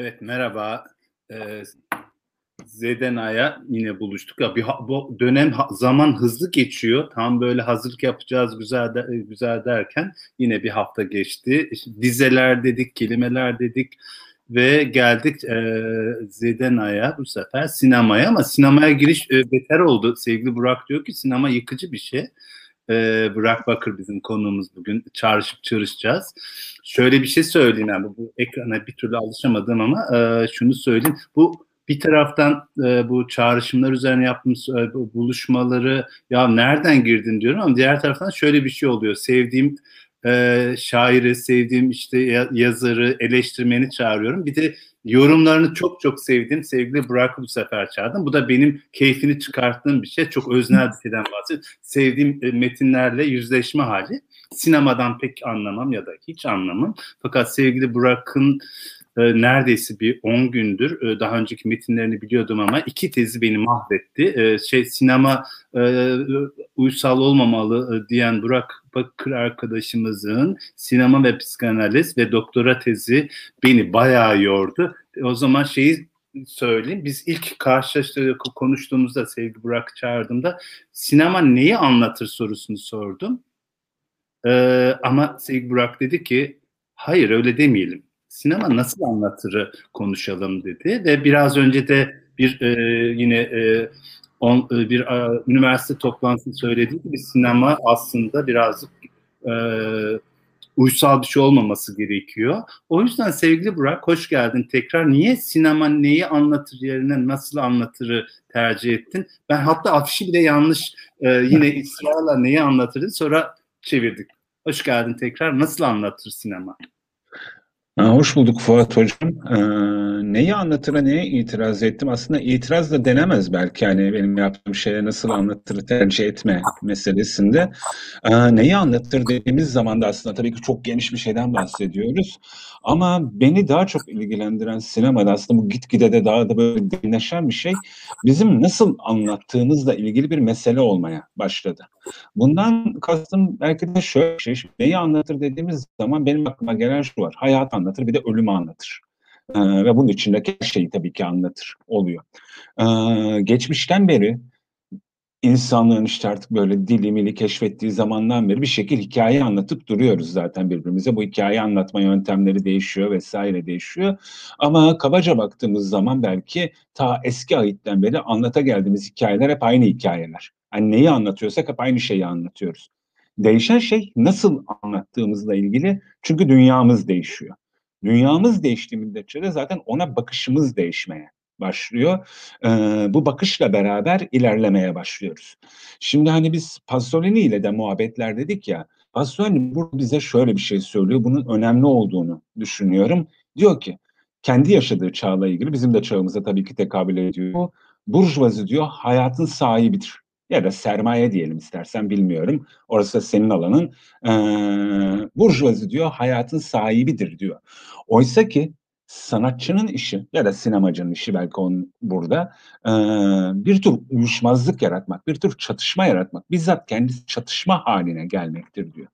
Evet merhaba. Ee, Zedena'ya yine buluştuk. Ya bir bu dönem zaman hızlı geçiyor. Tam böyle hazırlık yapacağız güzel de, güzel derken yine bir hafta geçti. İşte dizeler dedik, kelimeler dedik ve geldik e, Zedena'ya bu sefer sinemaya ama sinemaya giriş e, beter oldu. Sevgili Burak diyor ki sinema yıkıcı bir şey. E, Burak Bakır bizim konuğumuz bugün. Çağrışıp çağrışacağız. Şöyle bir şey söyleyeyim yani bu, bu ekrana bir türlü alışamadım ama e, şunu söyleyeyim. Bu bir taraftan e, bu çağrışımlar üzerine yaptığımız e, buluşmaları ya nereden girdin diyorum ama diğer taraftan şöyle bir şey oluyor. Sevdiğim e, şairi, sevdiğim işte yazarı, eleştirmeni çağırıyorum. Bir de yorumlarını çok çok sevdiğim sevgili Burak'ı bu sefer çağırdım. Bu da benim keyfini çıkarttığım bir şey. Çok öznel bir şeyden bahsediyorum. Sevdiğim e, metinlerle yüzleşme hali. Sinemadan pek anlamam ya da hiç anlamam. Fakat sevgili Burak'ın e, neredeyse bir 10 gündür e, daha önceki metinlerini biliyordum ama iki tezi beni mahvetti. Şey sinema uysal olmamalı diyen Burak Bakır arkadaşımızın sinema ve psikanaliz ve doktora tezi beni bayağı yordu. O zaman şeyi söyleyeyim. Biz ilk karşılaştığımızda konuştuğumuzda sevgili Burak çağırdığımda sinema neyi anlatır sorusunu sordum. Ee, ama sevgili Burak dedi ki hayır öyle demeyelim sinema nasıl anlatırı konuşalım dedi ve biraz önce de bir e, yine e, on, e, bir a, üniversite toplantısı söylediği gibi sinema aslında birazcık e, uysal bir şey olmaması gerekiyor. O yüzden sevgili Burak hoş geldin tekrar. Niye sinema neyi anlatır yerine nasıl anlatırı tercih ettin? Ben hatta afişi bile yanlış e, yine ısrarla neyi anlatırdı sonra çevirdik. Hoş geldin tekrar. Nasıl anlatır sinema? Hoş bulduk Fuat Hocam. Ee, neyi anlatır, neye itiraz ettim? Aslında itiraz da denemez belki. Yani benim yaptığım şeye nasıl anlatır tercih etme meselesinde. Ee, neyi anlatır dediğimiz zaman da aslında tabii ki çok geniş bir şeyden bahsediyoruz. Ama beni daha çok ilgilendiren sinemada aslında bu gitgide de daha da böyle derinleşen bir şey. Bizim nasıl anlattığımızla ilgili bir mesele olmaya başladı. Bundan kastım belki de şöyle bir şey. Neyi anlatır dediğimiz zaman benim aklıma gelen şu var. Hayat anlatır bir de ölümü anlatır. Ee, ve bunun içindeki her şeyi tabii ki anlatır oluyor. Ee, geçmişten beri insanlığın işte artık böyle dilimini keşfettiği zamandan beri bir şekilde hikaye anlatıp duruyoruz zaten birbirimize. Bu hikaye anlatma yöntemleri değişiyor vesaire değişiyor. Ama kabaca baktığımız zaman belki ta eski ayitten beri anlata geldiğimiz hikayeler hep aynı hikayeler. Yani neyi anlatıyorsak hep aynı şeyi anlatıyoruz. Değişen şey nasıl anlattığımızla ilgili çünkü dünyamız değişiyor. Dünyamız değiştiği müddetçe de zaten ona bakışımız değişmeye başlıyor. Ee, bu bakışla beraber ilerlemeye başlıyoruz. Şimdi hani biz Pasolini ile de muhabbetler dedik ya. Pasolini burada bize şöyle bir şey söylüyor. Bunun önemli olduğunu düşünüyorum. Diyor ki kendi yaşadığı çağla ilgili bizim de çağımıza tabii ki tekabül ediyor. Burjuvazi diyor hayatın sahibidir ya da sermaye diyelim istersen bilmiyorum. Orası da senin alanın. Ee, burjuvazi diyor hayatın sahibidir diyor. Oysa ki sanatçının işi ya da sinemacının işi belki onun burada e, bir tür uyuşmazlık yaratmak, bir tür çatışma yaratmak, bizzat kendi çatışma haline gelmektir diyor.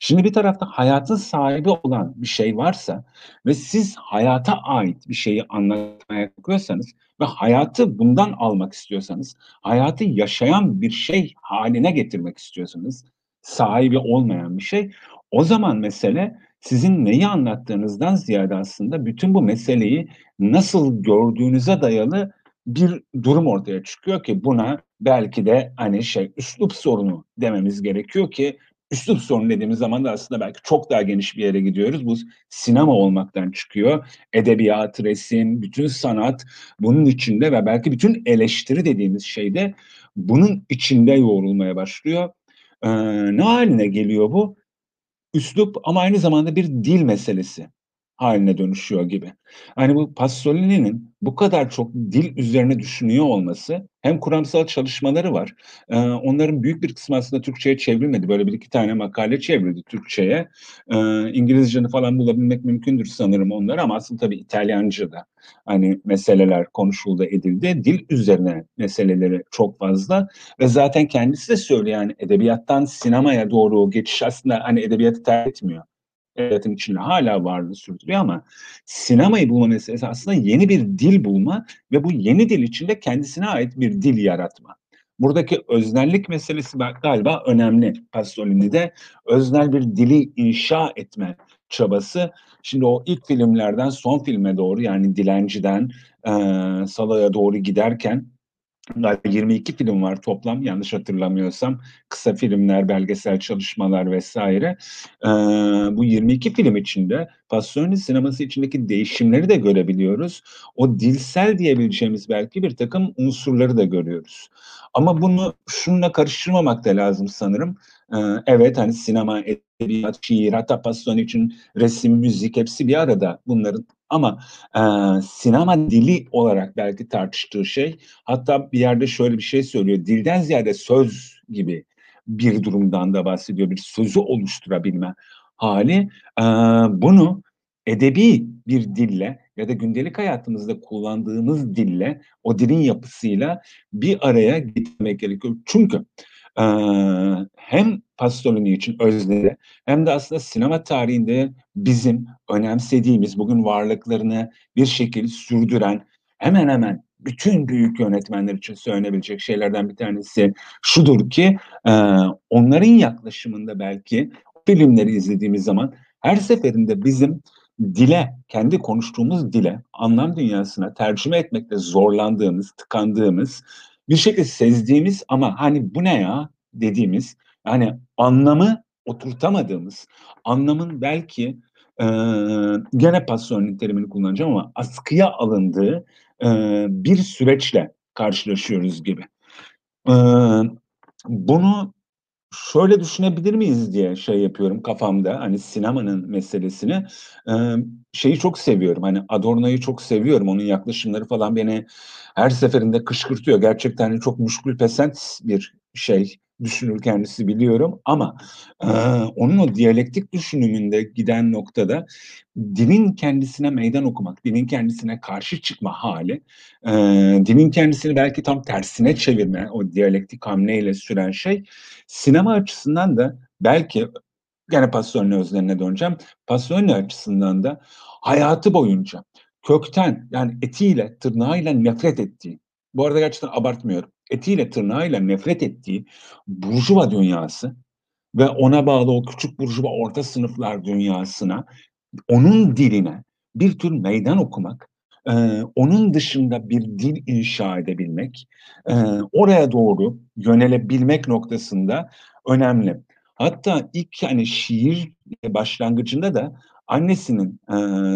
Şimdi bir tarafta hayatın sahibi olan bir şey varsa ve siz hayata ait bir şeyi anlatmaya kalkıyorsanız ve hayatı bundan almak istiyorsanız, hayatı yaşayan bir şey haline getirmek istiyorsanız, sahibi olmayan bir şey, o zaman mesele sizin neyi anlattığınızdan ziyade aslında bütün bu meseleyi nasıl gördüğünüze dayalı bir durum ortaya çıkıyor ki buna belki de hani şey üslup sorunu dememiz gerekiyor ki üslup sorunu dediğimiz zaman da aslında belki çok daha geniş bir yere gidiyoruz. Bu sinema olmaktan çıkıyor. Edebiyat, resim, bütün sanat bunun içinde ve belki bütün eleştiri dediğimiz şey de bunun içinde yoğrulmaya başlıyor. Ee, ne haline geliyor bu? Üslup ama aynı zamanda bir dil meselesi haline dönüşüyor gibi. Hani bu Pasolini'nin bu kadar çok dil üzerine düşünüyor olması hem kuramsal çalışmaları var. E, onların büyük bir kısmı aslında Türkçe'ye çevrilmedi. Böyle bir iki tane makale çevrildi Türkçe'ye. E, İngilizce'ni falan bulabilmek mümkündür sanırım onlar ama aslında tabii İtalyanca'da hani meseleler konuşuldu edildi. Dil üzerine meseleleri çok fazla ve zaten kendisi de söylüyor yani edebiyattan sinemaya doğru geçiş aslında hani edebiyatı terk etmiyor edebiyatın içinde hala varlığı sürdürüyor ama sinemayı bulma meselesi aslında yeni bir dil bulma ve bu yeni dil içinde kendisine ait bir dil yaratma. Buradaki öznellik meselesi galiba önemli Pasolini'de. Öznel bir dili inşa etme çabası. Şimdi o ilk filmlerden son filme doğru yani Dilenci'den e, Sala'ya doğru giderken Galiba 22 film var toplam yanlış hatırlamıyorsam. Kısa filmler, belgesel çalışmalar vesaire. Ee, bu 22 film içinde Pasolini sineması içindeki değişimleri de görebiliyoruz. O dilsel diyebileceğimiz belki bir takım unsurları da görüyoruz. Ama bunu şununla karıştırmamak da lazım sanırım. Ee, evet hani sinema, edebiyat, şiir, hatta Pasolini için resim, müzik hepsi bir arada bunların ama e, sinema dili olarak belki tartıştığı şey hatta bir yerde şöyle bir şey söylüyor. Dilden ziyade söz gibi bir durumdan da bahsediyor. Bir sözü oluşturabilme hali. E, bunu edebi bir dille ya da gündelik hayatımızda kullandığımız dille, o dilin yapısıyla bir araya getirmek gerekiyor. Çünkü hem Pasolini için öznede hem de aslında sinema tarihinde bizim önemsediğimiz bugün varlıklarını bir şekilde sürdüren hemen hemen bütün büyük yönetmenler için söylenebilecek şeylerden bir tanesi şudur ki onların yaklaşımında belki filmleri izlediğimiz zaman her seferinde bizim dile, kendi konuştuğumuz dile, anlam dünyasına tercüme etmekte zorlandığımız, tıkandığımız, bir şekilde sezdiğimiz ama hani bu ne ya dediğimiz, yani anlamı oturtamadığımız, anlamın belki e, gene Pasolini terimini kullanacağım ama askıya alındığı e, bir süreçle karşılaşıyoruz gibi. E, bunu şöyle düşünebilir miyiz diye şey yapıyorum kafamda hani sinemanın meselesini. Ee, şeyi çok seviyorum hani Adorno'yu çok seviyorum. Onun yaklaşımları falan beni her seferinde kışkırtıyor. Gerçekten hani çok müşkül pesent bir şey düşünür kendisi biliyorum ama e, onun o diyalektik düşünümünde giden noktada dilin kendisine meydan okumak, dilin kendisine karşı çıkma hali, e, dilin kendisini belki tam tersine çevirme, o diyalektik hamleyle süren şey sinema açısından da belki gene Pasolini özlerine döneceğim. Pasolini açısından da hayatı boyunca kökten yani etiyle, tırnağıyla nefret ettiği, bu arada gerçekten abartmıyorum etiyle tırnağıyla nefret ettiği burjuva dünyası ve ona bağlı o küçük burjuva orta sınıflar dünyasına onun diline bir tür meydan okumak, e, onun dışında bir dil inşa edebilmek, e, oraya doğru yönelebilmek noktasında önemli. Hatta ilk yani şiir başlangıcında da annesinin e,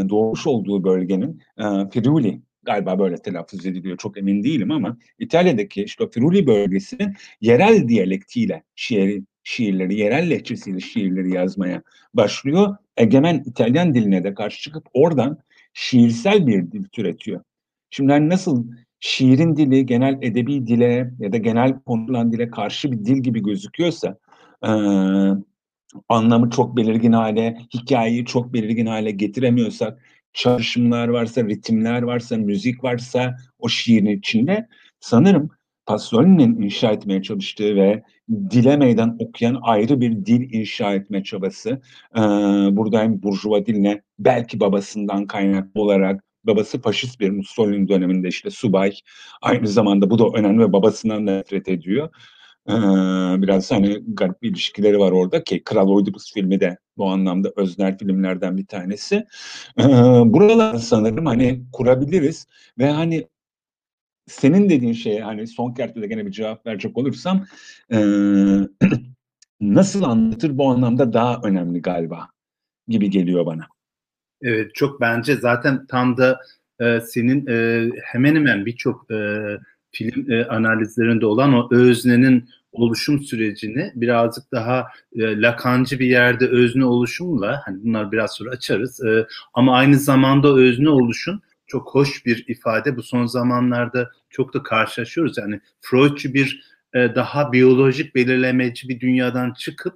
doğmuş olduğu bölgenin e, Friuli galiba böyle telaffuz ediliyor çok emin değilim ama İtalya'daki işte Friuli bölgesinin yerel diyalektiyle şiiri, şiirleri, yerel lehçesiyle şiirleri yazmaya başlıyor. Egemen İtalyan diline de karşı çıkıp oradan şiirsel bir dil türetiyor. Şimdi hani nasıl şiirin dili genel edebi dile ya da genel konuşulan dile karşı bir dil gibi gözüküyorsa e, anlamı çok belirgin hale, hikayeyi çok belirgin hale getiremiyorsak çağrışımlar varsa, ritimler varsa, müzik varsa o şiirin içinde sanırım Pasolini'nin inşa etmeye çalıştığı ve dile meydan okuyan ayrı bir dil inşa etme çabası. Ee, burada hem Burjuva diline belki babasından kaynaklı olarak babası faşist bir Mussolini döneminde işte subay. Aynı zamanda bu da önemli ve babasından nefret ediyor. Ee, biraz hani garip bir ilişkileri var orada ki Kral Oidipus filmi de bu anlamda öznel filmlerden bir tanesi. Ee, buralar sanırım hani kurabiliriz ve hani senin dediğin şeye hani son kertte de gene bir cevap verecek olursam e, nasıl anlatır bu anlamda daha önemli galiba gibi geliyor bana. Evet çok bence zaten tam da e, senin e, hemen hemen birçok film e, analizlerinde olan o öznenin oluşum sürecini birazcık daha e, lakancı bir yerde özne oluşumla hani bunlar biraz sonra açarız e, ama aynı zamanda özne oluşun çok hoş bir ifade. Bu son zamanlarda çok da karşılaşıyoruz. Yani Freudçu bir e, daha biyolojik belirlemeci bir dünyadan çıkıp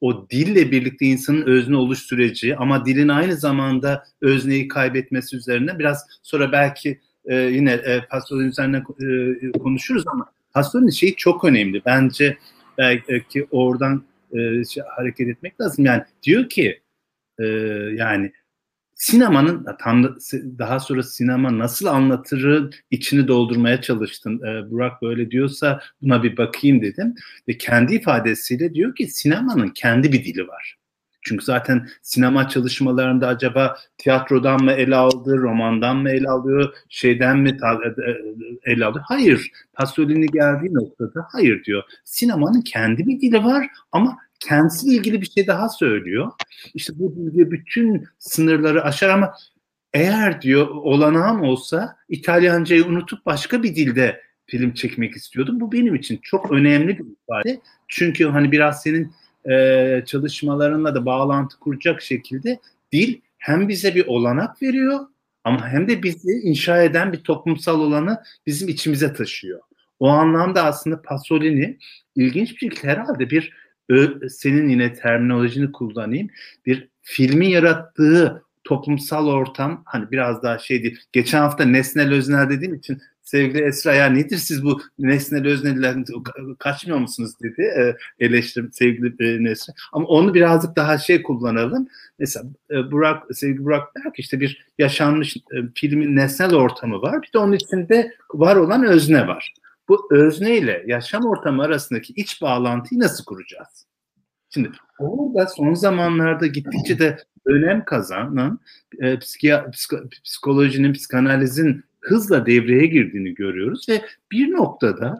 o dille birlikte insanın özne oluş süreci ama dilin aynı zamanda özneyi kaybetmesi üzerine biraz sonra belki e, yine e, Pasolini üzerine e, konuşuruz ama Pasolini şey çok önemli. Bence belki oradan e, şey, hareket etmek lazım. Yani diyor ki e, yani sinemanın tam daha sonra sinema nasıl anlatırı içini doldurmaya çalıştın. Ee, Burak böyle diyorsa buna bir bakayım dedim ve kendi ifadesiyle diyor ki sinemanın kendi bir dili var. Çünkü zaten sinema çalışmalarında acaba tiyatrodan mı ele aldı, romandan mı ele alıyor, şeyden mi e, e, ele alıyor? Hayır. Pasolini geldiği noktada hayır diyor. Sinemanın kendi bir dili var ama kendisiyle ilgili bir şey daha söylüyor. İşte bu diyor bütün sınırları aşar ama eğer diyor olanağım olsa İtalyancayı unutup başka bir dilde film çekmek istiyordum. Bu benim için çok önemli bir ifade. Çünkü hani biraz senin e, çalışmalarınla da bağlantı kuracak şekilde dil hem bize bir olanak veriyor ama hem de bizi inşa eden bir toplumsal olanı bizim içimize taşıyor. O anlamda aslında Pasolini ilginç bir şekilde herhalde bir senin yine terminolojini kullanayım bir filmin yarattığı toplumsal ortam hani biraz daha şey değil. Geçen hafta nesnel öznel dediğim için sevgili Esra ya nedir siz bu nesnel özneler kaçmıyor musunuz dedi e, eleştirim sevgili e, Nesra. Ama onu birazcık daha şey kullanalım. Mesela e, Burak, sevgili Burak der ki işte bir yaşanmış e, filmin nesnel ortamı var. Bir de onun içinde var olan özne var. Bu özne ile yaşam ortamı arasındaki iç bağlantıyı nasıl kuracağız? Şimdi orada son zamanlarda gittikçe de önem kazanan e, psiko, psikolojinin, psikanalizin hızla devreye girdiğini görüyoruz ve bir noktada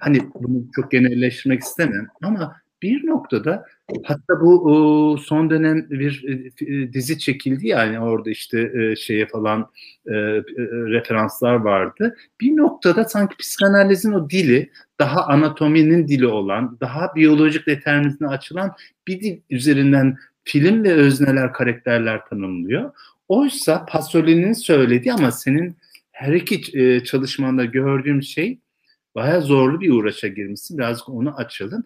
hani bunu çok genelleştirmek istemem ama bir noktada hatta bu son dönem bir e, dizi çekildi yani orada işte e, şeye falan e, e, referanslar vardı. Bir noktada sanki psikanalizin o dili daha anatominin dili olan, daha biyolojik determinizme açılan bir dil üzerinden film ve özneler, karakterler tanımlıyor. Oysa Pasolini'nin söylediği ama senin her iki e, çalışmanda gördüğüm şey baya zorlu bir uğraşa girmişsin. Birazcık onu açalım.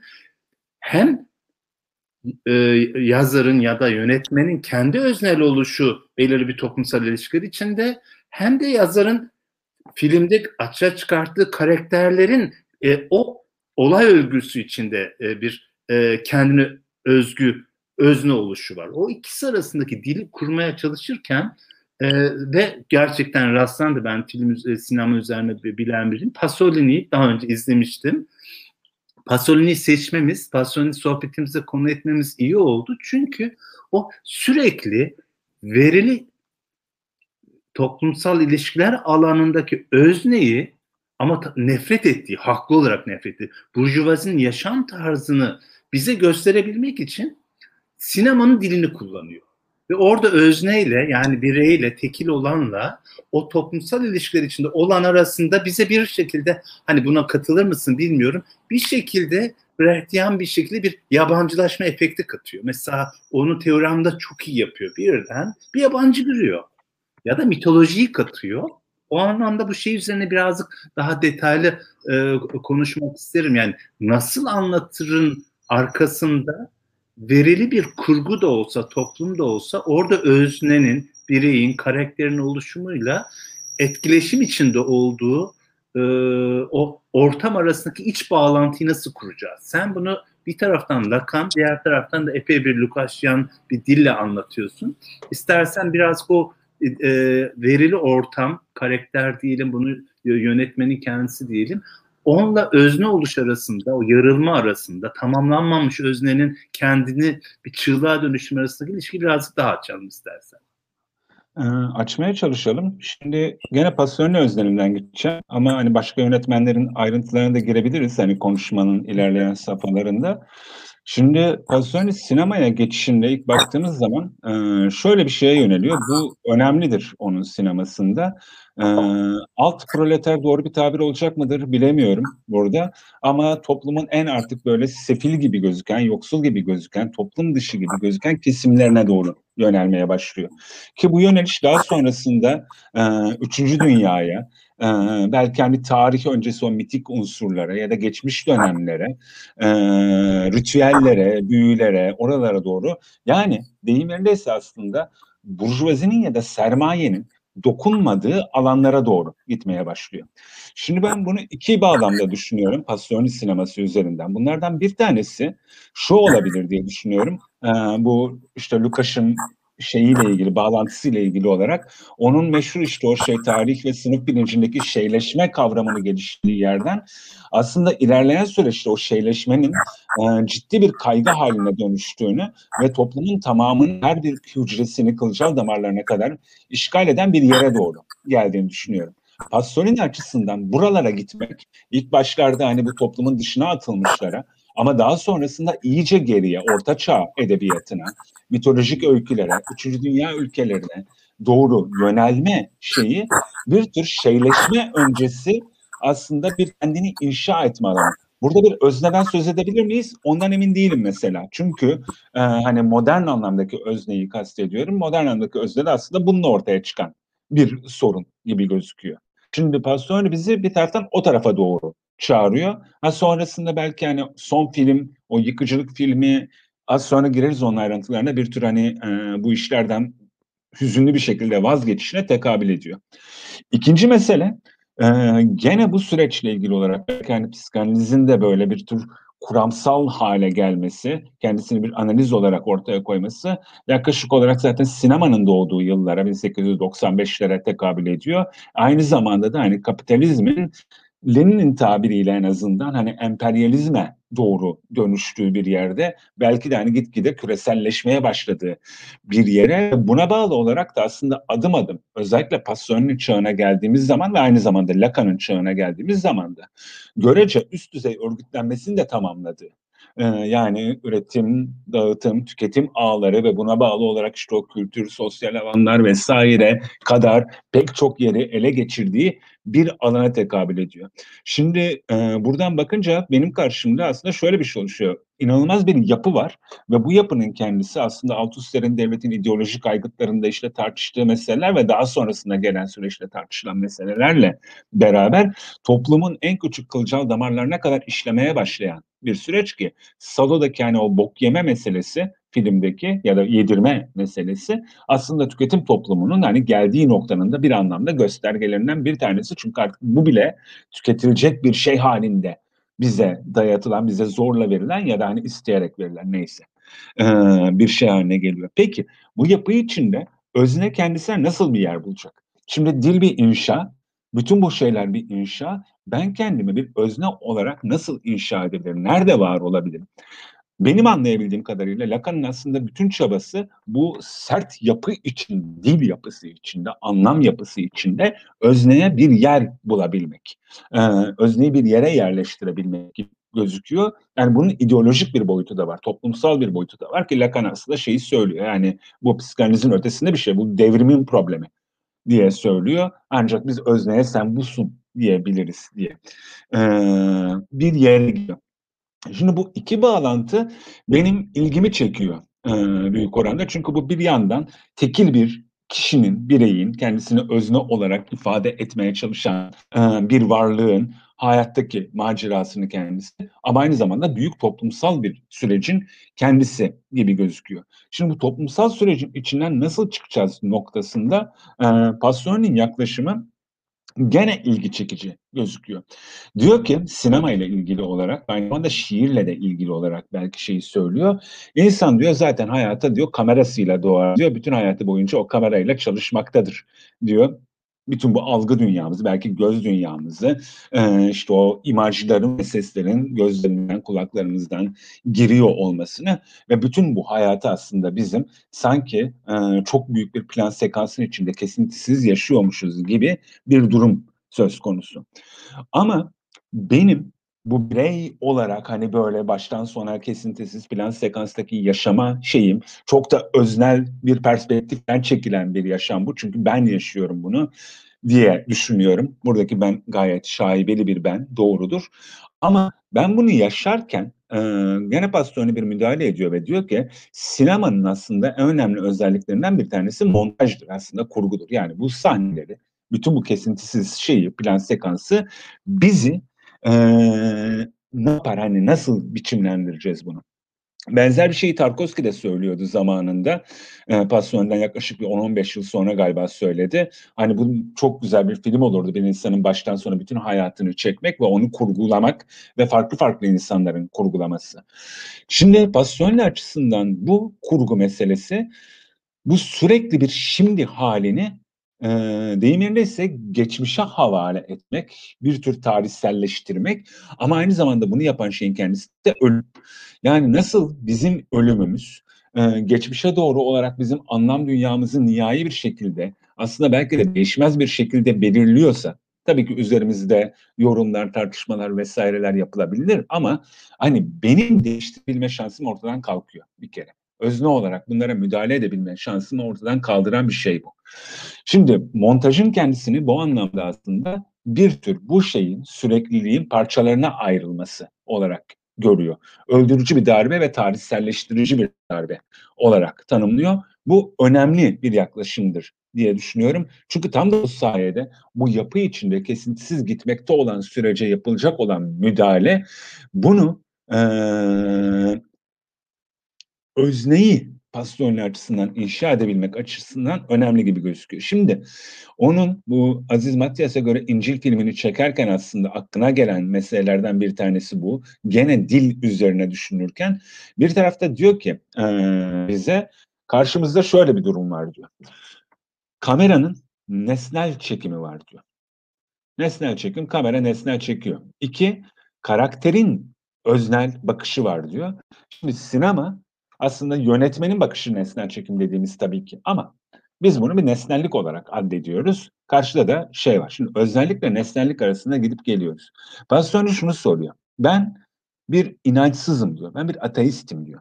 Hem e, yazarın ya da yönetmenin kendi öznel oluşu belirli bir toplumsal ilişkiler içinde hem de yazarın filmde açığa çıkarttığı karakterlerin e, o olay örgüsü içinde e, bir e, kendine özgü özne oluşu var. O ikisi arasındaki dili kurmaya çalışırken e, ve gerçekten rastlandı ben film e, sinema üzerine bilen biriyim. Pasolini'yi daha önce izlemiştim. Pasolini'yi seçmemiz, Pasolini sohbetimize konu etmemiz iyi oldu. Çünkü o sürekli verili toplumsal ilişkiler alanındaki özneyi ama nefret ettiği, haklı olarak nefret ettiği, burjuvazinin yaşam tarzını bize gösterebilmek için sinemanın dilini kullanıyor. Ve orada özneyle yani bireyle, tekil olanla o toplumsal ilişkiler içinde olan arasında bize bir şekilde hani buna katılır mısın bilmiyorum. Bir şekilde Brechtian bir şekilde bir yabancılaşma efekti katıyor. Mesela onu teoremde çok iyi yapıyor. Birden bir yabancı görüyor. Ya da mitolojiyi katıyor. O anlamda bu şey üzerine birazcık daha detaylı e, konuşmak isterim. Yani nasıl anlatırın arkasında verili bir kurgu da olsa, toplum da olsa orada öznenin, bireyin, karakterin oluşumuyla etkileşim içinde olduğu e, o ortam arasındaki iç bağlantıyı nasıl kuracağız? Sen bunu bir taraftan Lacan, diğer taraftan da epey bir Lukasyan bir dille anlatıyorsun. İstersen biraz o e, verili ortam, karakter diyelim, bunu yönetmenin kendisi diyelim onunla özne oluş arasında, o yarılma arasında, tamamlanmamış öznenin kendini bir çığlığa dönüşüm arasındaki ilişki birazcık daha açalım istersen. Ee, açmaya çalışalım. Şimdi gene Pasolini özlemimden gideceğim ama hani başka yönetmenlerin ayrıntılarına da girebiliriz hani konuşmanın ilerleyen safhalarında. Şimdi Pasolini sinemaya geçişinde ilk baktığımız zaman e, şöyle bir şeye yöneliyor. Bu önemlidir onun sinemasında. E, alt proleter doğru bir tabir olacak mıdır bilemiyorum burada. Ama toplumun en artık böyle sefil gibi gözüken, yoksul gibi gözüken, toplum dışı gibi gözüken kesimlerine doğru yönelmeye başlıyor. Ki bu yöneliş daha sonrasında e, üçüncü dünyaya, e, belki hani tarih öncesi o mitik unsurlara ya da geçmiş dönemlere, e, ritüellere, büyülere, oralara doğru yani deyim yerindeyse aslında burjuvazinin ya da sermayenin dokunmadığı alanlara doğru gitmeye başlıyor. Şimdi ben bunu iki bağlamda düşünüyorum Pasolini sineması üzerinden. Bunlardan bir tanesi şu olabilir diye düşünüyorum. Ee, bu işte Lukas'ın şeyiyle ilgili, bağlantısıyla ilgili olarak onun meşhur işte o şey tarih ve sınıf bilincindeki şeyleşme kavramını geliştirdiği yerden aslında ilerleyen süreçte o şeyleşmenin e, ciddi bir kaygı haline dönüştüğünü ve toplumun tamamının her bir hücresini kılcal damarlarına kadar işgal eden bir yere doğru geldiğini düşünüyorum. Pasolini açısından buralara gitmek ilk başlarda hani bu toplumun dışına atılmışlara ama daha sonrasında iyice geriye, orta çağ edebiyatına, mitolojik öykülere, üçüncü dünya ülkelerine doğru yönelme şeyi bir tür şeyleşme öncesi aslında bir kendini inşa etme alanı. Burada bir özneden söz edebilir miyiz? Ondan emin değilim mesela. Çünkü e, hani modern anlamdaki özneyi kastediyorum. Modern anlamdaki özne de aslında bununla ortaya çıkan bir sorun gibi gözüküyor. Şimdi Pasolini bizi bir taraftan o tarafa doğru çağırıyor. Ha sonrasında belki hani son film, o yıkıcılık filmi az sonra gireriz onun ayrıntılarına bir tür hani e, bu işlerden hüzünlü bir şekilde vazgeçişine tekabül ediyor. İkinci mesele e, gene bu süreçle ilgili olarak belki hani psikanalizin de böyle bir tür kuramsal hale gelmesi, kendisini bir analiz olarak ortaya koyması yaklaşık olarak zaten sinemanın doğduğu yıllara 1895'lere tekabül ediyor. Aynı zamanda da hani kapitalizmin Lenin'in tabiriyle en azından hani emperyalizme doğru dönüştüğü bir yerde belki de hani gitgide küreselleşmeye başladığı bir yere. Buna bağlı olarak da aslında adım adım özellikle Pasolini'nin çağına geldiğimiz zaman ve aynı zamanda Lacan'ın çağına geldiğimiz zaman da görece üst düzey örgütlenmesini de tamamladığı ee, yani üretim, dağıtım, tüketim ağları ve buna bağlı olarak işte o kültür, sosyal alanlar vesaire kadar pek çok yeri ele geçirdiği bir alana tekabül ediyor. Şimdi e, buradan bakınca benim karşımda aslında şöyle bir şey oluşuyor. İnanılmaz bir yapı var ve bu yapının kendisi aslında Althusser'in devletin ideolojik aygıtlarında işte tartıştığı meseleler ve daha sonrasında gelen süreçte tartışılan meselelerle beraber toplumun en küçük kılcal damarlarına kadar işlemeye başlayan bir süreç ki Salo'daki yani o bok yeme meselesi filmdeki ya da yedirme meselesi aslında tüketim toplumunun hani geldiği noktanın da bir anlamda göstergelerinden bir tanesi. Çünkü artık bu bile tüketilecek bir şey halinde bize dayatılan, bize zorla verilen ya da hani isteyerek verilen neyse bir şey haline geliyor. Peki bu yapı içinde özne kendisine nasıl bir yer bulacak? Şimdi dil bir inşa, bütün bu şeyler bir inşa. Ben kendimi bir özne olarak nasıl inşa edebilirim? Nerede var olabilirim? Benim anlayabildiğim kadarıyla Lacan'ın aslında bütün çabası bu sert yapı için, dil yapısı içinde, anlam yapısı içinde özneye bir yer bulabilmek. Ee, özneyi bir yere yerleştirebilmek gözüküyor. Yani bunun ideolojik bir boyutu da var, toplumsal bir boyutu da var ki Lacan aslında şeyi söylüyor. Yani bu psikanalizin ötesinde bir şey, bu devrimin problemi diye söylüyor. Ancak biz özneye sen busun diyebiliriz diye. Ee, bir yere gidiyor. Şimdi bu iki bağlantı benim ilgimi çekiyor e, büyük oranda. Çünkü bu bir yandan tekil bir kişinin, bireyin kendisini özne olarak ifade etmeye çalışan e, bir varlığın hayattaki macerasını kendisi ama aynı zamanda büyük toplumsal bir sürecin kendisi gibi gözüküyor. Şimdi bu toplumsal sürecin içinden nasıl çıkacağız noktasında e, Pasolini'nin yaklaşımı gene ilgi çekici gözüküyor. Diyor ki sinema ile ilgili olarak aynı zamanda şiirle de ilgili olarak belki şeyi söylüyor. İnsan diyor zaten hayata diyor kamerasıyla doğar diyor. Bütün hayatı boyunca o kamerayla çalışmaktadır diyor bütün bu algı dünyamızı, belki göz dünyamızı, işte o imajların ve seslerin gözlerimizden, kulaklarımızdan giriyor olmasını ve bütün bu hayatı aslında bizim sanki çok büyük bir plan sekansın içinde kesintisiz yaşıyormuşuz gibi bir durum söz konusu. Ama benim bu birey olarak hani böyle baştan sona kesintisiz plan sekanstaki yaşama şeyim çok da öznel bir perspektiften çekilen bir yaşam bu. Çünkü ben yaşıyorum bunu diye düşünüyorum. Buradaki ben gayet şaibeli bir ben, doğrudur. Ama ben bunu yaşarken e, gene Pasolini bir müdahale ediyor ve diyor ki sinemanın aslında en önemli özelliklerinden bir tanesi montajdır aslında kurgudur. Yani bu sahneleri, bütün bu kesintisiz şeyi, plan sekansı bizi ne yapar hani nasıl biçimlendireceğiz bunu? Benzer bir şeyi Tarkovski de söylüyordu zamanında. E, Pasyon'dan yaklaşık bir 10-15 yıl sonra galiba söyledi. Hani bu çok güzel bir film olurdu bir insanın baştan sona bütün hayatını çekmek ve onu kurgulamak ve farklı farklı insanların kurgulaması. Şimdi Pasyon'la açısından bu kurgu meselesi bu sürekli bir şimdi halini e, deyim yerindeyse geçmişe havale etmek, bir tür tarihselleştirmek ama aynı zamanda bunu yapan şeyin kendisi de ölüm. Yani nasıl bizim ölümümüz e, geçmişe doğru olarak bizim anlam dünyamızı nihai bir şekilde aslında belki de değişmez bir şekilde belirliyorsa tabii ki üzerimizde yorumlar, tartışmalar vesaireler yapılabilir ama hani benim değiştirebilme şansım ortadan kalkıyor bir kere özne olarak bunlara müdahale edebilme şansını ortadan kaldıran bir şey bu. Şimdi montajın kendisini bu anlamda aslında bir tür bu şeyin sürekliliğin parçalarına ayrılması olarak görüyor. Öldürücü bir darbe ve tarihselleştirici bir darbe olarak tanımlıyor. Bu önemli bir yaklaşımdır diye düşünüyorum. Çünkü tam da bu sayede bu yapı içinde kesintisiz gitmekte olan sürece yapılacak olan müdahale bunu ee, özneyi Pastorini açısından inşa edebilmek açısından önemli gibi gözüküyor. Şimdi onun bu Aziz Matyas'a göre İncil filmini çekerken aslında aklına gelen meselelerden bir tanesi bu. Gene dil üzerine düşünürken bir tarafta diyor ki e, bize karşımızda şöyle bir durum var diyor. Kameranın nesnel çekimi var diyor. Nesnel çekim, kamera nesnel çekiyor. İki, karakterin öznel bakışı var diyor. Şimdi sinema aslında yönetmenin bakışı nesnel çekim dediğimiz tabii ki ama biz bunu bir nesnellik olarak addediyoruz. Karşıda da şey var. Şimdi özellikle nesnellik arasında gidip geliyoruz. Pastorini şunu soruyor. Ben bir inançsızım diyor. Ben bir ateistim diyor.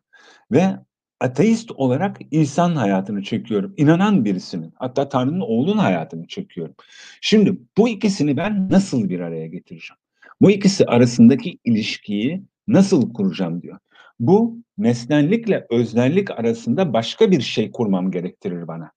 Ve ateist olarak İsa'nın hayatını çekiyorum. İnanan birisinin, hatta Tanrı'nın oğlunun hayatını çekiyorum. Şimdi bu ikisini ben nasıl bir araya getireceğim? Bu ikisi arasındaki ilişkiyi nasıl kuracağım diyor. Bu nesnellikle öznellik arasında başka bir şey kurmam gerektirir bana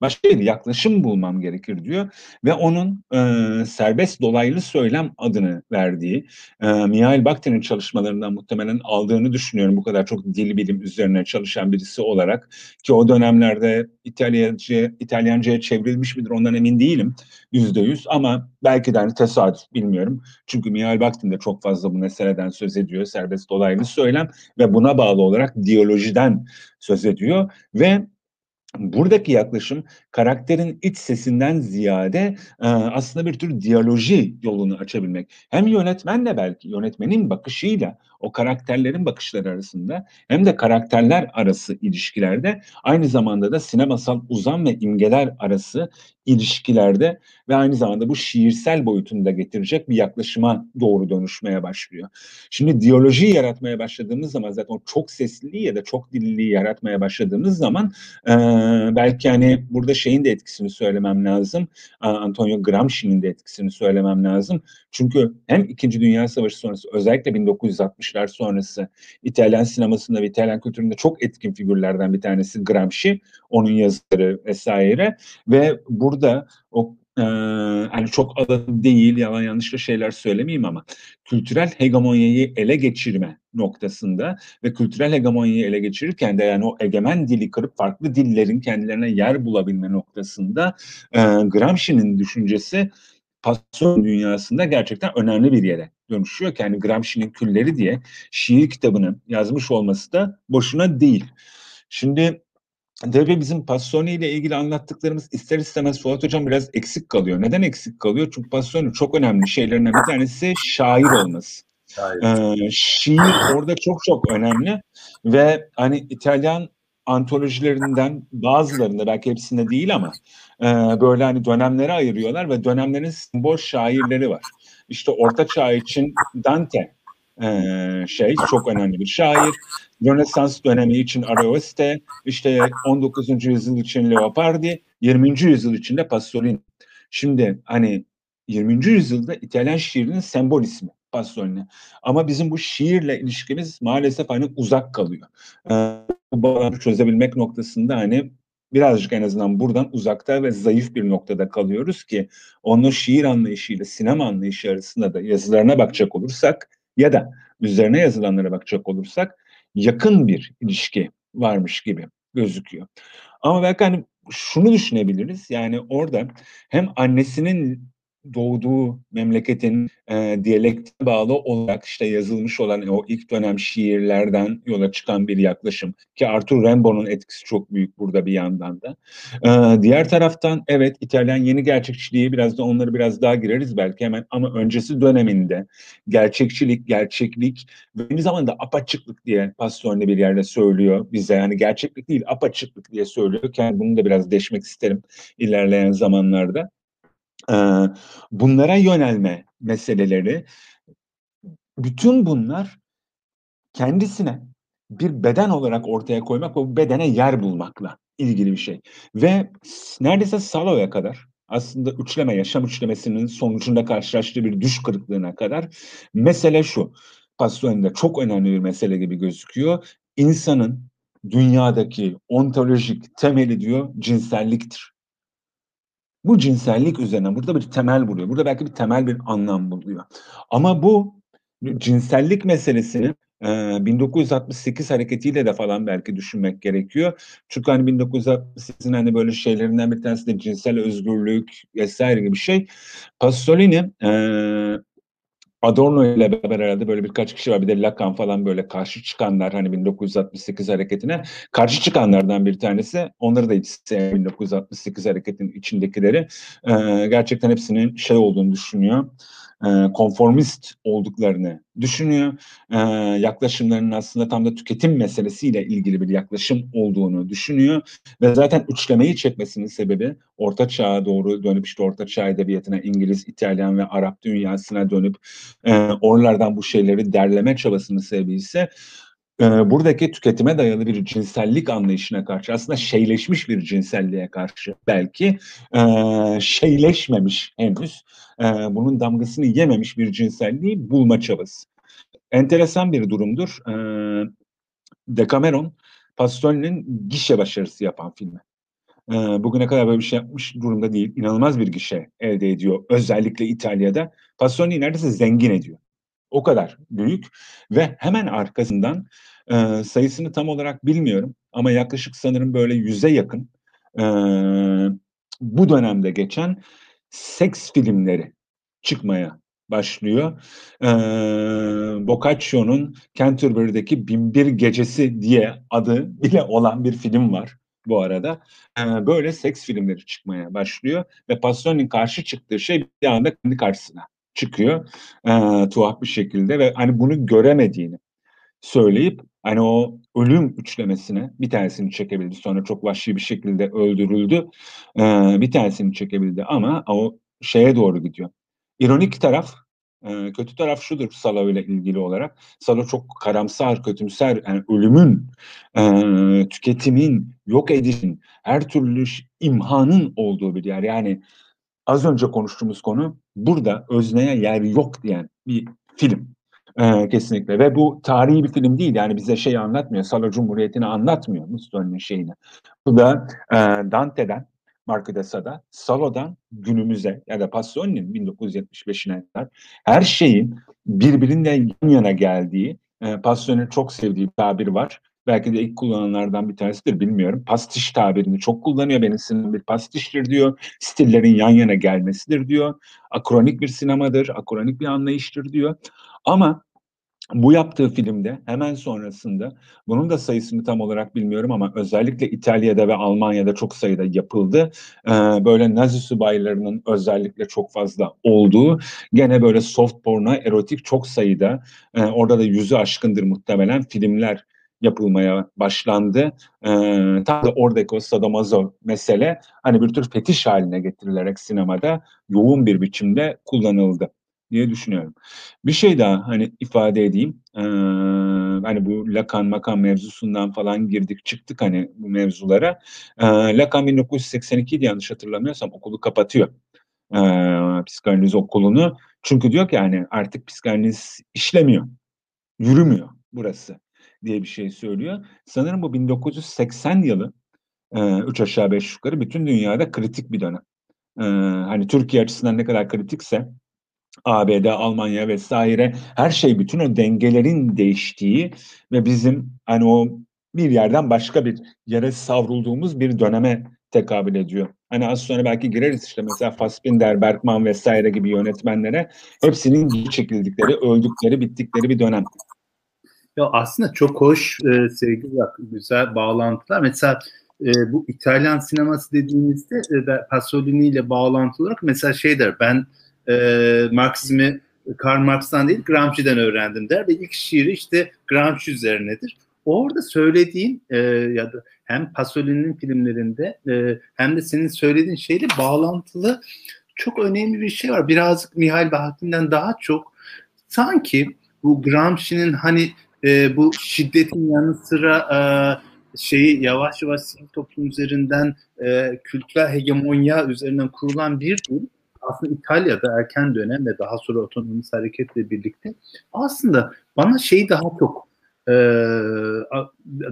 başka bir yaklaşım bulmam gerekir diyor. Ve onun e, serbest dolaylı söylem adını verdiği e, Mihail Bakhtin'in çalışmalarından muhtemelen aldığını düşünüyorum. Bu kadar çok dil bilim üzerine çalışan birisi olarak. Ki o dönemlerde İtalyanca İtalyanca'ya çevrilmiş midir ondan emin değilim. Yüzde yüz ama belki de hani tesadüf bilmiyorum. Çünkü Mihail Bakhtin de çok fazla bu meseleden söz ediyor. Serbest dolaylı söylem ve buna bağlı olarak diyolojiden söz ediyor. Ve buradaki yaklaşım karakterin iç sesinden ziyade aslında bir tür diyaloji yolunu açabilmek. Hem yönetmenle belki yönetmenin bakışıyla o karakterlerin bakışları arasında hem de karakterler arası ilişkilerde aynı zamanda da sinemasal uzam ve imgeler arası ilişkilerde ve aynı zamanda bu şiirsel boyutunu da getirecek bir yaklaşıma doğru dönüşmeye başlıyor. Şimdi diyalojiyi yaratmaya başladığımız zaman zaten o çok sesliliği ya da çok dilliliği yaratmaya başladığımız zaman e, belki hani burada şeyin de etkisini söylemem lazım. Antonio Gramsci'nin de etkisini söylemem lazım. Çünkü hem İkinci Dünya Savaşı sonrası özellikle 1960'lar sonrası İtalyan sinemasında ve İtalyan kültüründe çok etkin figürlerden bir tanesi Gramsci. Onun yazıları vesaire ve burada o ee, hani çok alanı değil, yalan yanlışla şeyler söylemeyeyim ama kültürel hegemonyayı ele geçirme noktasında ve kültürel hegemonyayı ele geçirirken de yani o egemen dili kırıp farklı dillerin kendilerine yer bulabilme noktasında e, Gramsci'nin düşüncesi pasyon dünyasında gerçekten önemli bir yere dönüşüyor. Yani Gramsci'nin külleri diye şiir kitabını yazmış olması da boşuna değil. Şimdi Tabii bizim Passioni ile ilgili anlattıklarımız ister istemez Fuat Hocam biraz eksik kalıyor. Neden eksik kalıyor? Çünkü Passioni çok önemli şeylerinden bir tanesi şair olması. Şair. Ee, şiir orada çok çok önemli ve hani İtalyan antolojilerinden bazılarında belki hepsinde değil ama e, böyle hani dönemlere ayırıyorlar ve dönemlerin simbol şairleri var. İşte Orta Çağ için Dante e, şey çok önemli bir şair. Rönesans dönemi için Arioste, işte 19. yüzyıl için Leopardi, 20. yüzyıl için de Pasolini. Şimdi hani 20. yüzyılda İtalyan şiirinin sembol ismi Pasolini. Ama bizim bu şiirle ilişkimiz maalesef hani uzak kalıyor. Ee, bu bağlantı çözebilmek noktasında hani birazcık en azından buradan uzakta ve zayıf bir noktada kalıyoruz ki onun şiir anlayışıyla sinema anlayışı arasında da yazılarına bakacak olursak ya da üzerine yazılanlara bakacak olursak yakın bir ilişki varmış gibi gözüküyor. Ama belki hani şunu düşünebiliriz. Yani orada hem annesinin doğduğu memleketin e, diyalekte bağlı olarak işte yazılmış olan o ilk dönem şiirlerden yola çıkan bir yaklaşım ki Arthur Rimbaud'un etkisi çok büyük burada bir yandan da. E, diğer taraftan evet İtalyan yeni gerçekçiliği biraz da onları biraz daha gireriz belki hemen ama öncesi döneminde gerçekçilik, gerçeklik ve aynı zamanda apaçıklık diye Pastorini bir yerde söylüyor bize yani gerçeklik değil apaçıklık diye söylüyor. Yani bunu da biraz deşmek isterim ilerleyen zamanlarda bunlara yönelme meseleleri bütün bunlar kendisine bir beden olarak ortaya koymak ve bu bedene yer bulmakla ilgili bir şey. Ve neredeyse Salo'ya kadar aslında üçleme, yaşam üçlemesinin sonucunda karşılaştığı bir düş kırıklığına kadar mesele şu. Pastorin'de çok önemli bir mesele gibi gözüküyor. İnsanın dünyadaki ontolojik temeli diyor cinselliktir. Bu cinsellik üzerine burada bir temel buluyor. Burada belki bir temel bir anlam buluyor. Ama bu cinsellik meselesini e, 1968 hareketiyle de falan belki düşünmek gerekiyor. Çünkü hani 1968'in hani böyle şeylerinden bir tanesi de cinsel özgürlük vesaire gibi bir şey. Pasolini e, Adorno ile beraber herhalde böyle birkaç kişi var. Bir de Lacan falan böyle karşı çıkanlar hani 1968 hareketine karşı çıkanlardan bir tanesi. Onları da hiç 1968 hareketinin içindekileri. Ee, gerçekten hepsinin şey olduğunu düşünüyor e, konformist olduklarını düşünüyor. E, yaklaşımlarının aslında tam da tüketim meselesiyle ilgili bir yaklaşım olduğunu düşünüyor. Ve zaten üçlemeyi çekmesinin sebebi Orta Çağ'a doğru dönüp işte Orta Çağ edebiyatına İngiliz, İtalyan ve Arap dünyasına dönüp e, oralardan bu şeyleri derleme çabasının sebebi ise e, buradaki tüketime dayalı bir cinsellik anlayışına karşı aslında şeyleşmiş bir cinselliğe karşı belki e, şeyleşmemiş henüz e, bunun damgasını yememiş bir cinselliği bulma çabası. Enteresan bir durumdur. E, Decameron Pasolini'nin gişe başarısı yapan filmi. E, bugüne kadar böyle bir şey yapmış durumda değil. İnanılmaz bir gişe elde ediyor. Özellikle İtalya'da. Pasolini neredeyse zengin ediyor. O kadar büyük ve hemen arkasından e, sayısını tam olarak bilmiyorum ama yaklaşık sanırım böyle yüze yakın e, bu dönemde geçen seks filmleri çıkmaya başlıyor. Ee, Boccaccio'nun Canterbury'deki Binbir Gecesi diye adı bile olan bir film var bu arada. Ee, böyle seks filmleri çıkmaya başlıyor ve Pasolini'nin karşı çıktığı şey bir anda kendi karşısına çıkıyor. Ee, tuhaf bir şekilde ve hani bunu göremediğini söyleyip hani o ölüm üçlemesine bir tanesini çekebildi. Sonra çok vahşi bir şekilde öldürüldü. Ee, bir tanesini çekebildi ama o şeye doğru gidiyor. İronik taraf, e, kötü taraf şudur Salo ile ilgili olarak. Salo çok karamsar, kötümser, yani ölümün, e, tüketimin, yok edişin, her türlü imhanın olduğu bir yer. Yani az önce konuştuğumuz konu burada özneye yer yok diyen bir film. Ee, kesinlikle ve bu tarihi bir film değil yani bize şey anlatmıyor Salo Cumhuriyeti'ni anlatmıyor Mussolini'nin şeyini. Bu da e, Dante'den Marco de Sade, Salo'dan günümüze ya da Pasolini'nin 1975'ine kadar her şeyin birbirinden yan yana geldiği, e, Pasolini'nin çok sevdiği bir tabir var. Belki de ilk kullananlardan bir tanesidir bilmiyorum. Pastiş tabirini çok kullanıyor. Benim sinemam bir pastiştir diyor. Stillerin yan yana gelmesidir diyor. Akronik bir sinemadır, akronik bir anlayıştır diyor. Ama bu yaptığı filmde hemen sonrasında bunun da sayısını tam olarak bilmiyorum ama özellikle İtalya'da ve Almanya'da çok sayıda yapıldı. Ee, böyle Nazi subaylarının özellikle çok fazla olduğu gene böyle soft porno erotik çok sayıda e, orada da yüzü aşkındır muhtemelen filmler yapılmaya başlandı. Ee, tam da oradaki o sadomazo mesele hani bir tür fetiş haline getirilerek sinemada yoğun bir biçimde kullanıldı diye düşünüyorum. Bir şey daha hani ifade edeyim. Ee, hani bu Lacan Makan mevzusundan falan girdik çıktık hani bu mevzulara. Ee, Lacan 1982'de yanlış hatırlamıyorsam okulu kapatıyor. Ee, psikanaliz okulunu. Çünkü diyor ki yani artık psikanaliz işlemiyor. Yürümüyor burası diye bir şey söylüyor. Sanırım bu 1980 yılı e, üç aşağı beş yukarı bütün dünyada kritik bir dönem. Ee, hani Türkiye açısından ne kadar kritikse ABD, Almanya vesaire her şey bütün o dengelerin değiştiği ve bizim hani o bir yerden başka bir yere savrulduğumuz bir döneme tekabül ediyor. Hani az sonra belki gireriz işte mesela Fassbinder, Bergman vesaire gibi yönetmenlere hepsinin çekildikleri, öldükleri, bittikleri bir dönem. Ya aslında çok hoş e, sevgili güzel bağlantılar. Mesela e, bu İtalyan sineması dediğimizde e, Pasolini ile bağlantılı olarak mesela şey der ben e, Marksizmi Karl Marx'tan değil Gramsci'den öğrendim der ve ilk şiiri işte Gramsci üzerinedir. Orada söylediğin e, ya da hem Pasolini'nin filmlerinde e, hem de senin söylediğin şeyle bağlantılı çok önemli bir şey var. Birazcık Mihail Bahattin'den daha çok sanki bu Gramsci'nin hani e, bu şiddetin yanı sıra e, şeyi yavaş yavaş sivil toplum üzerinden e, kültürel hegemonya üzerinden kurulan bir dil aslında İtalya'da erken dönem ve daha sonra otonomist hareketle birlikte aslında bana şeyi daha çok e,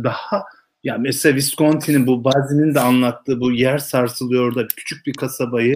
daha ya mesela Visconti'nin bu Bazi'nin de anlattığı bu yer sarsılıyor da küçük bir kasabayı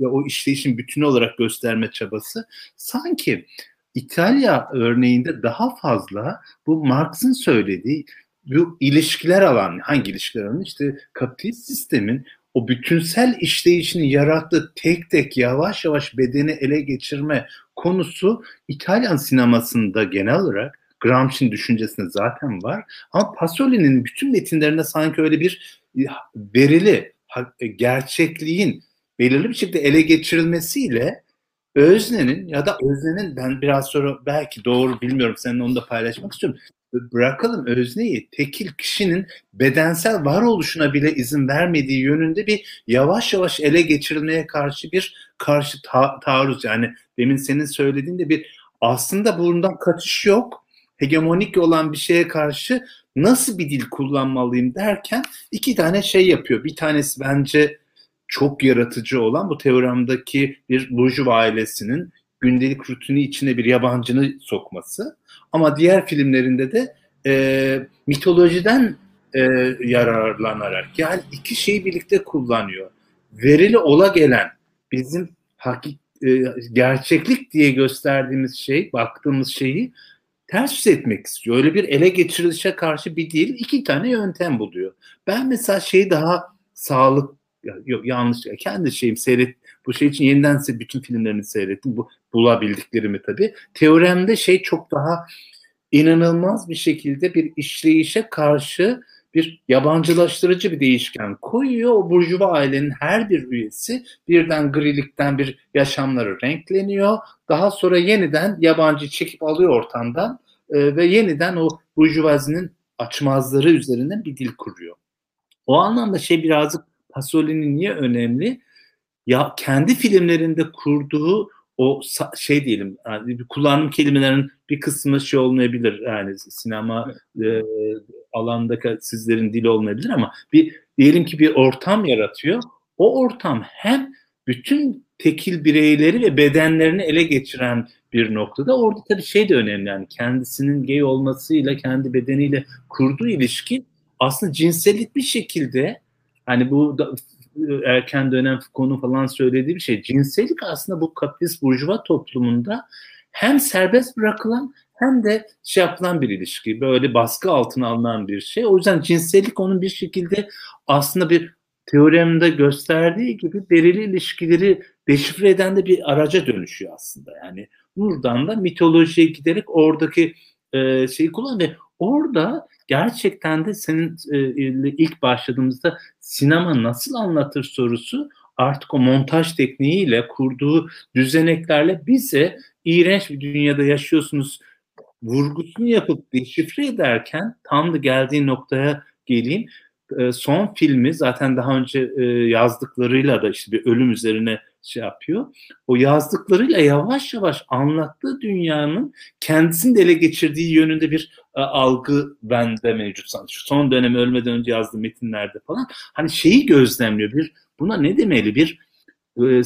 o işleyişin bütünü olarak gösterme çabası sanki İtalya örneğinde daha fazla bu Marx'ın söylediği bu ilişkiler alan hangi ilişkiler alanı işte kapitalist sistemin o bütünsel işleyişini yarattığı tek tek yavaş yavaş bedeni ele geçirme konusu İtalyan sinemasında genel olarak Gramsci'nin düşüncesinde zaten var. Ama Pasolini'nin bütün metinlerinde sanki öyle bir e, verili e, gerçekliğin belirli bir şekilde ele geçirilmesiyle öznenin ya da öznenin ben biraz sonra belki doğru bilmiyorum seninle onu da paylaşmak istiyorum. Bırakalım özneyi tekil kişinin bedensel varoluşuna bile izin vermediği yönünde bir yavaş yavaş ele geçirilmeye karşı bir karşı ta- taarruz. Yani demin senin söylediğinde bir aslında bundan kaçış yok. Hegemonik olan bir şeye karşı nasıl bir dil kullanmalıyım derken iki tane şey yapıyor. Bir tanesi bence çok yaratıcı olan bu teoremdaki bir burjuva ailesinin gündelik rutini içine bir yabancını sokması. Ama diğer filmlerinde de e, mitolojiden e, yararlanarak yani iki şeyi birlikte kullanıyor. Verili ola gelen bizim hakik, e, gerçeklik diye gösterdiğimiz şey, baktığımız şeyi ters etmek istiyor. Öyle bir ele geçirilişe karşı bir değil, iki tane yöntem buluyor. Ben mesela şeyi daha sağlık yok yanlış kendi şeyim seyret bu şey için yeniden bütün filmlerini seyrettim. Bu bulabildiklerimi tabii. Teoremde şey çok daha inanılmaz bir şekilde bir işleyişe karşı bir yabancılaştırıcı bir değişken koyuyor. O burjuva ailenin her bir üyesi birden grilikten bir yaşamları renkleniyor. Daha sonra yeniden yabancı çekip alıyor ortamdan e, ve yeniden o burjuvazinin açmazları üzerinden bir dil kuruyor. O anlamda şey birazcık Pasolini niye önemli? Ya kendi filmlerinde kurduğu o şey diyelim yani kullandığım kelimelerin bir kısmı şey olmayabilir yani sinema e, alandaki sizlerin dili olmayabilir ama bir diyelim ki bir ortam yaratıyor. O ortam hem bütün tekil bireyleri ve bedenlerini ele geçiren bir noktada orada tabii şey de önemli yani kendisinin gay olmasıyla kendi bedeniyle kurduğu ilişki aslında cinsellik bir şekilde hani bu da, erken dönem konu falan söylediği bir şey. Cinsellik aslında bu kapitalist burjuva toplumunda hem serbest bırakılan hem de şey yapılan bir ilişki. Böyle baskı altına alınan bir şey. O yüzden cinsellik onun bir şekilde aslında bir teoremde gösterdiği gibi derili ilişkileri deşifre eden de bir araca dönüşüyor aslında. Yani buradan da mitolojiye giderek oradaki e, şeyi kullan orada gerçekten de senin e, ilk başladığımızda sinema nasıl anlatır sorusu artık o montaj tekniğiyle kurduğu düzeneklerle bize iğrenç bir dünyada yaşıyorsunuz vurgusunu yapıp deşifre ederken tam da geldiği noktaya geleyim. E, son filmi zaten daha önce e, yazdıklarıyla da işte bir ölüm üzerine şey yapıyor. O yazdıklarıyla yavaş yavaş anlattığı dünyanın kendisini de ele geçirdiği yönünde bir e, algı bende mevcut. Şu son dönemi ölmeden önce yazdığı metinlerde falan. Hani şeyi gözlemliyor. Bir buna ne demeli? Bir e,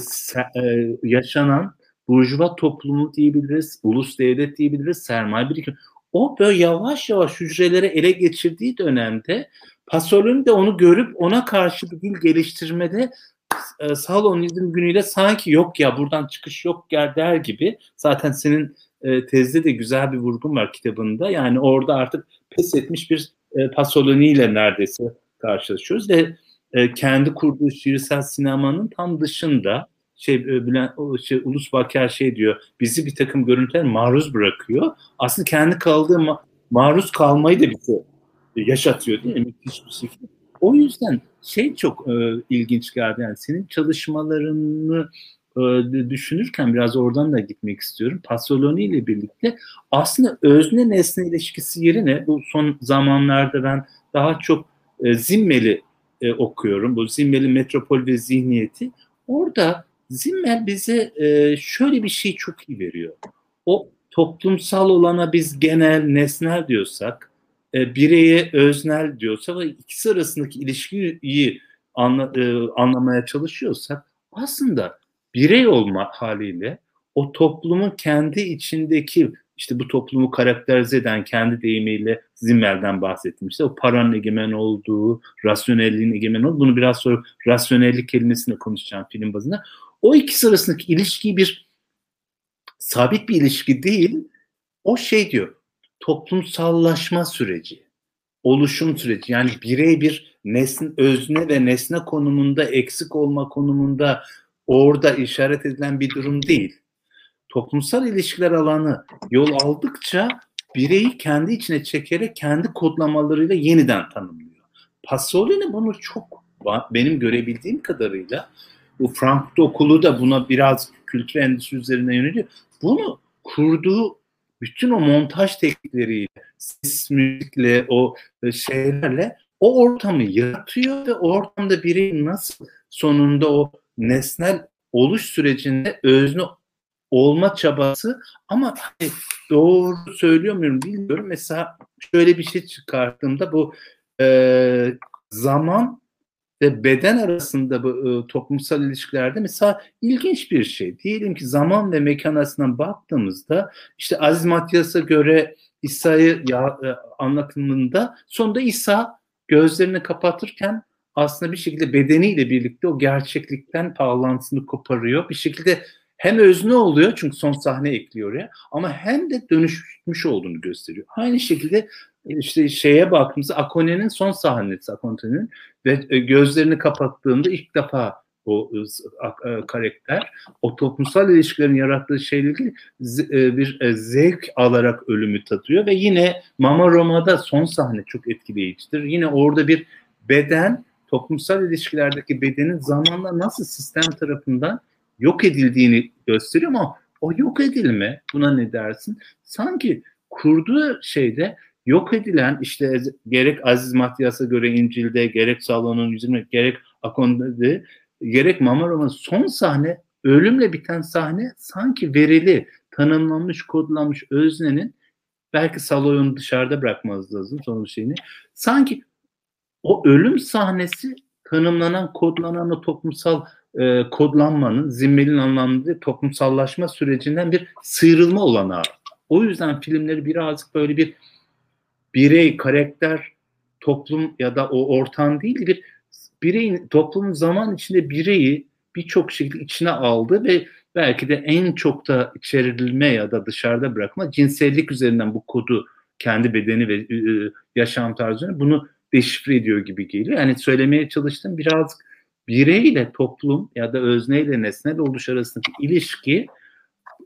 e, yaşanan burjuva toplumu diyebiliriz, ulus devlet diyebiliriz, sermaye birikim. O böyle yavaş yavaş hücreleri ele geçirdiği dönemde Pasolini de onu görüp ona karşı bir dil geliştirmede e, Salonizm günüyle sanki yok ya buradan çıkış yok ya der gibi. Zaten senin e, tezde de güzel bir vurgun var kitabında. Yani orada artık pes etmiş bir e, Pasolini ile neredeyse karşılaşıyoruz ve e, kendi kurduğu şiirsel sinemanın tam dışında şey e, Bülent şey, Ulus Baker şey diyor bizi bir takım görüntüler maruz bırakıyor. Aslında kendi kaldığı ma- maruz kalmayı da bize yaşatıyor değil mi? Müthiş bir şekilde. O yüzden şey çok e, ilginç geldi. Yani senin çalışmalarını düşünürken biraz oradan da gitmek istiyorum. Pasolini ile birlikte aslında özne nesne ilişkisi yerine bu son zamanlarda ben daha çok e, Zimmel'i e, okuyorum. Bu Zimmel'in Metropol ve Zihniyeti. Orada Zimmel bize e, şöyle bir şey çok iyi veriyor. O toplumsal olana biz genel, nesnel diyorsak, e, bireye öznel diyorsa ve ikisi arasındaki ilişkiyi anla, e, anlamaya çalışıyorsak aslında birey olma haliyle o toplumun kendi içindeki işte bu toplumu karakterize eden kendi deyimiyle Zimmel'den bahsettim. İşte o paranın egemen olduğu, rasyonelliğin egemen olduğu. Bunu biraz sonra rasyonellik kelimesine konuşacağım film bazında. O ikisi arasındaki ilişki bir sabit bir ilişki değil. O şey diyor, toplumsallaşma süreci, oluşum süreci. Yani birey bir nesne, özne ve nesne konumunda eksik olma konumunda orada işaret edilen bir durum değil. Toplumsal ilişkiler alanı yol aldıkça bireyi kendi içine çekerek kendi kodlamalarıyla yeniden tanımlıyor. Pasolini bunu çok benim görebildiğim kadarıyla bu Frankfurt okulu da buna biraz kültür endüstri üzerine yöneliyor. Bunu kurduğu bütün o montaj teknikleriyle, ses müzikle, o şeylerle o ortamı yaratıyor ve ortamda bireyin nasıl sonunda o nesnel oluş sürecinde özne olma çabası ama hani doğru söylüyor muyum bilmiyorum. Mesela şöyle bir şey çıkarttığımda bu e, zaman ve beden arasında bu e, toplumsal ilişkilerde mesela ilginç bir şey. Diyelim ki zaman ve mekan arasından baktığımızda işte Aziz Matyas'a göre İsa'yı e, anlatımında sonunda İsa gözlerini kapatırken aslında bir şekilde bedeniyle birlikte o gerçeklikten bağlantısını koparıyor. Bir şekilde hem özne oluyor çünkü son sahne ekliyor ya ama hem de dönüşmüş olduğunu gösteriyor. Aynı şekilde işte şeye baktığımızda Akone'nin son sahnesi Akone'nin ve e, gözlerini kapattığında ilk defa o e, e, karakter o toplumsal ilişkilerin yarattığı şeyle ilgili bir zevk alarak ölümü tadıyor ve yine Mama Roma'da son sahne çok etkileyicidir. Yine orada bir beden toplumsal ilişkilerdeki bedenin zamanla nasıl sistem tarafından yok edildiğini gösteriyor ama o yok edilme buna ne dersin? Sanki kurduğu şeyde yok edilen işte gerek Aziz Matyas'a göre İncil'de gerek Salon'un yüzünde gerek Akon'da gerek Mamarom'un son sahne ölümle biten sahne sanki verili, tanımlanmış, kodlanmış öznenin belki Salon'u dışarıda bırakmaz lazım son şeyini. Sanki o ölüm sahnesi tanımlanan, kodlanan o toplumsal e, kodlanmanın zimmelin anlamda toplumsallaşma sürecinden bir sıyrılma olanağı. O yüzden filmleri birazcık böyle bir birey, karakter, toplum ya da o ortam değil bir bireyin toplumun zaman içinde bireyi birçok şekilde içine aldı ve belki de en çok da içerilme ya da dışarıda bırakma cinsellik üzerinden bu kodu kendi bedeni ve e, yaşam tarzını bunu deşifre ediyor gibi geliyor. Yani söylemeye çalıştım biraz bireyle toplum ya da özneyle nesnel oluş arasındaki ilişki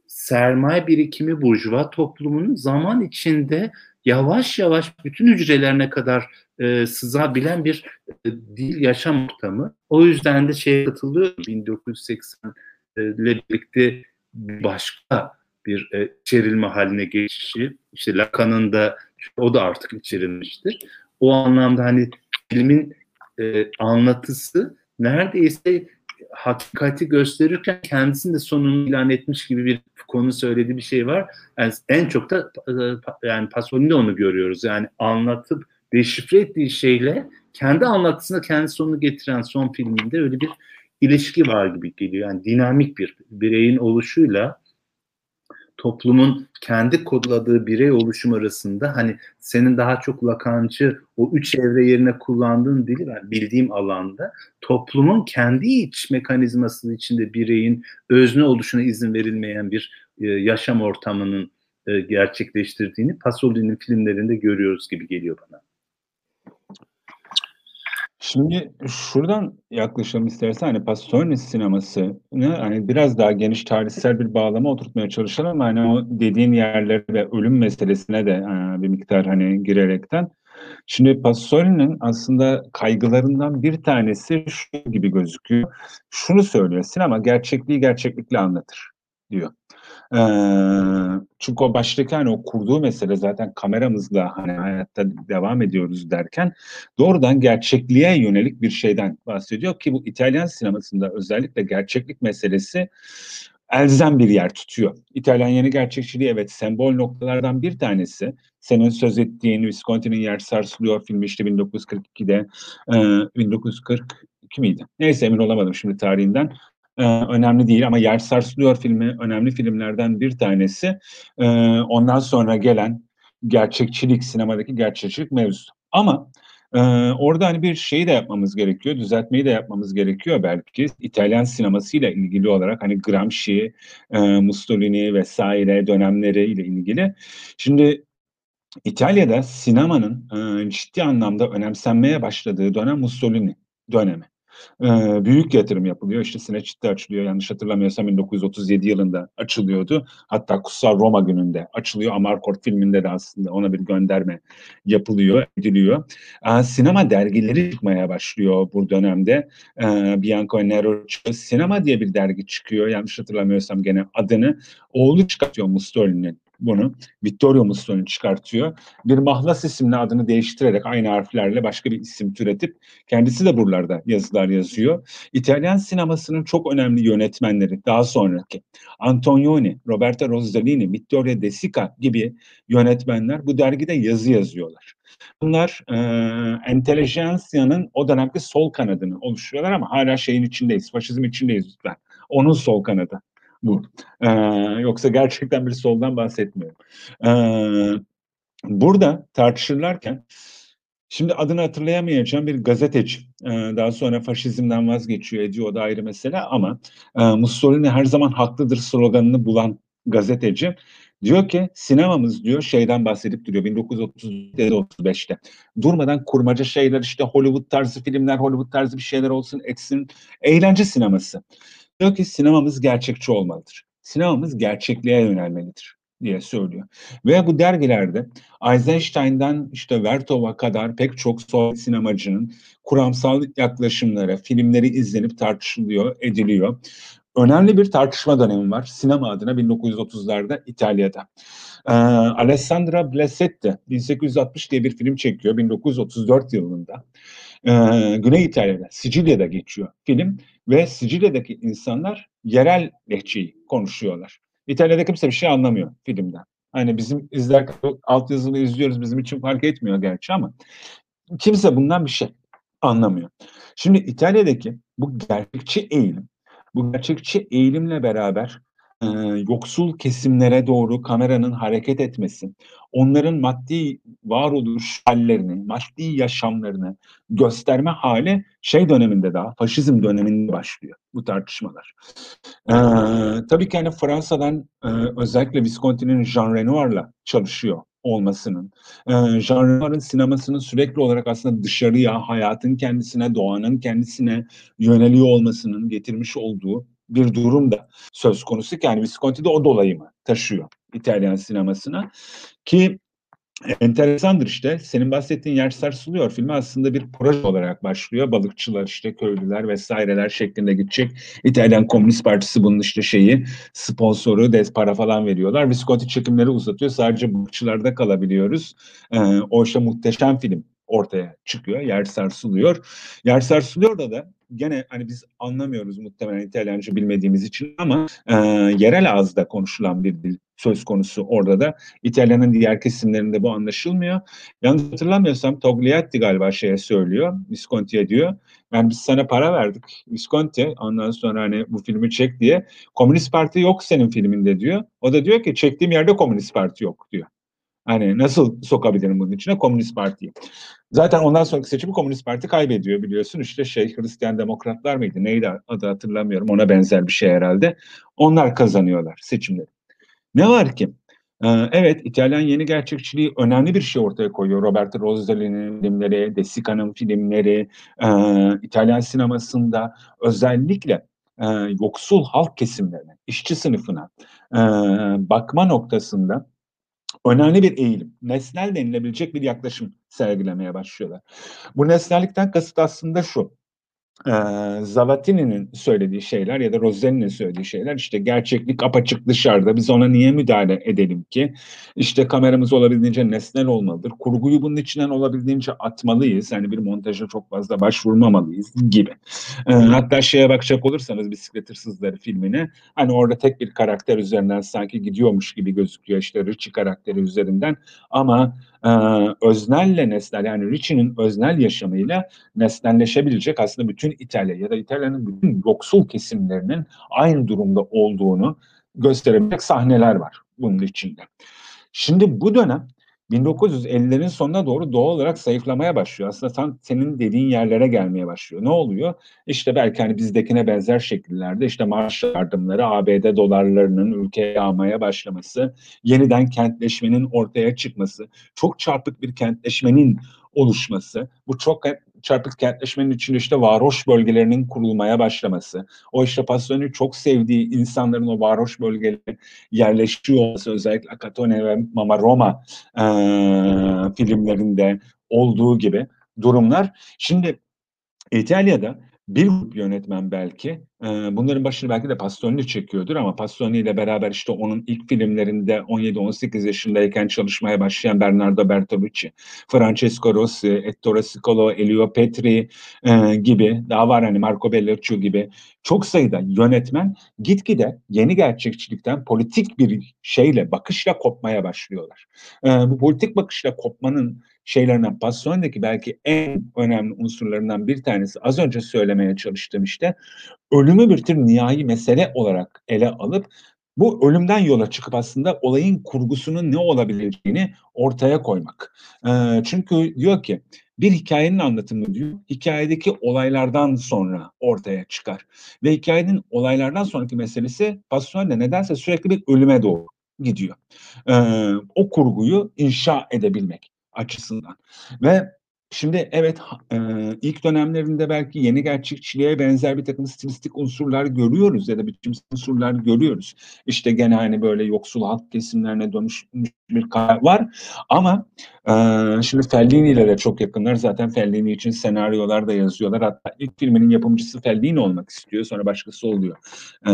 sermaye birikimi burjuva toplumunun zaman içinde yavaş yavaş bütün hücrelerine kadar e, sızabilen bir e, dil yaşam ortamı. O yüzden de şeye katılıyor 1980 ile birlikte başka bir e, içerilme haline geçişi. İşte Lacan'ın da o da artık içerilmiştir. O anlamda hani filmin e, anlatısı neredeyse hakikati gösterirken kendisini de sonunu ilan etmiş gibi bir konu söylediği bir şey var. Yani en çok da e, yani Pasolini'de onu görüyoruz. Yani anlatıp deşifre ettiği şeyle kendi anlatısına kendi sonunu getiren son filminde öyle bir ilişki var gibi geliyor. Yani dinamik bir bireyin oluşuyla toplumun kendi kodladığı birey oluşum arasında hani senin daha çok lakancı o üç evre yerine kullandığın dili ben bildiğim alanda toplumun kendi iç mekanizması içinde bireyin özne oluşuna izin verilmeyen bir e, yaşam ortamının e, gerçekleştirdiğini Pasolini'nin filmlerinde görüyoruz gibi geliyor bana. Şimdi şuradan yaklaşalım istersen hani Pasolini sineması hani biraz daha geniş tarihsel bir bağlama oturtmaya çalışalım ama hani o dediğin yerlere ve ölüm meselesine de e, bir miktar hani girerekten. Şimdi Pasolini'nin aslında kaygılarından bir tanesi şu gibi gözüküyor. Şunu söylüyor, sinema gerçekliği gerçeklikle anlatır diyor. Çünkü o baştaki hani o kurduğu mesele zaten kameramızla hani hayatta devam ediyoruz derken doğrudan gerçekliğe yönelik bir şeyden bahsediyor ki bu İtalyan sinemasında özellikle gerçeklik meselesi elzem bir yer tutuyor. İtalyan yeni gerçekçiliği evet sembol noktalardan bir tanesi. Senin söz ettiğin Visconti'nin Yer Sarsılıyor filmi işte 1942'de e, 1942 miydi? Neyse emin olamadım şimdi tarihinden e, önemli değil ama Yer Sarsılıyor filmi önemli filmlerden bir tanesi. E, ondan sonra gelen gerçekçilik, sinemadaki gerçekçilik mevzusu. Ama ee, orada hani bir şeyi de yapmamız gerekiyor, düzeltmeyi de yapmamız gerekiyor belki. İtalyan sinemasıyla ilgili olarak hani Gramsci, e, Mussolini vesaire dönemleriyle ilgili. Şimdi İtalya'da sinemanın e, ciddi anlamda önemsenmeye başladığı dönem Mussolini dönemi e, büyük yatırım yapılıyor. İşte Cinecittà açılıyor. Yanlış hatırlamıyorsam 1937 yılında açılıyordu. Hatta Kutsal Roma gününde açılıyor. Amarcord filminde de aslında ona bir gönderme yapılıyor, ediliyor. E, sinema dergileri çıkmaya başlıyor bu dönemde. E, Bianco Nero Sinema diye bir dergi çıkıyor. Yanlış hatırlamıyorsam gene adını. Oğlu çıkartıyor Mussolini'nin bunu Vittorio Mussolini çıkartıyor. Bir mahlas isimli adını değiştirerek aynı harflerle başka bir isim türetip kendisi de buralarda yazılar yazıyor. İtalyan sinemasının çok önemli yönetmenleri daha sonraki Antonioni, Roberto Rossellini, Vittorio De Sica gibi yönetmenler bu dergide yazı yazıyorlar. Bunlar e, entelejansiyanın o dönemki sol kanadını oluşturuyorlar ama hala şeyin içindeyiz, faşizm içindeyiz lütfen. Onun sol kanadı bu. Ee, yoksa gerçekten bir soldan bahsetmiyorum. Ee, burada tartışırlarken Şimdi adını hatırlayamayacağım bir gazeteci. Daha sonra faşizmden vazgeçiyor ediyor o da ayrı mesele ama Mussolini her zaman haklıdır sloganını bulan gazeteci diyor ki sinemamız diyor şeyden bahsedip duruyor 1935'te. Durmadan kurmaca şeyler işte Hollywood tarzı filmler, Hollywood tarzı bir şeyler olsun etsin. Eğlence sineması. Diyor ki sinemamız gerçekçi olmalıdır. Sinemamız gerçekliğe yönelmelidir diye söylüyor. Ve bu dergilerde Eisenstein'dan işte Vertov'a kadar pek çok sol sinemacının kuramsal yaklaşımları, filmleri izlenip tartışılıyor, ediliyor. Önemli bir tartışma dönemi var sinema adına 1930'larda İtalya'da. Ee, Alessandra Blasetti 1860 diye bir film çekiyor 1934 yılında. Ee, Güney İtalya'da, Sicilya'da geçiyor film ve Sicilya'daki insanlar yerel lehçeyi konuşuyorlar. İtalya'da kimse bir şey anlamıyor filmden. Hani bizim izlerken altyazılı izliyoruz bizim için fark etmiyor gerçi ama kimse bundan bir şey anlamıyor. Şimdi İtalya'daki bu gerçekçi eğilim, bu gerçekçi eğilimle beraber yoksul kesimlere doğru kameranın hareket etmesi, onların maddi varoluş hallerini, maddi yaşamlarını gösterme hali şey döneminde daha, faşizm döneminde başlıyor bu tartışmalar. Ee, tabii ki hani Fransa'dan e, özellikle Visconti'nin Jean Renoir'la çalışıyor olmasının, e, Jean Renoir'ın sinemasının sürekli olarak aslında dışarıya, hayatın kendisine, doğanın kendisine yöneliyor olmasının getirmiş olduğu bir durum da söz konusu ki yani Visconti de o dolayımı taşıyor İtalyan sinemasına ki enteresandır işte. Senin bahsettiğin yer sarsılıyor. Filmi aslında bir proje olarak başlıyor. Balıkçılar işte köylüler vesaireler şeklinde gidecek. İtalyan Komünist Partisi bunun işte şeyi sponsoru des para falan veriyorlar. Visconti çekimleri uzatıyor. Sadece balıkçılarda kalabiliyoruz. Ee, o işte muhteşem film ortaya çıkıyor. Yer sarsılıyor. Yer sarsılıyor da da gene hani biz anlamıyoruz muhtemelen İtalyanca bilmediğimiz için ama e, yerel ağızda konuşulan bir dil söz konusu orada da. İtalya'nın diğer kesimlerinde bu anlaşılmıyor. Yanlış hatırlamıyorsam Togliatti galiba şeye söylüyor. Visconti'ye diyor. Yani biz sana para verdik. Visconti ondan sonra hani bu filmi çek diye. Komünist Parti yok senin filminde diyor. O da diyor ki çektiğim yerde Komünist Parti yok diyor. Hani nasıl sokabilirim bunun içine Komünist Parti'yi? Zaten ondan sonraki seçimi Komünist Parti kaybediyor biliyorsun. İşte şey Hristiyan Demokratlar mıydı? Neydi adı hatırlamıyorum. Ona benzer bir şey herhalde. Onlar kazanıyorlar seçimleri. Ne var ki? Ee, evet, İtalyan yeni gerçekçiliği önemli bir şey ortaya koyuyor. Roberto Rossellini'nin filmleri, De Sica'nın filmleri, e, İtalyan sinemasında özellikle e, yoksul halk kesimlerine, işçi sınıfına bakma noktasında önemli bir eğilim, nesnel denilebilecek bir yaklaşım sergilemeye başlıyorlar. Bu nesnellikten kasıt aslında şu, e, Zavatini'nin söylediği şeyler ya da Rossellini'nin söylediği şeyler işte gerçeklik apaçık dışarıda biz ona niye müdahale edelim ki? İşte kameramız olabildiğince nesnel olmalıdır. Kurguyu bunun içinden olabildiğince atmalıyız. Yani bir montaja çok fazla başvurmamalıyız gibi. E, hatta şeye bakacak olursanız Bisiklet Hırsızları filmine hani orada tek bir karakter üzerinden sanki gidiyormuş gibi gözüküyor işte Richie karakteri üzerinden ama öznelle nesnel yani Richie'nin öznel yaşamıyla nesnelleşebilecek aslında bütün İtalya ya da İtalya'nın bütün yoksul kesimlerinin aynı durumda olduğunu gösterebilecek sahneler var bunun içinde. Şimdi bu dönem 1950'lerin sonuna doğru doğal olarak zayıflamaya başlıyor. Aslında tam senin dediğin yerlere gelmeye başlıyor. Ne oluyor? İşte belki hani bizdekine benzer şekillerde işte maaş yardımları, ABD dolarlarının ülkeye yağmaya başlaması, yeniden kentleşmenin ortaya çıkması, çok çarpık bir kentleşmenin oluşması, bu çok çarpık kentleşmenin içinde işte varoş bölgelerinin kurulmaya başlaması, o işte Pasolini çok sevdiği insanların o varoş bölgelere yerleşiyor olması özellikle Akatone ve Mama Roma e, filmlerinde olduğu gibi durumlar. Şimdi İtalya'da bir grup yönetmen belki, bunların başını belki de Pasolini çekiyordur ama Pasolini ile beraber işte onun ilk filmlerinde 17-18 yaşındayken çalışmaya başlayan Bernardo Bertolucci, Francesco Rossi, Ettore Scolo, Elio Petri e, gibi, daha var hani Marco Bellucci gibi çok sayıda yönetmen gitgide yeni gerçekçilikten politik bir şeyle, bakışla kopmaya başlıyorlar. E, bu politik bakışla kopmanın şeylerinden Pasolini'deki belki en önemli unsurlarından bir tanesi az önce söylemeye çalıştığım işte ölümü bir tür nihai mesele olarak ele alıp bu ölümden yola çıkıp aslında olayın kurgusunun ne olabileceğini ortaya koymak. E, çünkü diyor ki bir hikayenin anlatımı diyor, hikayedeki olaylardan sonra ortaya çıkar. Ve hikayenin olaylardan sonraki meselesi Pasolini nedense sürekli bir ölüme doğru gidiyor. E, o kurguyu inşa edebilmek açısından. Ve şimdi evet e, ilk dönemlerinde belki yeni gerçekçiliğe benzer bir takım stilistik unsurlar görüyoruz ya da biçimsel unsurlar görüyoruz. İşte gene hani böyle yoksul halk kesimlerine dönüşmüş bir var ama e, şimdi Fellini ile de çok yakınlar. Zaten Fellini için senaryolar da yazıyorlar. Hatta ilk filminin yapımcısı Fellini olmak istiyor. Sonra başkası oluyor e,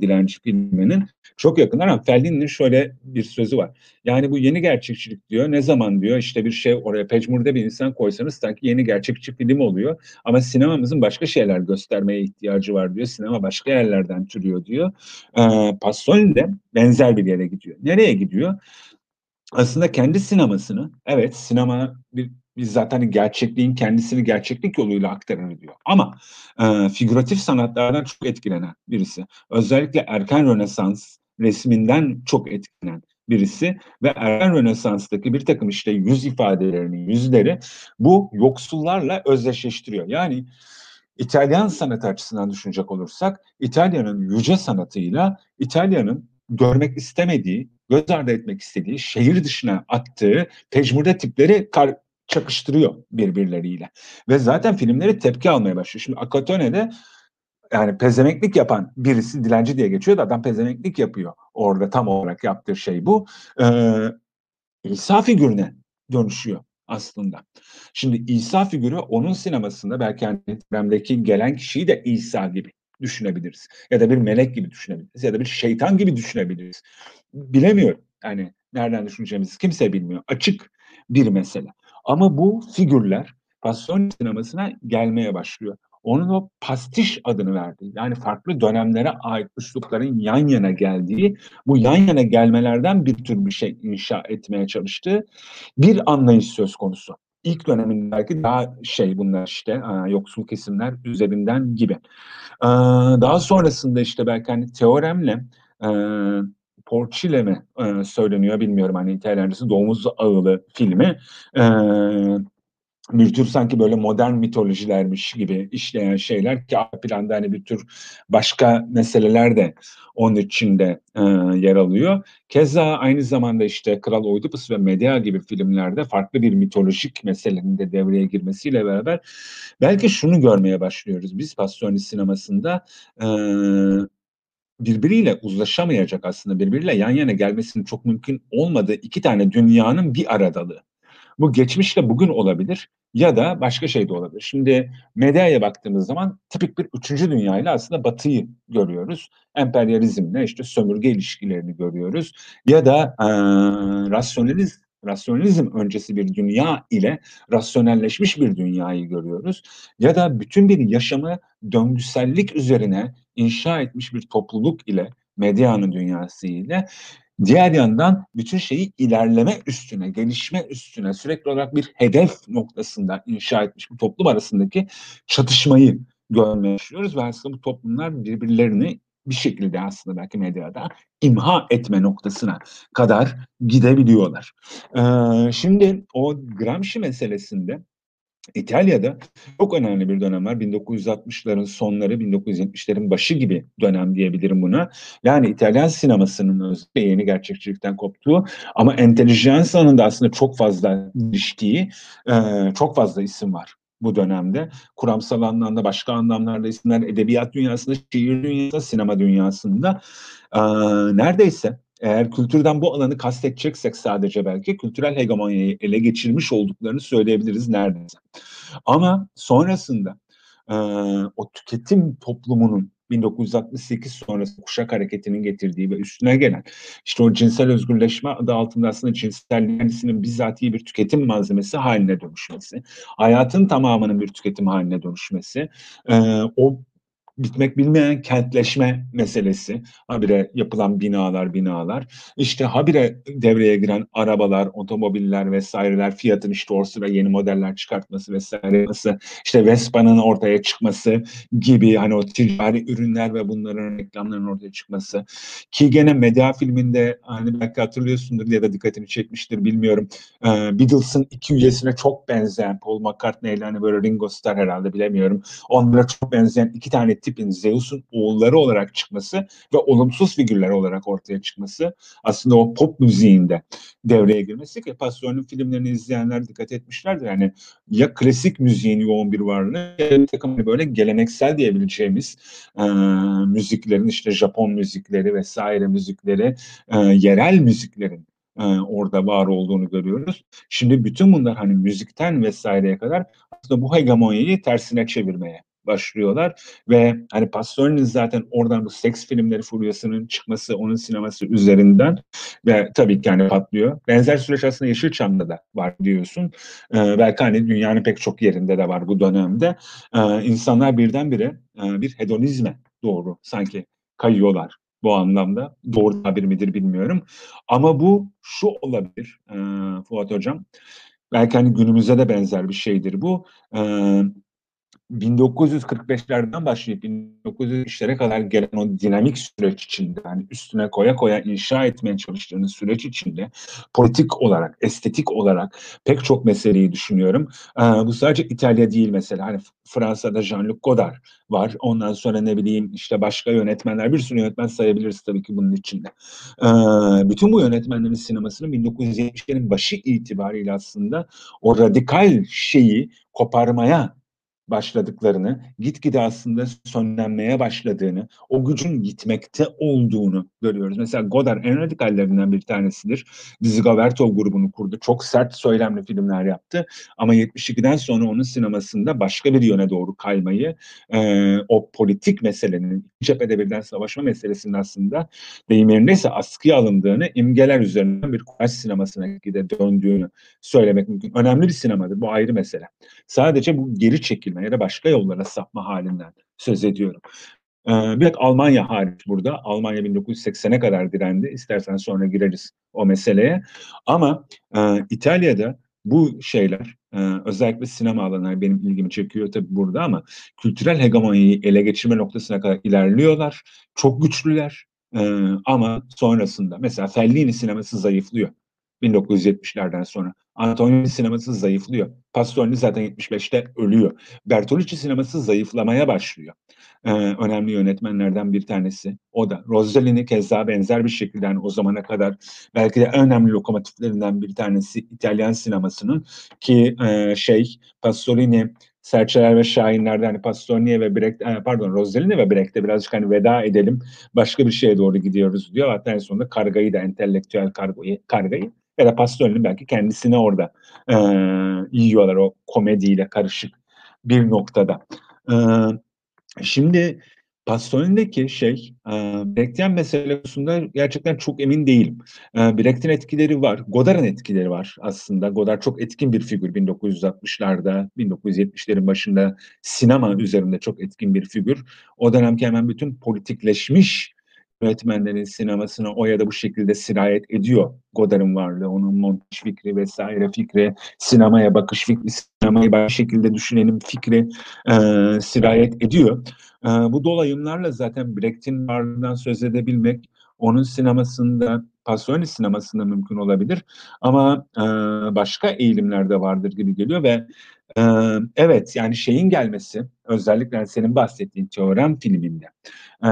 Dilenci filminin. Çok yakınlar ama Fellini'nin şöyle bir sözü var. Yani bu yeni gerçekçilik diyor. Ne zaman diyor işte bir şey oraya pecmurde bir insan koysanız sanki yeni gerçekçi film oluyor. Ama sinemamızın başka şeyler göstermeye ihtiyacı var diyor. Sinema başka yerlerden türüyor diyor. E, Pasolini de benzer bir yere gidiyor. Nereye gidiyor? Aslında kendi sinemasını, evet sinema bir biz zaten gerçekliğin kendisini gerçeklik yoluyla aktarır diyor. Ama e, figüratif sanatlardan çok etkilenen birisi. Özellikle erken Rönesans resminden çok etkilenen birisi ve erken Rönesans'taki bir takım işte yüz ifadelerini, yüzleri bu yoksullarla özdeşleştiriyor. Yani İtalyan sanatı açısından düşünecek olursak İtalya'nın yüce sanatıyla İtalya'nın görmek istemediği, göz ardı etmek istediği, şehir dışına attığı tecmurde tipleri kar çakıştırıyor birbirleriyle. Ve zaten filmleri tepki almaya başlıyor. Şimdi Akatone'de yani pezemeklik yapan birisi dilenci diye geçiyor da adam pezemeklik yapıyor. Orada tam olarak yaptığı şey bu. Ee, İsa figürüne dönüşüyor aslında. Şimdi İsa figürü onun sinemasında belki hani gelen kişiyi de İsa gibi düşünebiliriz. Ya da bir melek gibi düşünebiliriz. Ya da bir şeytan gibi düşünebiliriz. Bilemiyorum. Yani nereden düşüneceğimizi kimse bilmiyor. Açık bir mesele. Ama bu figürler pasyon sinemasına gelmeye başlıyor. Onun o pastiş adını verdi. Yani farklı dönemlere ait üslupların yan yana geldiği, bu yan yana gelmelerden bir tür bir şey inşa etmeye çalıştığı bir anlayış söz konusu. İlk dönemin belki daha şey bunlar işte yoksul kesimler üzerinden gibi. Daha sonrasında işte belki hani teoremle Porçile mi e, söyleniyor bilmiyorum hani İtalyancası Domuz Ağılı filmi. Bir tür sanki böyle modern mitolojilermiş gibi işleyen şeyler ki planda hani bir tür başka meseleler de onun içinde e, yer alıyor. Keza aynı zamanda işte Kral Oidipus ve Medea gibi filmlerde farklı bir mitolojik meselenin de devreye girmesiyle beraber belki şunu görmeye başlıyoruz. Biz Pasyonist sinemasında e, birbiriyle uzlaşamayacak aslında birbiriyle yan yana gelmesinin çok mümkün olmadığı iki tane dünyanın bir aradalığı. Bu geçmişle bugün olabilir ya da başka şey de olabilir. Şimdi medyaya baktığımız zaman tipik bir üçüncü dünya ile aslında batıyı görüyoruz. Emperyalizmle işte sömürge ilişkilerini görüyoruz. Ya da e, rasyonalizm rasyonalizm öncesi bir dünya ile rasyonelleşmiş bir dünyayı görüyoruz. Ya da bütün bir yaşamı döngüsellik üzerine inşa etmiş bir topluluk ile medyanın dünyası ile Diğer yandan bütün şeyi ilerleme üstüne, gelişme üstüne sürekli olarak bir hedef noktasında inşa etmiş bu toplum arasındaki çatışmayı görmeye başlıyoruz ve aslında bu toplumlar birbirlerini bir şekilde aslında belki medyada imha etme noktasına kadar gidebiliyorlar. Ee, şimdi o Gramsci meselesinde İtalya'da çok önemli bir dönem var. 1960'ların sonları, 1970'lerin başı gibi dönem diyebilirim buna. Yani İtalyan sinemasının özellikle yeni gerçekçilikten koptuğu ama entelijansanın da aslında çok fazla iliştiği çok fazla isim var bu dönemde. Kuramsal anlamda, başka anlamlarda isimler edebiyat dünyasında, şiir dünyasında, sinema dünyasında neredeyse eğer kültürden bu alanı kasteteceksek sadece belki kültürel hegemonyayı ele geçirmiş olduklarını söyleyebiliriz neredeyse. Ama sonrasında e, o tüketim toplumunun 1968 sonrası kuşak hareketinin getirdiği ve üstüne gelen işte o cinsel özgürleşme adı altında aslında cinselliğin kendisinin bizatihi bir tüketim malzemesi haline dönüşmesi, hayatın tamamının bir tüketim haline dönüşmesi, e, o bitmek bilmeyen kentleşme meselesi. Habire yapılan binalar binalar. İşte habire devreye giren arabalar, otomobiller vesaireler, fiyatın işte o sıra yeni modeller çıkartması vesaire. işte Vespa'nın ortaya çıkması gibi hani o ticari ürünler ve bunların reklamların ortaya çıkması. Ki gene medya filminde hani belki hatırlıyorsundur ya da dikkatini çekmiştir bilmiyorum. Ee, Beatles'ın iki üyesine çok benzeyen Paul McCartney ile hani böyle Ringo Starr herhalde bilemiyorum. Onlara çok benzeyen iki tane tipin Zeus'un oğulları olarak çıkması ve olumsuz figürler olarak ortaya çıkması aslında o pop müziğinde devreye girmesi ki Pastore'un filmlerini izleyenler dikkat etmişlerdir. Yani ya klasik müziğin yoğun bir varlığı ya bir takım böyle geleneksel diyebileceğimiz e, müziklerin işte Japon müzikleri vesaire müzikleri e, yerel müziklerin orada var olduğunu görüyoruz. Şimdi bütün bunlar hani müzikten vesaireye kadar aslında bu hegemonyayı tersine çevirmeye başlıyorlar ve hani Pastore'nin zaten oradan bu seks filmleri furyasının çıkması onun sineması üzerinden ve tabii ki yani patlıyor. Benzer süreç aslında Yeşilçam'da da var diyorsun. Ee, belki hani dünyanın pek çok yerinde de var bu dönemde. Ee, insanlar birdenbire e, bir hedonizme doğru sanki kayıyorlar bu anlamda. Doğru tabir midir bilmiyorum. Ama bu şu olabilir e, Fuat Hocam. Belki hani günümüze de benzer bir şeydir bu. E, 1945'lerden başlayıp 1970'lere kadar gelen o dinamik süreç içinde yani üstüne koya koya inşa etmeye çalıştığınız süreç içinde politik olarak, estetik olarak pek çok meseleyi düşünüyorum. Ee, bu sadece İtalya değil mesela. Hani Fransa'da Jean-Luc Godard var. Ondan sonra ne bileyim işte başka yönetmenler bir sürü yönetmen sayabiliriz tabii ki bunun içinde. Ee, bütün bu yönetmenlerin sinemasının 1970'lerin başı itibariyle aslında o radikal şeyi koparmaya başladıklarını, gitgide aslında sönlenmeye başladığını, o gücün gitmekte olduğunu görüyoruz. Mesela Godard en radikallerinden bir tanesidir. Dizzy Vertov grubunu kurdu. Çok sert söylemli filmler yaptı. Ama 72'den sonra onun sinemasında başka bir yöne doğru kaymayı, e, o politik meselenin, cephede birden savaşma meselesinin aslında deyim yerindeyse askıya alındığını, imgeler üzerinden bir kulaç sinemasına gide döndüğünü söylemek mümkün. Önemli bir sinemadır. Bu ayrı mesele. Sadece bu geri çekilme ya da başka yollara sapma halinden söz ediyorum. Ee, bir Almanya hariç burada. Almanya 1980'e kadar direndi. İstersen sonra gireriz o meseleye. Ama İtalya'da bu şeyler özellikle sinema alanları benim ilgimi çekiyor tabii burada ama kültürel hegemonyayı ele geçirme noktasına kadar ilerliyorlar. Çok güçlüler ama sonrasında mesela Fellini sineması zayıflıyor 1970'lerden sonra. Antonioni sineması zayıflıyor. Pasolini zaten 75'te ölüyor. Bertolucci sineması zayıflamaya başlıyor. Ee, önemli yönetmenlerden bir tanesi. O da. Rossellini keza benzer bir şekilde yani o zamana kadar belki de önemli lokomotiflerinden bir tanesi İtalyan sinemasının ki e, şey Pasolini Serçeler ve Şahinler'de hani Pasolini ve Brecht, e, pardon Rossellini ve Brecht'te birazcık hani veda edelim. Başka bir şeye doğru gidiyoruz diyor. Hatta en sonunda kargayı da entelektüel kargayı, kargayı ya da Pasolini belki kendisini orada e, yiyorlar o komediyle karışık bir noktada. E, şimdi Pasolini'deki şey, e, Brecht'in mesele konusunda gerçekten çok emin değilim. E, Brecht'in etkileri var, Godard'ın etkileri var aslında. Godard çok etkin bir figür 1960'larda, 1970'lerin başında sinema üzerinde çok etkin bir figür. O dönemki hemen bütün politikleşmiş yönetmenlerin sinemasına o ya da bu şekilde sirayet ediyor Godard'ın varlığı, onun montaj fikri vesaire fikri, sinemaya bakış fikri, sinemayı başka şekilde düşünelim fikri e, sirayet ediyor. E, bu dolayımlarla zaten Brecht'in varlığından söz edebilmek, onun sinemasında, Pasolini sinemasında mümkün olabilir. Ama e, başka eğilimler de vardır gibi geliyor ve e, evet yani şeyin gelmesi, özellikle senin bahsettiğin teorem filminde. E,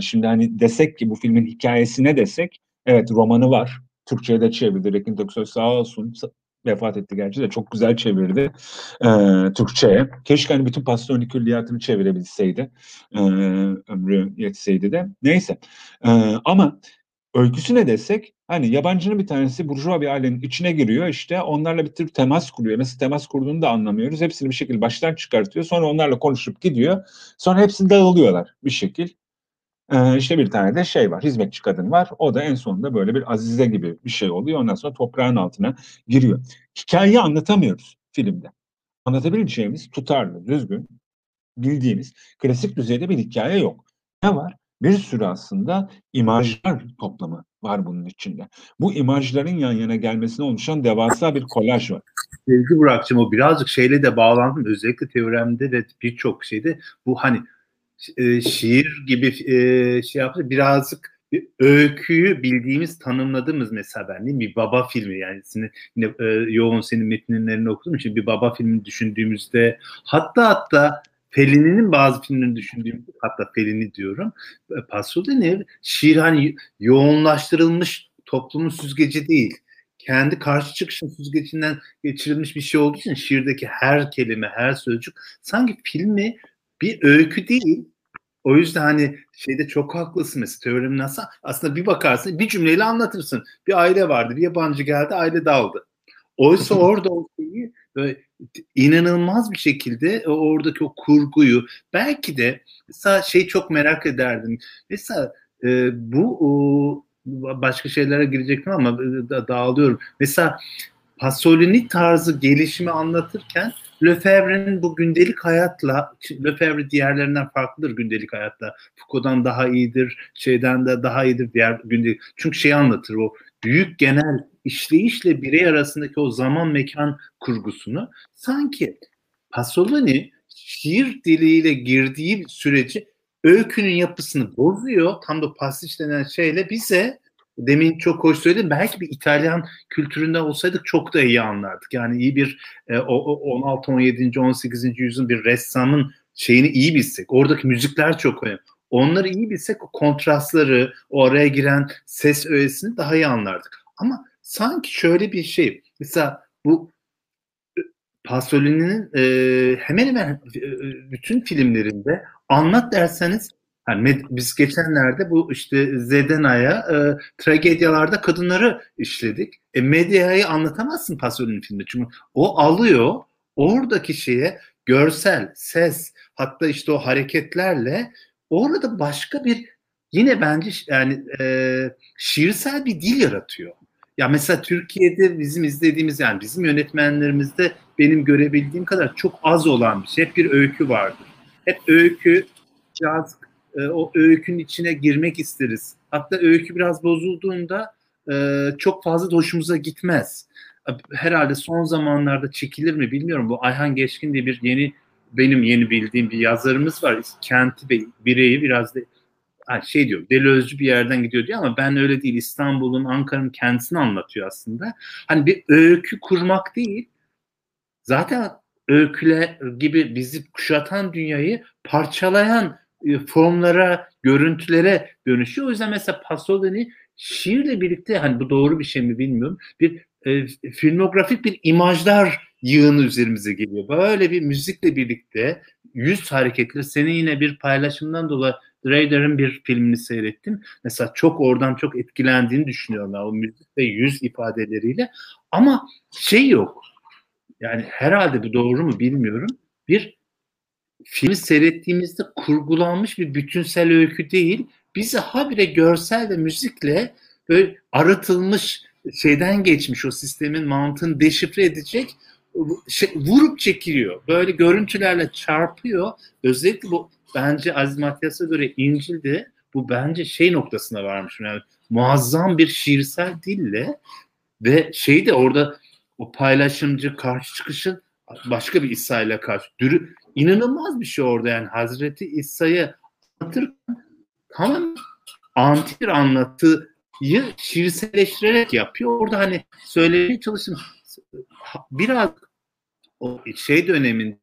şimdi hani desek ki bu filmin hikayesine desek, evet romanı var. Türkçe'ye de çevirdi. Rekin Töksoy sağ olsun vefat etti gerçi de çok güzel çevirdi e, Türkçe'ye. Keşke hani bütün Pasolini külliyatını çevirebilseydi. E, ömrü yetseydi de. Neyse. E, ama öyküsü ne desek hani yabancının bir tanesi burjuva bir ailenin içine giriyor işte onlarla bir tür temas kuruyor. Nasıl temas kurduğunu da anlamıyoruz. Hepsini bir şekilde baştan çıkartıyor. Sonra onlarla konuşup gidiyor. Sonra hepsi dağılıyorlar bir şekil. Ee, işte bir tane de şey var, hizmetçi kadın var. O da en sonunda böyle bir azize gibi bir şey oluyor. Ondan sonra toprağın altına giriyor. Hikayeyi anlatamıyoruz filmde. Anlatabileceğimiz tutarlı, düzgün, bildiğimiz klasik düzeyde bir hikaye yok. Ne var? Bir sürü aslında imajlar toplamı var bunun içinde. Bu imajların yan yana gelmesine oluşan devasa bir kolaj var. Sevgi Burak'cığım o birazcık şeyle de bağlandım. Özellikle teoremde de birçok şeyde bu hani e, şiir gibi e, şey yaptı birazcık bir öyküyü bildiğimiz tanımladığımız mesela ben değil mi? Bir baba filmi yani senin, yine e, yoğun senin metinlerini okudum için bir baba filmi düşündüğümüzde hatta hatta Fellini'nin bazı filmlerini düşündüğümüzde hatta Fellini diyorum. E, Pasolini şiir hani yoğunlaştırılmış toplumun süzgeci değil. Kendi karşı çıkışın süzgecinden geçirilmiş bir şey olduğu için şiirdeki her kelime, her sözcük sanki filmi bir öykü değil. O yüzden hani şeyde çok haklısın mesela teoremi nasıl aslında bir bakarsın bir cümleyle anlatırsın. Bir aile vardı bir yabancı geldi aile daldı. Oysa orada o şeyi böyle inanılmaz bir şekilde oradaki o kurguyu belki de mesela şey çok merak ederdim. Mesela e, bu o, başka şeylere girecektim ama e, da, dağılıyorum. Mesela Pasolini tarzı gelişimi anlatırken Lefebvre'nin bu gündelik hayatla, Lefebvre diğerlerinden farklıdır gündelik hayatta. Foucault'dan daha iyidir, şeyden de daha iyidir diğer gündelik. Çünkü şey anlatır o büyük genel işleyişle birey arasındaki o zaman mekan kurgusunu sanki Pasolini şiir diliyle girdiği süreci öykünün yapısını bozuyor. Tam da pastiş denen şeyle bize demin çok hoş söyledim. Belki bir İtalyan kültüründe olsaydık çok da iyi anlardık. Yani iyi bir e, 16, 17, 18. yüzyılın bir ressamın şeyini iyi bilsek. Oradaki müzikler çok önemli. Onları iyi bilsek o kontrastları, o araya giren ses öğesini daha iyi anlardık. Ama sanki şöyle bir şey. Mesela bu e, Pasolini'nin e, hemen hemen e, bütün filmlerinde anlat derseniz yani biz geçenlerde bu işte Zedena'ya e, tragedyalarda kadınları işledik. E, medyayı anlatamazsın Pasolini filmde. Çünkü o alıyor oradaki şeye görsel, ses hatta işte o hareketlerle orada başka bir yine bence yani e, şiirsel bir dil yaratıyor. Ya mesela Türkiye'de bizim izlediğimiz yani bizim yönetmenlerimizde benim görebildiğim kadar çok az olan bir şey. Hep bir öykü vardır. Hep öykü, caz, e, o öykünün içine girmek isteriz. Hatta öykü biraz bozulduğunda e, çok fazla da hoşumuza gitmez. Herhalde son zamanlarda çekilir mi bilmiyorum. Bu Ayhan Geçkin diye bir yeni benim yeni bildiğim bir yazarımız var. Kenti Bey, bireyi biraz da şey diyor Delözcü bir yerden gidiyor diyor ama ben öyle değil İstanbul'un Ankara'nın kendisini anlatıyor aslında. Hani bir öykü kurmak değil zaten öyküle gibi bizi kuşatan dünyayı parçalayan e, formlara, görüntülere dönüşüyor. O yüzden mesela Pasolini şiirle birlikte hani bu doğru bir şey mi bilmiyorum. Bir e, filmografik bir imajlar yığını üzerimize geliyor. Böyle bir müzikle birlikte yüz hareketleri senin yine bir paylaşımdan dolayı Raider'ın bir filmini seyrettim. Mesela çok oradan çok etkilendiğini düşünüyorum. O müzik ve yüz ifadeleriyle. Ama şey yok. Yani herhalde bu doğru mu bilmiyorum. Bir filmi seyrettiğimizde kurgulanmış bir bütünsel öykü değil. Bizi habire görsel ve müzikle böyle arıtılmış şeyden geçmiş o sistemin mantığını deşifre edecek şey, vurup çekiliyor. Böyle görüntülerle çarpıyor. Özellikle bu bence Aziz Matyas'a göre İncil'de bu bence şey noktasına varmış. Yani muazzam bir şiirsel dille ve şey de orada o paylaşımcı karşı çıkışın başka bir İsa ile karşı. Dürü, inanılmaz bir şey orada yani Hazreti İsa'yı anlatırken tamam antik bir anlatıyı şiirselleştirerek yapıyor. Orada hani söylemeye çalıştım biraz o şey dönemin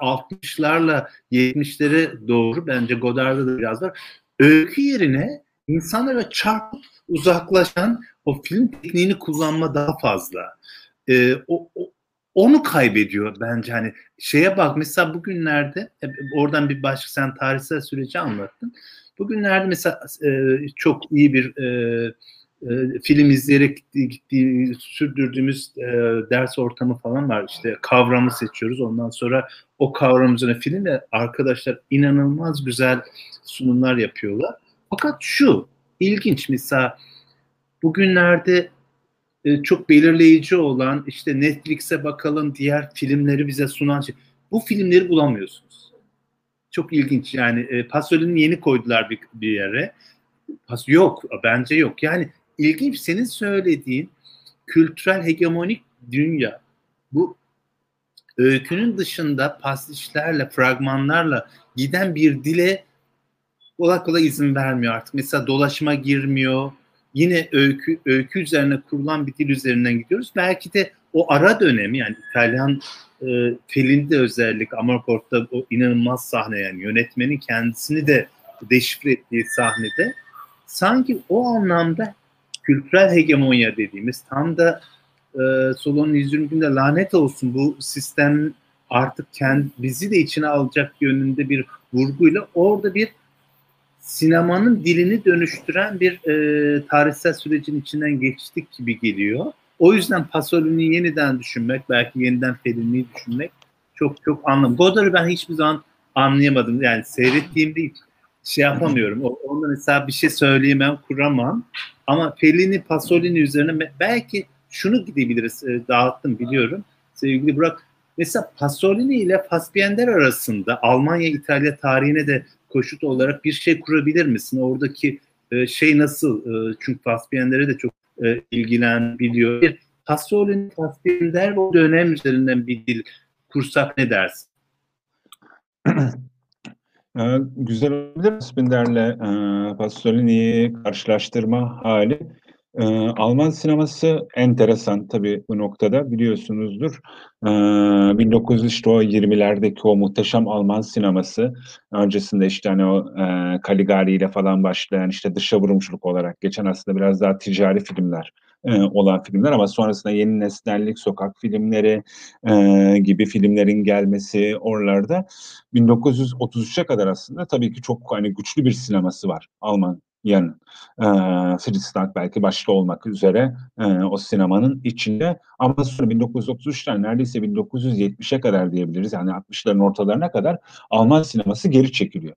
60'larla 70'lere doğru bence Godard'da da biraz var. Öykü yerine insanlara çarpıp uzaklaşan o film tekniğini kullanma daha fazla. Ee, o, o, onu kaybediyor bence hani şeye bak mesela bugünlerde e, oradan bir başka sen tarihsel süreci anlattın. Bugünlerde mesela e, çok iyi bir e, e, film izleyerek gittiği, sürdürdüğümüz e, ders ortamı falan var. İşte kavramı seçiyoruz. Ondan sonra o kavram üzerine filmle arkadaşlar inanılmaz güzel sunumlar yapıyorlar. Fakat şu ilginç mesela bugünlerde e, çok belirleyici olan işte Netflix'e bakalım diğer filmleri bize sunan şey. Bu filmleri bulamıyorsunuz. Çok ilginç yani e, Pasolini'ni yeni koydular bir, bir yere. Yok bence yok. Yani ilginç senin söylediğin kültürel hegemonik dünya bu öykünün dışında pasişlerle, fragmanlarla giden bir dile kolay kolay izin vermiyor artık. Mesela dolaşıma girmiyor. Yine öykü öykü üzerine kurulan bir dil üzerinden gidiyoruz. Belki de o ara dönemi yani İtalyan e, Fellini'de özellik Amarkort'ta o inanılmaz sahne yani yönetmenin kendisini de deşifre ettiği sahnede sanki o anlamda kültürel hegemonya dediğimiz tam da e, Solon'un 120 günde lanet olsun bu sistem artık kendi, bizi de içine alacak yönünde bir vurguyla orada bir sinemanın dilini dönüştüren bir e, tarihsel sürecin içinden geçtik gibi geliyor. O yüzden Pasolini'yi yeniden düşünmek, belki yeniden Fellini'yi düşünmek çok çok anlam. Godard'ı ben hiçbir zaman anlayamadım. Yani seyrettiğimde hiç şey yapamıyorum. Onda mesela bir şey söyleyemem, kuramam. Ama Fellini, Pasolini üzerine belki şunu gidebiliriz. E, dağıttım biliyorum. Sevgili Burak. Mesela Pasolini ile Fassbinder arasında Almanya İtalya tarihine de koşut olarak bir şey kurabilir misin? Oradaki e, şey nasıl? E, çünkü Fassbinder'e de çok e, ilgilen biliyor. Pasolini, Fassbinder o dönem üzerinden bir dil kursak ne dersin? Eee, güzel olabilir Spinder'le, eee, Pasolini'yi karşılaştırma hali. Eee, Alman sineması enteresan tabii bu noktada biliyorsunuzdur. Eee, 1900 işte o 20'lerdeki o muhteşem Alman sineması, öncesinde işte hani o, eee, Caligari ile falan başlayan işte dışa vurumculuk olarak geçen aslında biraz daha ticari filmler e, olan filmler ama sonrasında yeni nesnellik, sokak filmleri e, gibi filmlerin gelmesi oralarda 1933'e kadar aslında tabii ki çok hani güçlü bir sineması var Alman yanın. E, Fritz belki başta olmak üzere e, o sinemanın içinde ama sonra 1933'ten neredeyse 1970'e kadar diyebiliriz yani 60'ların ortalarına kadar Alman sineması geri çekiliyor.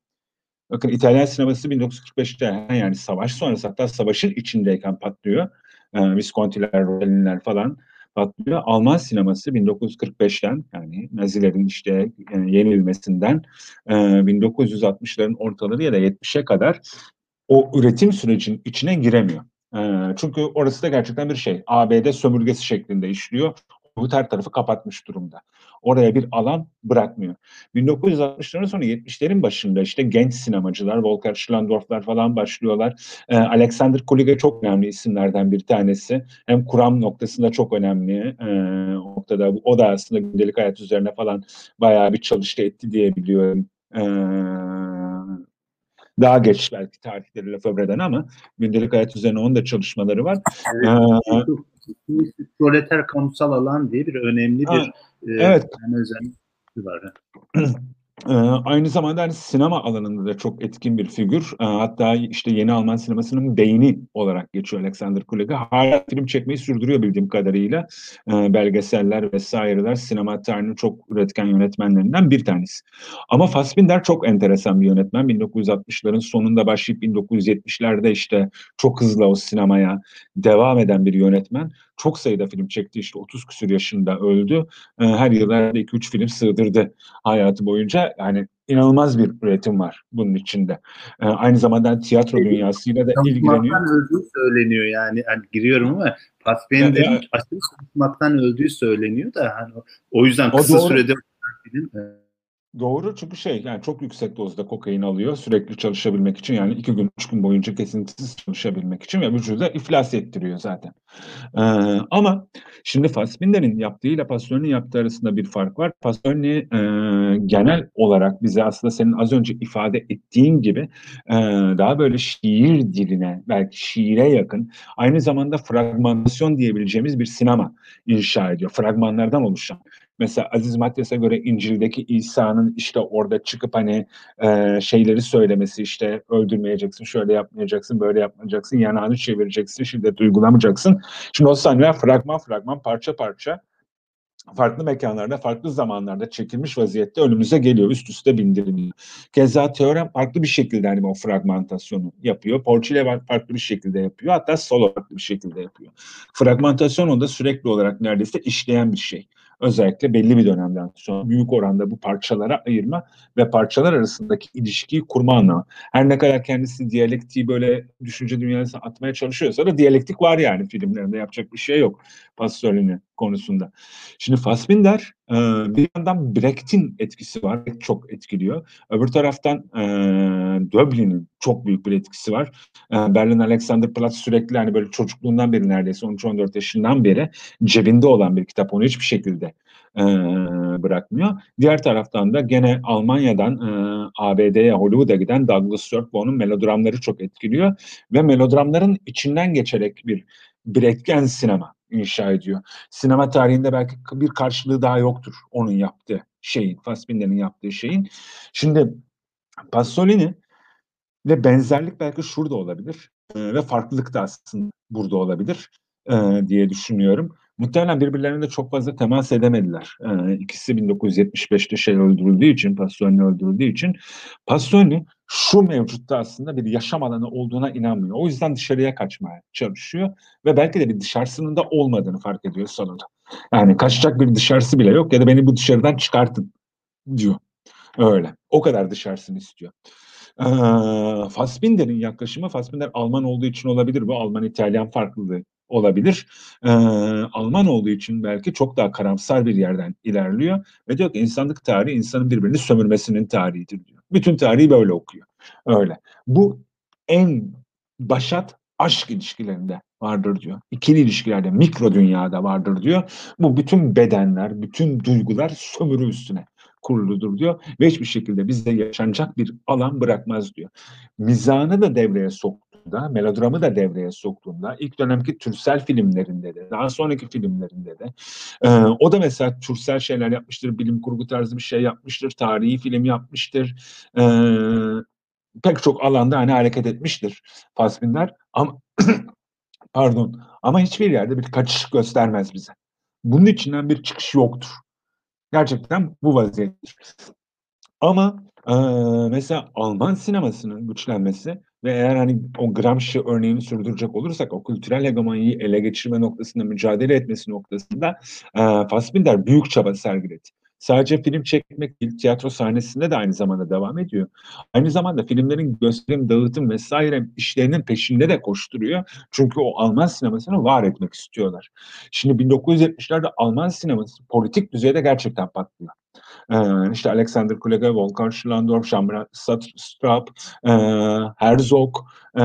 Bakın İtalyan sineması 1945'te yani savaş sonrası hatta savaşın içindeyken patlıyor e, Viscontiler, Rollini'ler falan patlıyor. Alman sineması 1945'ten yani Nazilerin işte yenilmesinden e, 1960'ların ortaları ya da 70'e kadar o üretim sürecinin içine giremiyor. E, çünkü orası da gerçekten bir şey. ABD sömürgesi şeklinde işliyor. Hollywood her tarafı kapatmış durumda. Oraya bir alan bırakmıyor. 1960'ların sonu 70'lerin başında işte genç sinemacılar, Volker Schlendorf'lar falan başlıyorlar. Ee, Alexander Kuliga çok önemli isimlerden bir tanesi. Hem kuram noktasında çok önemli e, noktada. O da aslında gündelik hayat üzerine falan bayağı bir çalıştı etti diyebiliyorum. Ee, daha geç belki tarihleri Lefebvre'den ama gündelik hayat üzerine onun da çalışmaları var. Evet, ee, proleter kamusal alan diye bir önemli bir ha, e, evet. yani özelliği var. Ee, aynı zamanda hani sinema alanında da çok etkin bir figür. Ee, hatta işte yeni Alman sinemasının beyni olarak geçiyor Alexander Kulega. Hala film çekmeyi sürdürüyor bildiğim kadarıyla. Ee, belgeseller vesaireler sinema tarihinin çok üretken yönetmenlerinden bir tanesi. Ama Fassbinder çok enteresan bir yönetmen. 1960'ların sonunda başlayıp 1970'lerde işte çok hızlı o sinemaya devam eden bir yönetmen. Çok sayıda film çekti işte 30 küsur yaşında öldü. Her yıl 2-3 film sığdırdı hayatı boyunca yani inanılmaz bir üretim var bunun içinde. Ee, aynı zamanda tiyatro dünyasıyla da ilgileniyor. öldüğü söyleniyor yani. yani giriyorum ama Fassbender'in yani, aşırı çalışmaktan öldüğü söyleniyor da hani o yüzden kısa sürede film Doğru çünkü şey yani çok yüksek dozda kokain alıyor sürekli çalışabilmek için yani iki gün üç gün boyunca kesintisiz çalışabilmek için ve vücudu da iflas ettiriyor zaten. Ee, ama şimdi Fassbinder'in yaptığıyla Pasolini'nin yaptığı arasında bir fark var. Pasolini e, genel olarak bize aslında senin az önce ifade ettiğin gibi e, daha böyle şiir diline belki şiire yakın aynı zamanda fragmentasyon diyebileceğimiz bir sinema inşa ediyor. Fragmanlardan oluşan Mesela Aziz Matyas'a göre İncil'deki İsa'nın işte orada çıkıp hani e, şeyleri söylemesi işte öldürmeyeceksin, şöyle yapmayacaksın, böyle yapmayacaksın, yanağını çevireceksin, şiddet uygulamayacaksın. Şimdi o sahneler fragman fragman, parça parça farklı mekanlarda, farklı zamanlarda çekilmiş vaziyette önümüze geliyor, üst üste bindiriliyor. Keza teorem farklı bir şekilde hani o fragmentasyonu yapıyor. Porçile farklı bir şekilde yapıyor. Hatta solo farklı bir şekilde yapıyor. Fragmentasyon onda sürekli olarak neredeyse işleyen bir şey özellikle belli bir dönemden sonra büyük oranda bu parçalara ayırma ve parçalar arasındaki ilişkiyi kurma anlamı. Her ne kadar kendisi diyalektiği böyle düşünce dünyasına atmaya çalışıyorsa da diyalektik var yani filmlerinde yapacak bir şey yok Pasolini konusunda. Şimdi Fassbinder e, bir yandan Brecht'in etkisi var. Çok etkiliyor. Öbür taraftan e, Döblin'in çok büyük bir etkisi var. E, Berlin Alexanderplatz sürekli hani böyle çocukluğundan beri neredeyse 13-14 yaşından beri cebinde olan bir kitap. Onu hiçbir şekilde e, bırakmıyor. Diğer taraftan da gene Almanya'dan e, ABD'ye, Hollywood'a giden Douglas Sirk ve onun melodramları çok etkiliyor. Ve melodramların içinden geçerek bir Brechtgen sinema inşa ediyor. Sinema tarihinde belki bir karşılığı daha yoktur onun yaptığı şeyin, Fassbinder'in yaptığı şeyin. Şimdi Pasolini ve benzerlik belki şurada olabilir e, ve farklılık da aslında burada olabilir e, diye düşünüyorum. Muhtemelen birbirlerine çok fazla temas edemediler. E, ikisi 1975'te şey öldürüldüğü için, Pasolini öldürüldüğü için. Pasolini şu mevcutta aslında bir yaşam alanı olduğuna inanmıyor. O yüzden dışarıya kaçmaya çalışıyor ve belki de bir dışarısının da olmadığını fark ediyor sonunda. Yani kaçacak bir dışarısı bile yok ya da beni bu dışarıdan çıkartın diyor. Öyle. O kadar dışarısını istiyor. Ee, Fassbinder'in yaklaşımı, Fassbinder Alman olduğu için olabilir bu Alman-İtalyan farklılığı olabilir. Ee, Alman olduğu için belki çok daha karamsar bir yerden ilerliyor ve diyor ki insanlık tarihi insanın birbirini sömürmesinin tarihidir diyor. Bütün tarihi böyle okuyor. Öyle. Bu en başat aşk ilişkilerinde vardır diyor. İkili ilişkilerde, mikro dünyada vardır diyor. Bu bütün bedenler, bütün duygular sömürü üstüne kuruludur diyor ve hiçbir şekilde bizde yaşanacak bir alan bırakmaz diyor. Mizanı da devreye soktuğunda, melodramı da devreye soktuğunda ilk dönemki türsel filmlerinde de, daha sonraki filmlerinde de e, o da mesela türsel şeyler yapmıştır, bilim kurgu tarzı bir şey yapmıştır, tarihi film yapmıştır. E, pek çok alanda hani hareket etmiştir Fassbinder ama pardon ama hiçbir yerde bir kaçış göstermez bize. Bunun içinden bir çıkış yoktur. Gerçekten bu vaziyettir. Ama e, mesela Alman sinemasının güçlenmesi ve eğer hani o Gramsci örneğini sürdürecek olursak o kültürel hegemonyayı ele geçirme noktasında mücadele etmesi noktasında e, Fassbinder büyük çaba sergiledi. Sadece film çekmek değil, tiyatro sahnesinde de aynı zamanda devam ediyor. Aynı zamanda filmlerin gösterim, dağıtım vesaire işlerinin peşinde de koşturuyor. Çünkü o Alman sinemasını var etmek istiyorlar. Şimdi 1970'lerde Alman sineması politik düzeyde gerçekten patlıyor. Ee, işte Alexander Kluge, Volkan Schlendorf, Jean Straub, e, Herzog, e,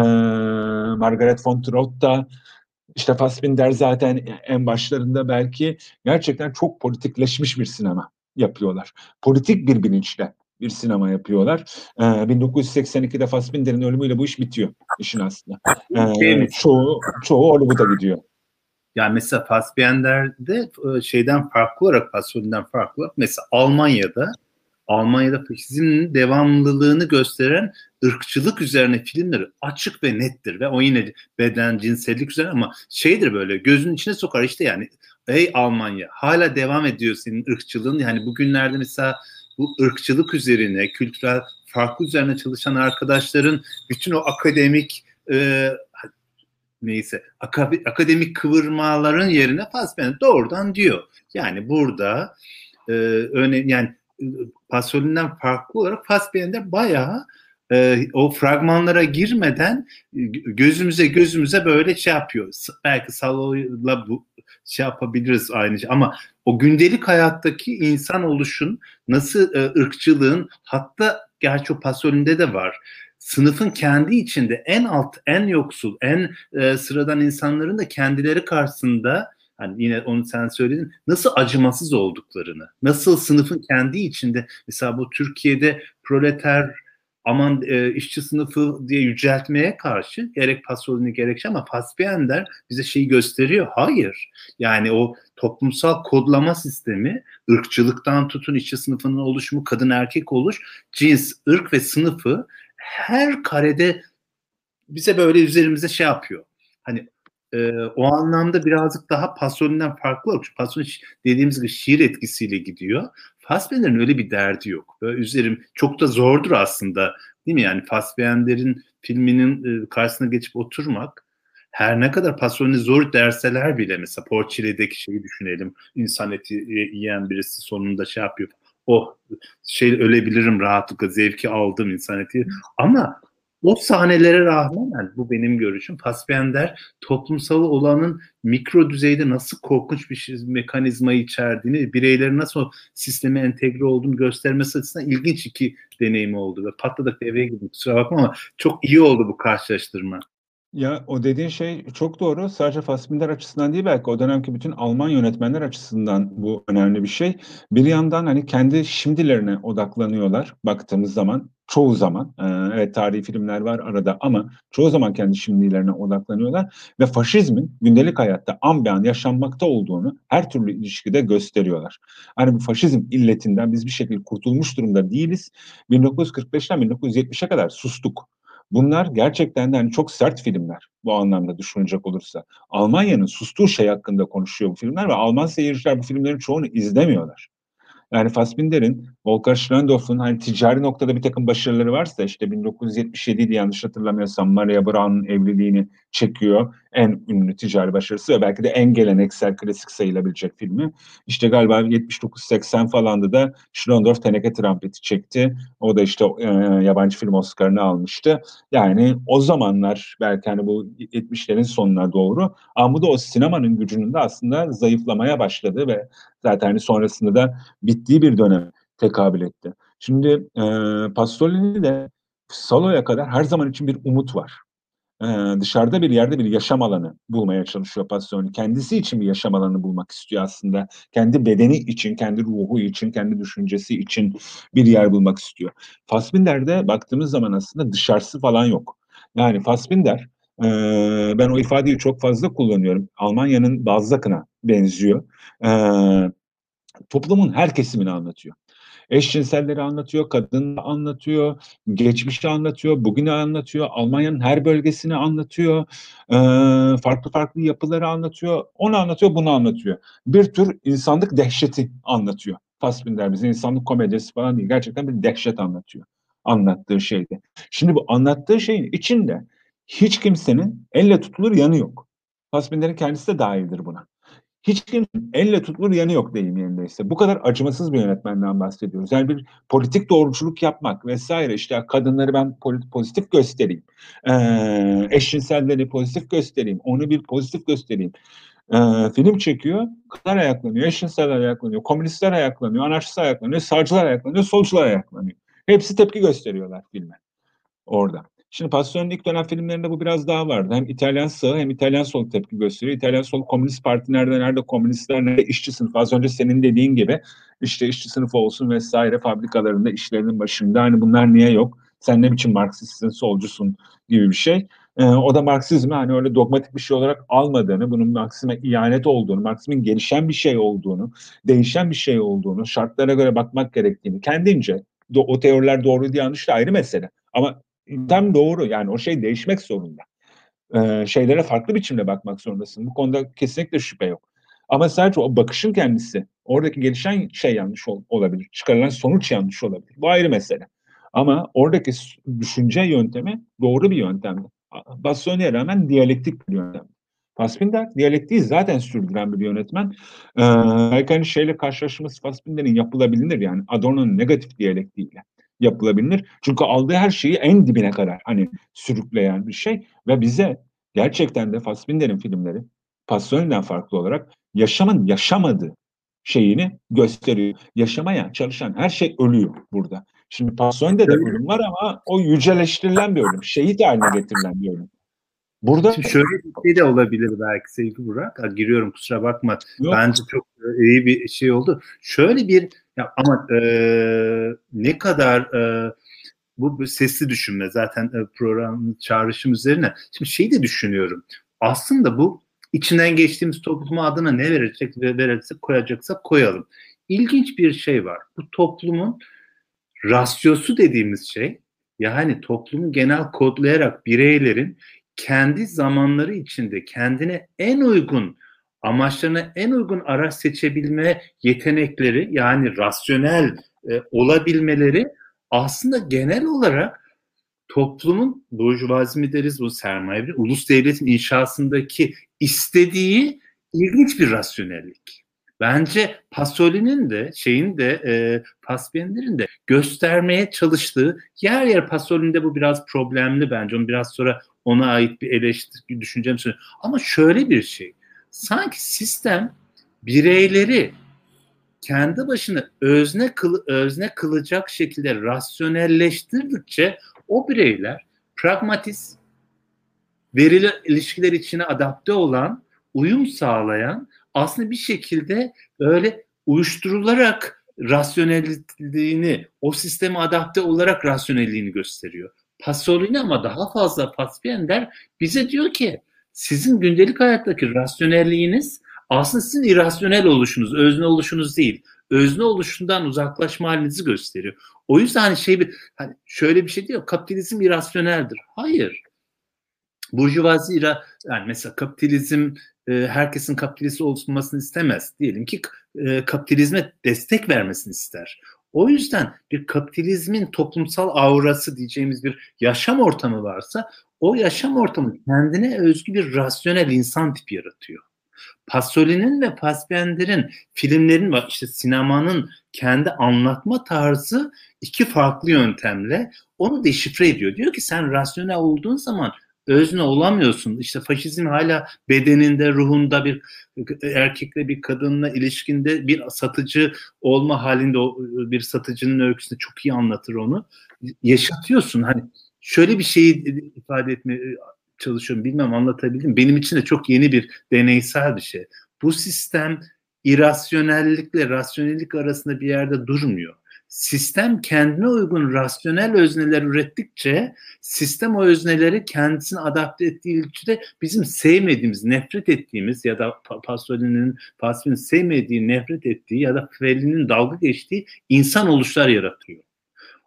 Margaret von Trotta, işte Fassbinder zaten en başlarında belki gerçekten çok politikleşmiş bir sinema yapıyorlar. Politik bir bilinçle bir sinema yapıyorlar. Ee, 1982'de Fassbinder'in ölümüyle bu iş bitiyor işin aslında. Ee, çoğu, çoğu Hollywood'a gidiyor. Yani mesela Fassbinder'de şeyden farklı olarak Pasolini'den farklı olarak mesela Almanya'da Almanya'da faşizmin devamlılığını gösteren ırkçılık üzerine filmleri açık ve nettir. Ve o yine beden, cinsellik üzerine ama şeydir böyle gözün içine sokar. İşte yani ey Almanya hala devam ediyor senin ırkçılığın. Yani bugünlerde mesela bu ırkçılık üzerine kültürel farklı üzerine çalışan arkadaşların bütün o akademik e, neyse akademik kıvırmaların yerine Fassbender doğrudan diyor. Yani burada e, önemli yani Pasolini'den farklı olarak Fassbender bayağı e, o fragmanlara girmeden gözümüze gözümüze böyle şey yapıyor. Belki Salo'yla bu şey yapabiliriz aynı şey ama o gündelik hayattaki insan oluşun nasıl e, ırkçılığın hatta gerçi o Pasolini'de de var sınıfın kendi içinde en alt, en yoksul, en e, sıradan insanların da kendileri karşısında hani yine onu sen söyledin nasıl acımasız olduklarını, nasıl sınıfın kendi içinde mesela bu Türkiye'de proleter aman e, işçi sınıfı diye yüceltmeye karşı gerek Pasolini gerekçe ama Fassbinder bize şeyi gösteriyor. Hayır. Yani o toplumsal kodlama sistemi ırkçılıktan tutun işçi sınıfının oluşumu, kadın erkek oluş, cins, ırk ve sınıfı her karede bize böyle üzerimize şey yapıyor. Hani e, o anlamda birazcık daha Pasolini'den farklı olmuş. Pasolini dediğimiz gibi şiir etkisiyle gidiyor. Fassbender'in öyle bir derdi yok. Böyle üzerim çok da zordur aslında. Değil mi? Yani Fassbender'in filminin e, karşısına geçip oturmak her ne kadar Pasolini zor derseler bile mesela Porçile'deki şeyi düşünelim. İnsan eti yiyen birisi sonunda şey yapıyor. Oh şey ölebilirim rahatlıkla zevki aldım insan eti. Ama o sahnelere rağmen bu benim görüşüm. Fassbender toplumsal olanın mikro düzeyde nasıl korkunç bir şey, mekanizmayı içerdiğini, bireylerin nasıl sisteme entegre olduğunu göstermesi açısından ilginç iki deneyimi oldu. Ve patladık devreye girdim kusura bakma ama çok iyi oldu bu karşılaştırma. Ya o dediğin şey çok doğru. Sadece Fassbinder açısından değil belki o dönemki bütün Alman yönetmenler açısından bu önemli bir şey. Bir yandan hani kendi şimdilerine odaklanıyorlar baktığımız zaman. Çoğu zaman. Ee, evet tarihi filmler var arada ama çoğu zaman kendi şimdilerine odaklanıyorlar. Ve faşizmin gündelik hayatta an be an yaşanmakta olduğunu her türlü ilişkide gösteriyorlar. Hani bu faşizm illetinden biz bir şekilde kurtulmuş durumda değiliz. 1945'ten 1970'e kadar sustuk. Bunlar gerçekten de hani çok sert filmler bu anlamda düşünecek olursa. Almanya'nın sustuğu şey hakkında konuşuyor bu filmler ve Alman seyirciler bu filmlerin çoğunu izlemiyorlar. Yani Fassbinder'in, Volker Schlendorf'un hani ticari noktada bir takım başarıları varsa işte 1977'de yanlış hatırlamıyorsam Maria Braun'un evliliğini çekiyor. En ünlü ticari başarısı ve belki de en geleneksel klasik sayılabilecek filmi. İşte galiba 79-80 falandı da Schlendorf Teneke Trampeti çekti. O da işte e, yabancı film Oscar'ını almıştı. Yani o zamanlar belki hani bu 70'lerin sonuna doğru ama da o sinemanın gücünün de aslında zayıflamaya başladı ve zaten hani sonrasında da bittiği bir dönem tekabül etti. Şimdi e, Pasolini de Salo'ya kadar her zaman için bir umut var. Ee, dışarıda bir yerde bir yaşam alanı bulmaya çalışıyor Pasolini. Kendisi için bir yaşam alanı bulmak istiyor aslında. Kendi bedeni için, kendi ruhu için, kendi düşüncesi için bir yer bulmak istiyor. Fassbinder'de baktığımız zaman aslında dışarısı falan yok. Yani Fassbinder, e, ben o ifadeyi çok fazla kullanıyorum. Almanya'nın Balzac'ına benziyor. E, toplumun her kesimini anlatıyor. Eşcinselleri anlatıyor, kadını anlatıyor, geçmişi anlatıyor, bugünü anlatıyor, Almanya'nın her bölgesini anlatıyor, e, farklı farklı yapıları anlatıyor, onu anlatıyor, bunu anlatıyor. Bir tür insanlık dehşeti anlatıyor. Fassbinder bize insanlık komedyası falan değil, gerçekten bir dehşet anlatıyor anlattığı şeyde. Şimdi bu anlattığı şeyin içinde hiç kimsenin elle tutulur yanı yok. Fassbinder'in kendisi de dahildir buna. Hiç kimsenin elle tutulur yanı yok deyim yerindeyse. Bu kadar acımasız bir yönetmenden bahsediyoruz. Yani bir politik doğruculuk yapmak vesaire işte kadınları ben pozitif göstereyim. Ee, eşcinselleri pozitif göstereyim. Onu bir pozitif göstereyim. Ee, film çekiyor. Kadınlar ayaklanıyor. Eşcinseller ayaklanıyor. Komünistler ayaklanıyor. Anarşistler ayaklanıyor. Sağcılar ayaklanıyor. Solcular ayaklanıyor. Hepsi tepki gösteriyorlar filme. Orada. Şimdi Pasolini'nin ilk dönem filmlerinde bu biraz daha vardı. Hem İtalyan sağ hem İtalyan sol tepki gösteriyor. İtalyan sol komünist parti nerede, nerede komünistler, nerede işçi sınıfı. Az önce senin dediğin gibi işte işçi sınıfı olsun vesaire fabrikalarında işlerinin başında. Hani bunlar niye yok? Sen ne biçim Marksistsin, solcusun gibi bir şey. Ee, o da Marksizmi hani öyle dogmatik bir şey olarak almadığını, bunun Marksizme ihanet olduğunu, Marksizmin gelişen bir şey olduğunu, değişen bir şey olduğunu, şartlara göre bakmak gerektiğini kendince o teoriler doğru diye yanlış da ayrı mesele. Ama tam doğru yani o şey değişmek zorunda. Ee, şeylere farklı biçimde bakmak zorundasın. Bu konuda kesinlikle şüphe yok. Ama sadece o bakışın kendisi, oradaki gelişen şey yanlış ol, olabilir. Çıkarılan sonuç yanlış olabilir. Bu ayrı mesele. Ama oradaki düşünce yöntemi doğru bir yöntemdi. Bassoni'ye rağmen diyalektik bir yöntem. Fassbinder diyalektiği zaten sürdüren bir yönetmen. Ee, belki hani şeyle karşılaşması Fassbinder'in yapılabilir yani Adorno'nun negatif diyalektiğiyle yapılabilir. Çünkü aldığı her şeyi en dibine kadar hani sürükleyen bir şey ve bize gerçekten de Fassbinder'in filmleri Pasolini'den farklı olarak yaşamın yaşamadığı şeyini gösteriyor. Yaşamaya çalışan her şey ölüyor burada. Şimdi Pasolini'de de ölüm var ama o yüceleştirilen bir ölüm. Şehit haline getirilen bir ölüm. Burada Şimdi şöyle bir şey de olabilir belki Seyfi Burak. Ha, giriyorum kusura bakma. Yok. Bence çok e, iyi bir şey oldu. Şöyle bir ya ama e, ne kadar e, bu, sesli düşünme zaten e, programın çağrışım üzerine. Şimdi şeyi de düşünüyorum. Aslında bu içinden geçtiğimiz topluma adına ne verecek ve verirsek koyacaksak koyalım. İlginç bir şey var. Bu toplumun rasyosu dediğimiz şey yani toplumu genel kodlayarak bireylerin kendi zamanları içinde kendine en uygun amaçlarına en uygun araç seçebilme yetenekleri yani rasyonel e, olabilmeleri aslında genel olarak toplumun burjuvazi mi deriz bu sermaye bir ulus devletin inşasındaki istediği ilginç bir rasyonellik. Bence Pasolini'nin de şeyin de e, Fassbinder'in de göstermeye çalıştığı yer yer Pasolini'de bu biraz problemli bence. Onu biraz sonra ona ait bir eleştiri düşüneceğim. Ama şöyle bir şey sanki sistem bireyleri kendi başına özne kıl, özne kılacak şekilde rasyonelleştirdikçe o bireyler pragmatist, verili ilişkiler içine adapte olan, uyum sağlayan aslında bir şekilde böyle uyuşturularak rasyonelliğini, o sisteme adapte olarak rasyonelliğini gösteriyor. Pasolini ama daha fazla Fassbinder bize diyor ki sizin gündelik hayattaki rasyonelliğiniz aslında sizin irrasyonel oluşunuz, özne oluşunuz değil. Özne oluşundan uzaklaşma halinizi gösteriyor. O yüzden hani şey bir hani şöyle bir şey diyor. Kapitalizm irrasyoneldir. Hayır. Burjuvazi ira yani mesela kapitalizm e, herkesin kapitalist olmasını istemez. Diyelim ki e, kapitalizme destek vermesini ister. O yüzden bir kapitalizmin toplumsal aurası diyeceğimiz bir yaşam ortamı varsa o yaşam ortamı kendine özgü bir rasyonel insan tipi yaratıyor. Pasolini'nin ve Fassbinder'in filmlerin ve işte sinemanın kendi anlatma tarzı iki farklı yöntemle onu deşifre ediyor. Diyor ki sen rasyonel olduğun zaman özne olamıyorsun. İşte faşizm hala bedeninde, ruhunda bir erkekle bir kadınla ilişkinde bir satıcı olma halinde bir satıcının öyküsünde çok iyi anlatır onu. Yaşatıyorsun. Hani şöyle bir şeyi ifade etmeye çalışıyorum. Bilmem anlatabildim. Benim için de çok yeni bir deneysel bir şey. Bu sistem irasyonellikle rasyonellik arasında bir yerde durmuyor. Sistem kendine uygun rasyonel özneler ürettikçe sistem o özneleri kendisine adapte ettiği ölçüde bizim sevmediğimiz, nefret ettiğimiz ya da Pasolini'nin, Pasolini'nin sevmediği, nefret ettiği ya da Fellini'nin dalga geçtiği insan oluşlar yaratıyor.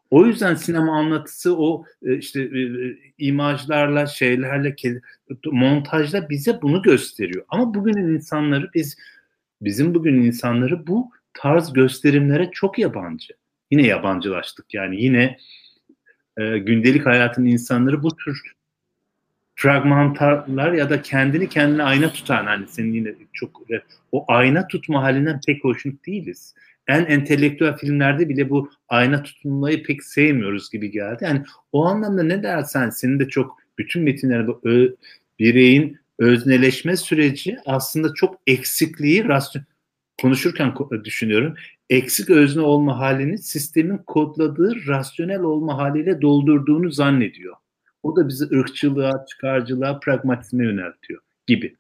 O yüzden sinema anlatısı o e, işte e, e, imajlarla, şeylerle, montajla bize bunu gösteriyor. Ama bugünün insanları biz bizim bugünün insanları bu tarz gösterimlere çok yabancı. Yine yabancılaştık yani yine e, gündelik hayatın insanları bu tür fragmantarlar ya da kendini kendine ayna tutan hani senin yine çok o ayna tutma halinden pek hoşnut değiliz. En entelektüel filmlerde bile bu ayna tutulmayı pek sevmiyoruz gibi geldi. Yani o anlamda ne dersen senin de çok bütün metinlerde ö, bireyin özneleşme süreci aslında çok eksikliği rasyon konuşurken düşünüyorum. Eksik özne olma halini sistemin kodladığı rasyonel olma haliyle doldurduğunu zannediyor. O da bizi ırkçılığa, çıkarcılığa, pragmatizme yöneltiyor gibi.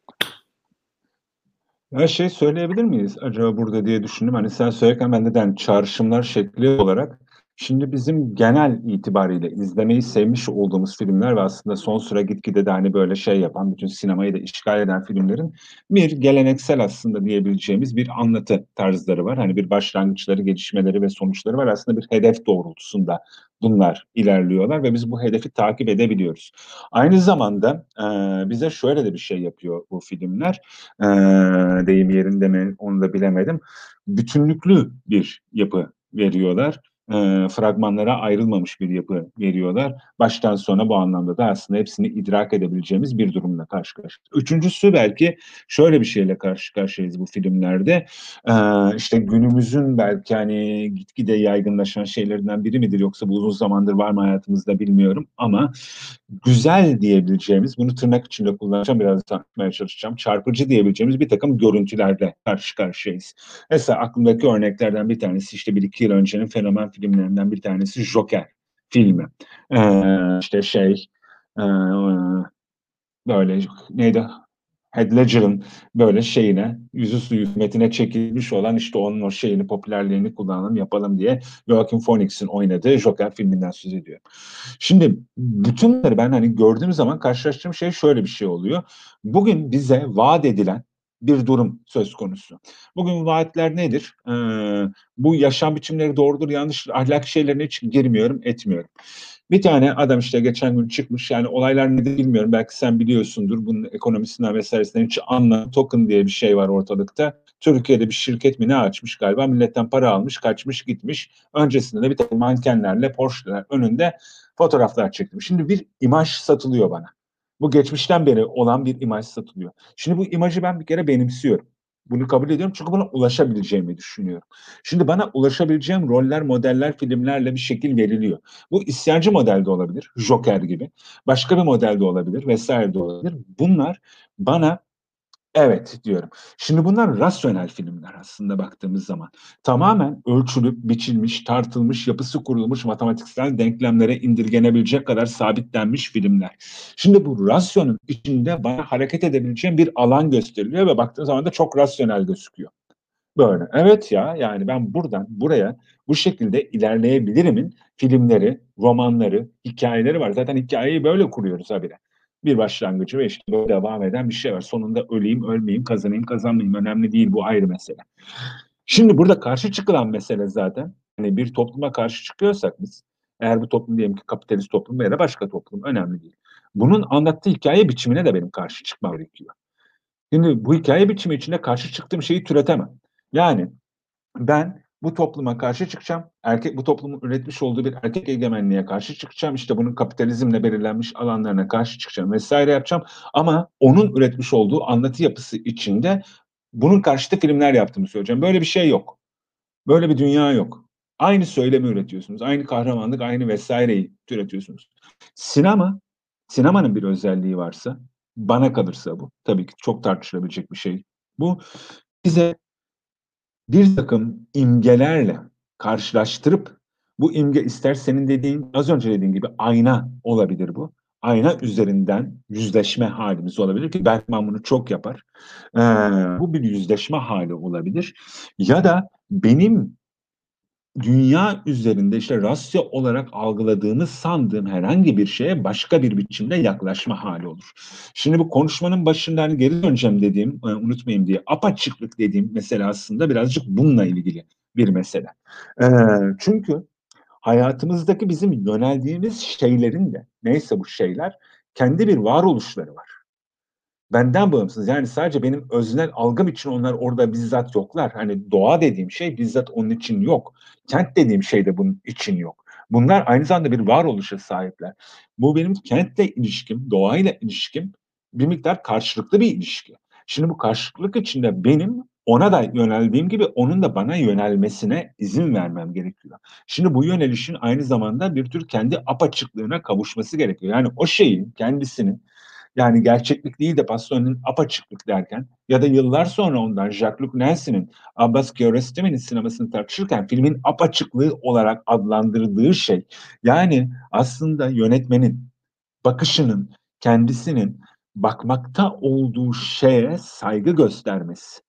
Her şey söyleyebilir miyiz acaba burada diye düşündüm. Hani sen söylerken ben neden çağrışımlar şekli olarak Şimdi bizim genel itibariyle izlemeyi sevmiş olduğumuz filmler ve aslında son sıra gitgide de hani böyle şey yapan, bütün sinemayı da işgal eden filmlerin bir geleneksel aslında diyebileceğimiz bir anlatı tarzları var. Hani bir başlangıçları, gelişmeleri ve sonuçları var. Aslında bir hedef doğrultusunda bunlar ilerliyorlar ve biz bu hedefi takip edebiliyoruz. Aynı zamanda e, bize şöyle de bir şey yapıyor bu filmler. E, deyim yerinde mi onu da bilemedim. Bütünlüklü bir yapı veriyorlar e, fragmanlara ayrılmamış bir yapı veriyorlar. Baştan sona bu anlamda da aslında hepsini idrak edebileceğimiz bir durumla karşı karşıyayız. Üçüncüsü belki şöyle bir şeyle karşı karşıyayız bu filmlerde. E, işte günümüzün belki hani gitgide yaygınlaşan şeylerinden biri midir yoksa bu uzun zamandır var mı hayatımızda bilmiyorum ama güzel diyebileceğimiz, bunu tırnak içinde kullanacağım, biraz tanıtmaya çalışacağım, çarpıcı diyebileceğimiz bir takım görüntülerle karşı karşıyayız. Mesela aklımdaki örneklerden bir tanesi işte bir iki yıl öncenin fenomen filmlerinden bir tanesi Joker filmi. Ee, işte şey e, böyle neydi Heath Ledger'ın böyle şeyine, yüzü suyu hükümetine çekilmiş olan işte onun o şeyini, popülerliğini kullanalım, yapalım diye Joaquin Phoenix'in oynadığı Joker filminden söz ediyor. Şimdi bütünleri ben hani gördüğüm zaman karşılaştığım şey şöyle bir şey oluyor. Bugün bize vaat edilen bir durum söz konusu. Bugün vaatler nedir? Ee, bu yaşam biçimleri doğrudur, yanlış ahlak şeylerine hiç girmiyorum, etmiyorum. Bir tane adam işte geçen gün çıkmış yani olaylar nedir bilmiyorum belki sen biliyorsundur bunun ekonomisinden vesairesinden hiç anla token diye bir şey var ortalıkta. Türkiye'de bir şirket mi ne açmış galiba milletten para almış kaçmış gitmiş. Öncesinde de bir takım mankenlerle Porsche'ler önünde fotoğraflar çekmiş. Şimdi bir imaj satılıyor bana. Bu geçmişten beri olan bir imaj satılıyor. Şimdi bu imajı ben bir kere benimsiyorum. Bunu kabul ediyorum çünkü buna ulaşabileceğimi düşünüyorum. Şimdi bana ulaşabileceğim roller, modeller, filmlerle bir şekil veriliyor. Bu isyancı modelde olabilir, Joker gibi. Başka bir modelde olabilir vesaire de olabilir. Bunlar bana Evet diyorum. Şimdi bunlar rasyonel filmler aslında baktığımız zaman. Tamamen ölçülüp, biçilmiş, tartılmış, yapısı kurulmuş matematiksel denklemlere indirgenebilecek kadar sabitlenmiş filmler. Şimdi bu rasyonun içinde bana hareket edebileceğim bir alan gösteriliyor ve baktığım zaman da çok rasyonel gözüküyor. Böyle. Evet ya yani ben buradan buraya bu şekilde ilerleyebilirimin filmleri, romanları, hikayeleri var. Zaten hikayeyi böyle kuruyoruz habire bir başlangıcı ve işte böyle devam eden bir şey var. Sonunda öleyim, ölmeyeyim, kazanayım, kazanmayayım önemli değil. Bu ayrı mesele. Şimdi burada karşı çıkılan mesele zaten hani bir topluma karşı çıkıyorsak biz eğer bu toplum diyelim ki kapitalist toplum veya başka toplum önemli değil. Bunun anlattığı hikaye biçimine de benim karşı çıkmam gerekiyor. Şimdi bu hikaye biçimi içinde karşı çıktığım şeyi türetemem. Yani ben bu topluma karşı çıkacağım. Erkek bu toplumun üretmiş olduğu bir erkek egemenliğe karşı çıkacağım. İşte bunun kapitalizmle belirlenmiş alanlarına karşı çıkacağım vesaire yapacağım. Ama onun üretmiş olduğu anlatı yapısı içinde bunun karşıtı filmler yaptığımı söyleyeceğim. Böyle bir şey yok. Böyle bir dünya yok. Aynı söylemi üretiyorsunuz. Aynı kahramanlık, aynı vesaireyi üretiyorsunuz. Sinema, sinemanın bir özelliği varsa, bana kalırsa bu, tabii ki çok tartışılabilecek bir şey. Bu bize bir takım imgelerle karşılaştırıp bu imge ister senin dediğin az önce dediğin gibi ayna olabilir bu. Ayna üzerinden yüzleşme halimiz olabilir ki Bergman bunu çok yapar. Ee, bu bir yüzleşme hali olabilir. Ya da benim dünya üzerinde işte rasyo olarak algıladığımız sandığım herhangi bir şeye başka bir biçimde yaklaşma hali olur. Şimdi bu konuşmanın başında hani geri döneceğim dediğim, e, unutmayayım diye apaçıklık dediğim mesele aslında birazcık bununla ilgili bir mesele. E, çünkü hayatımızdaki bizim yöneldiğimiz şeylerin de neyse bu şeyler kendi bir varoluşları var benden bağımsız. Yani sadece benim öznel algım için onlar orada bizzat yoklar. Hani doğa dediğim şey bizzat onun için yok. Kent dediğim şey de bunun için yok. Bunlar aynı zamanda bir varoluşa sahipler. Bu benim kentle ilişkim, doğayla ilişkim bir miktar karşılıklı bir ilişki. Şimdi bu karşılıklık içinde benim ona da yöneldiğim gibi onun da bana yönelmesine izin vermem gerekiyor. Şimdi bu yönelişin aynı zamanda bir tür kendi apaçıklığına kavuşması gerekiyor. Yani o şeyin kendisinin yani gerçeklik değil de Pastore'nin apaçıklık derken ya da yıllar sonra ondan Jacques-Luc Nancy'nin Abbas Kiarostami'nin sinemasını tartışırken filmin apaçıklığı olarak adlandırdığı şey yani aslında yönetmenin bakışının kendisinin bakmakta olduğu şeye saygı göstermesi,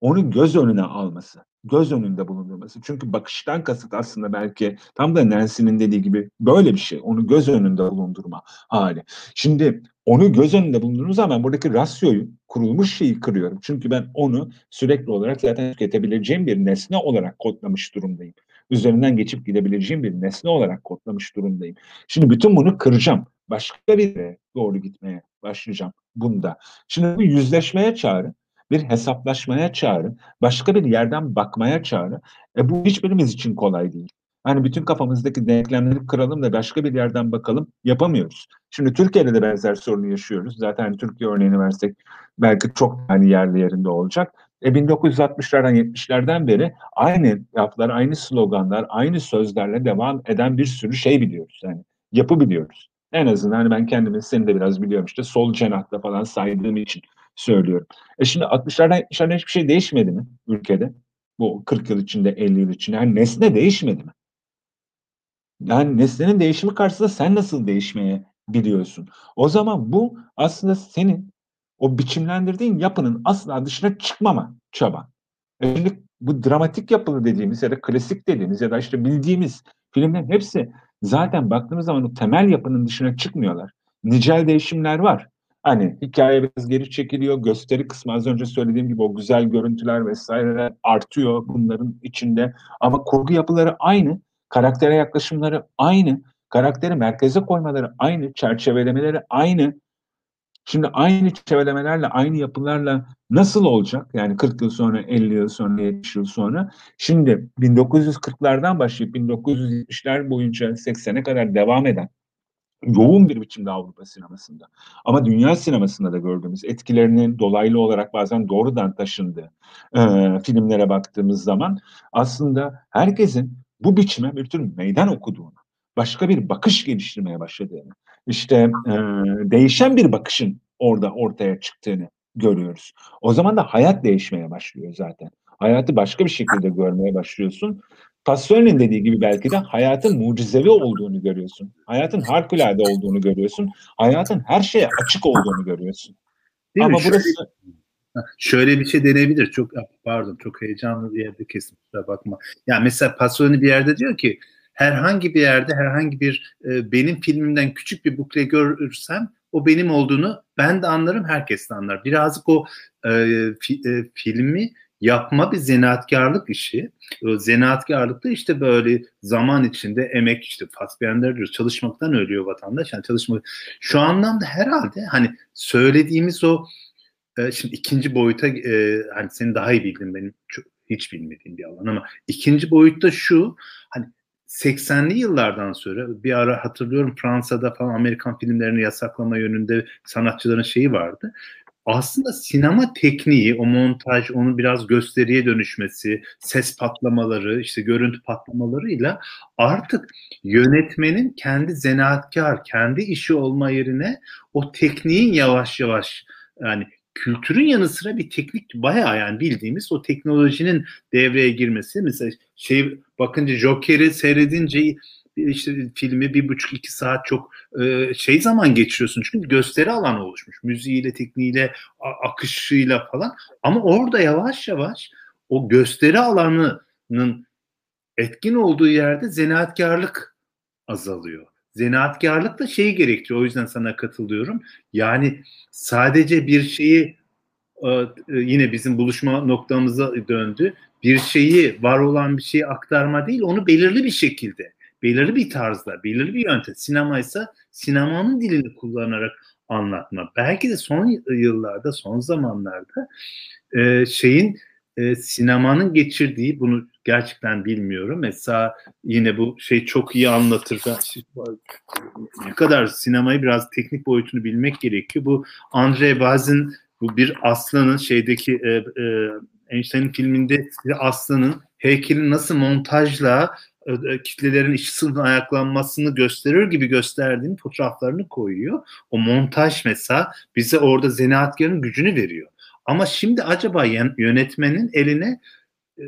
onu göz önüne alması, göz önünde bulundurması. Çünkü bakıştan kasıt aslında belki tam da Nancy'nin dediği gibi böyle bir şey. Onu göz önünde bulundurma hali. Şimdi onu göz önünde bulundurduğum zaman buradaki rasyoyu, kurulmuş şeyi kırıyorum. Çünkü ben onu sürekli olarak zaten tüketebileceğim bir nesne olarak kodlamış durumdayım. Üzerinden geçip gidebileceğim bir nesne olarak kodlamış durumdayım. Şimdi bütün bunu kıracağım. Başka bir yere doğru gitmeye başlayacağım bunda. Şimdi bu yüzleşmeye çağrı, bir hesaplaşmaya çağrı, başka bir yerden bakmaya çağrı. E bu hiçbirimiz için kolay değil. Hani bütün kafamızdaki denklemleri kıralım da başka bir yerden bakalım yapamıyoruz. Şimdi Türkiye'de de benzer sorunu yaşıyoruz. Zaten hani Türkiye örneğini versek belki çok hani yerli yerinde olacak. E 1960'lardan 70'lerden beri aynı laflar, aynı sloganlar, aynı sözlerle devam eden bir sürü şey biliyoruz. Yani yapı biliyoruz. En azından hani ben kendimi seni de biraz biliyorum işte sol cenahta falan saydığım için söylüyorum. E şimdi 60'lardan 70'lerden hiçbir şey değişmedi mi ülkede? Bu 40 yıl içinde 50 yıl içinde. Yani nesne değişmedi mi? Yani nesnenin değişimi karşısında sen nasıl değişmeye biliyorsun? O zaman bu aslında senin o biçimlendirdiğin yapının asla dışına çıkmama çaba. E şimdi bu dramatik yapılı dediğimiz ya da klasik dediğimiz ya da işte bildiğimiz filmlerin hepsi zaten baktığımız zaman o temel yapının dışına çıkmıyorlar. Nicel değişimler var. Hani hikaye biraz geri çekiliyor, gösteri kısmı az önce söylediğim gibi o güzel görüntüler vesaireler artıyor bunların içinde. Ama kurgu yapıları aynı, karaktere yaklaşımları aynı, karakteri merkeze koymaları aynı, çerçevelemeleri aynı. Şimdi aynı çerçevelemelerle, aynı yapılarla nasıl olacak? Yani 40 yıl sonra, 50 yıl sonra, 70 yıl sonra. Şimdi 1940'lardan başlayıp 1970'ler boyunca 80'e kadar devam eden yoğun bir biçimde Avrupa sinemasında. Ama dünya sinemasında da gördüğümüz etkilerinin dolaylı olarak bazen doğrudan taşındığı e, filmlere baktığımız zaman aslında herkesin bu biçime bir tür meydan okuduğunu, başka bir bakış geliştirmeye başladığını, işte e, değişen bir bakışın orada ortaya çıktığını görüyoruz. O zaman da hayat değişmeye başlıyor zaten. Hayatı başka bir şekilde görmeye başlıyorsun. Pastore'nin dediği gibi belki de hayatın mucizevi olduğunu görüyorsun. Hayatın harikulade olduğunu görüyorsun. Hayatın her şeye açık olduğunu görüyorsun. Değil Ama mi? burası şöyle bir şey denebilir. Çok pardon çok heyecanlı bir yerde kesin bakma. Yani mesela Pasolini bir yerde diyor ki herhangi bir yerde herhangi bir e, benim filmimden küçük bir bukle görürsem o benim olduğunu ben de anlarım herkes de anlar. Birazcık o e, fi, e, filmi yapma bir zanaatkarlık işi. O zanaatkarlıkta işte böyle zaman içinde emek işte Fassbender diyor çalışmaktan ölüyor vatandaş. Yani çalışmak şu anlamda herhalde hani söylediğimiz o e, şimdi ikinci boyuta e, hani senin daha iyi bildin benim çok, hiç bilmediğim bir alan ama ikinci boyutta şu hani 80'li yıllardan sonra bir ara hatırlıyorum Fransa'da falan Amerikan filmlerini yasaklama yönünde sanatçıların şeyi vardı. Aslında sinema tekniği, o montaj, onun biraz gösteriye dönüşmesi, ses patlamaları, işte görüntü patlamalarıyla artık yönetmenin kendi zanaatkar, kendi işi olma yerine o tekniğin yavaş yavaş yani kültürün yanı sıra bir teknik bayağı yani bildiğimiz o teknolojinin devreye girmesi. Mesela şey bakınca Joker'i seyredince işte filmi bir buçuk iki saat çok e, şey zaman geçiriyorsun çünkü gösteri alanı oluşmuş müziğiyle tekniğiyle akışıyla falan ama orada yavaş yavaş o gösteri alanının etkin olduğu yerde zanaatkarlık azalıyor. Zanaatkarlık da şeyi gerektiriyor. O yüzden sana katılıyorum. Yani sadece bir şeyi e, e, yine bizim buluşma noktamıza döndü. Bir şeyi, var olan bir şeyi aktarma değil, onu belirli bir şekilde belirli bir tarzda, belirli bir yöntem. Sinema ise sinemanın dilini kullanarak anlatma. Belki de son yıllarda, son zamanlarda e, şeyin e, sinemanın geçirdiği bunu gerçekten bilmiyorum. Mesela yine bu şey çok iyi anlatır. Ne kadar sinemayı biraz teknik boyutunu bilmek gerekiyor. Bu Andre Bazin bu bir aslanın şeydeki e, e, Einstein'ın filminde bir aslanın heykelin nasıl montajla e, e, kitlelerin işçi ayaklanmasını gösterir gibi gösterdiğini fotoğraflarını koyuyor. O montaj mesela bize orada zanaatkarın gücünü veriyor. Ama şimdi acaba yönetmenin eline e,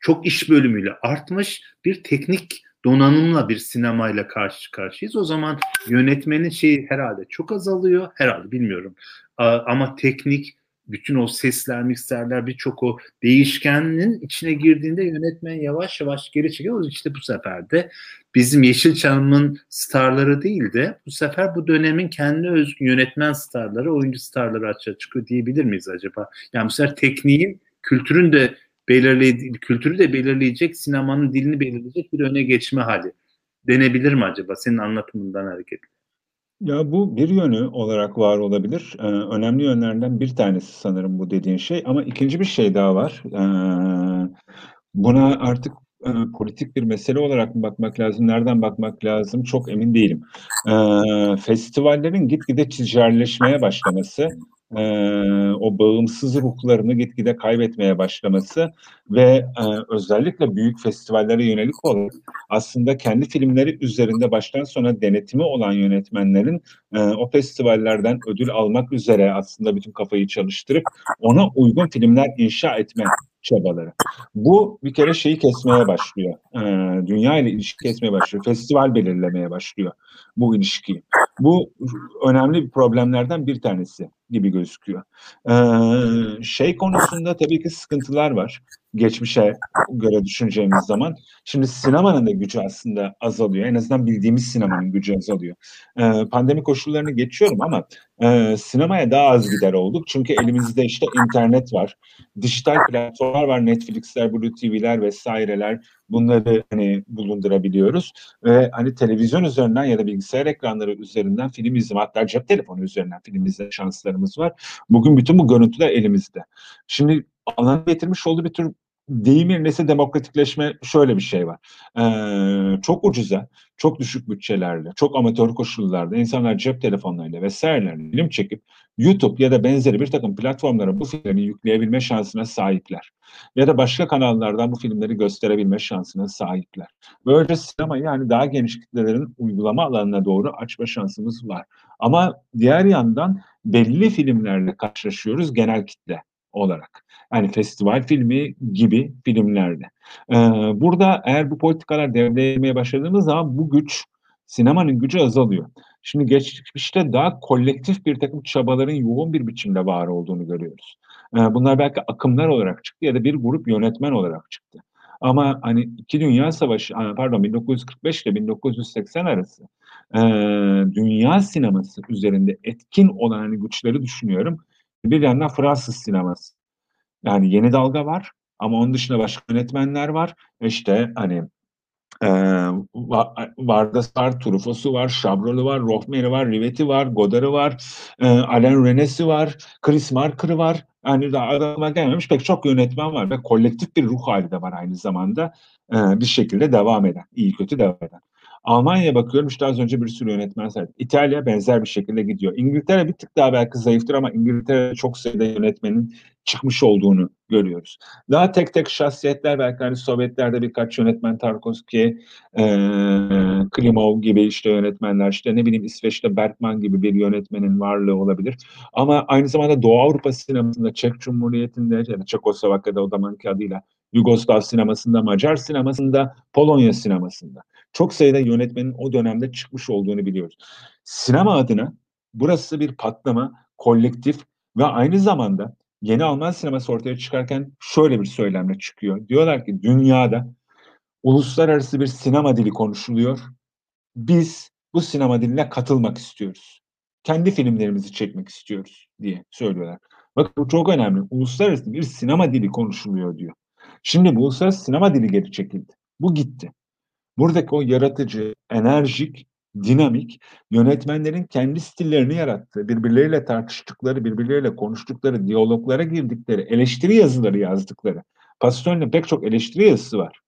çok iş bölümüyle artmış bir teknik donanımla bir sinemayla karşı karşıyayız. O zaman yönetmenin şeyi herhalde çok azalıyor. Herhalde bilmiyorum. Ama teknik bütün o sesler, mikserler birçok o değişkenin içine girdiğinde yönetmen yavaş yavaş geri çekiyor. İşte bu sefer de bizim Yeşilçam'ın starları değil de bu sefer bu dönemin kendi özgü yönetmen starları, oyuncu starları açığa çıkıyor diyebilir miyiz acaba? Yani bu sefer tekniğin, kültürün de belirlediği, kültürü de belirleyecek, sinemanın dilini belirleyecek bir öne geçme hali. Denebilir mi acaba senin anlatımından hareketle? Ya, bu bir yönü olarak var olabilir. Eee, önemli yönlerinden bir tanesi sanırım bu dediğin şey ama ikinci bir şey daha var. Eee, buna artık, eee, politik bir mesele olarak mı bakmak lazım, nereden bakmak lazım çok emin değilim. Eee, festivallerin gitgide ticarileşmeye başlaması Eee, o bağımsız ruhlarını gitgide kaybetmeye başlaması ve, eee, özellikle büyük festivallere yönelik olarak aslında kendi filmleri üzerinde baştan sona denetimi olan yönetmenlerin, eee, o festivallerden ödül almak üzere aslında bütün kafayı çalıştırıp ona uygun filmler inşa etme çabaları. Bu bir kere şeyi kesmeye başlıyor. Eee, dünya ile ilişki kesmeye başlıyor. Festival belirlemeye başlıyor bu ilişkiyi. Bu önemli problemlerden bir tanesi gibi gözüküyor. Ee, şey konusunda tabii ki sıkıntılar var. Geçmişe göre düşüneceğimiz zaman. Şimdi sinemanın da gücü aslında azalıyor. En azından bildiğimiz sinemanın gücü azalıyor. Ee, pandemi koşullarını geçiyorum ama e, sinemaya daha az gider olduk. Çünkü elimizde işte internet var. Dijital platformlar var. Netflix'ler, Blue TV'ler vesaireler. Bunları hani bulundurabiliyoruz. Ve hani televizyon üzerinden ya da bilgisayar ekranları üzerinden film izleme hatta cep telefonu üzerinden film izleme şanslarımız var. Bugün bütün bu görüntüler elimizde. Şimdi alanı getirmiş olduğu bir tür deyim yerine demokratikleşme şöyle bir şey var. Ee, çok ucuza, çok düşük bütçelerle, çok amatör koşullarda insanlar cep telefonlarıyla vesairelerle film çekip YouTube ya da benzeri bir takım platformlara bu filmleri yükleyebilme şansına sahipler. Ya da başka kanallardan bu filmleri gösterebilme şansına sahipler. Böylece sinema yani daha geniş kitlelerin uygulama alanına doğru açma şansımız var. Ama diğer yandan belli filmlerle karşılaşıyoruz genel kitle olarak. Yani festival filmi gibi filmlerde. Ee, burada eğer bu politikalar devreye başladığımız zaman bu güç, sinemanın gücü azalıyor. Şimdi geçmişte daha kolektif bir takım çabaların yoğun bir biçimde var olduğunu görüyoruz. Ee, bunlar belki akımlar olarak çıktı ya da bir grup yönetmen olarak çıktı. Ama hani iki Dünya Savaşı, pardon 1945 ile 1980 arası e, dünya sineması üzerinde etkin olan hani güçleri düşünüyorum. Bir yandan Fransız sineması. Yani yeni dalga var ama onun dışında başka yönetmenler var. İşte hani e, Vardas var, Truffaut'u var, Chabrol'u var, Rohmer'i var, Rivet'i var, Godard'ı var, e, Alain Renes'i var, Chris Marker'ı var. Yani daha adama gelmemiş pek çok yönetmen var ve kolektif bir ruh hali de var aynı zamanda e, bir şekilde devam eden, iyi kötü devam eden. Almanya'ya bakıyorum işte az önce bir sürü yönetmen saydı. İtalya benzer bir şekilde gidiyor. İngiltere bir tık daha belki zayıftır ama İngiltere çok sayıda yönetmenin çıkmış olduğunu görüyoruz. Daha tek tek şahsiyetler belki hani Sovyetlerde birkaç yönetmen Tarkovski, e, Klimov gibi işte yönetmenler işte ne bileyim İsveç'te Bergman gibi bir yönetmenin varlığı olabilir. Ama aynı zamanda Doğu Avrupa sinemasında Çek Cumhuriyeti'nde ya da Çekoslovakya'da o zamanki adıyla Yugoslav sinemasında, Macar sinemasında, Polonya sinemasında. Çok sayıda yönetmenin o dönemde çıkmış olduğunu biliyoruz. Sinema adına burası bir patlama, kolektif ve aynı zamanda yeni Alman sineması ortaya çıkarken şöyle bir söylemle çıkıyor. Diyorlar ki dünyada uluslararası bir sinema dili konuşuluyor. Biz bu sinema diline katılmak istiyoruz. Kendi filmlerimizi çekmek istiyoruz diye söylüyorlar. Bakın bu çok önemli. Uluslararası bir sinema dili konuşuluyor diyor. Şimdi bu uluslararası sinema dili geri çekildi. Bu gitti. Buradaki o yaratıcı, enerjik, dinamik, yönetmenlerin kendi stillerini yarattığı, birbirleriyle tartıştıkları, birbirleriyle konuştukları, diyaloglara girdikleri, eleştiri yazıları yazdıkları, Pasolini'nin pek çok eleştiri yazısı var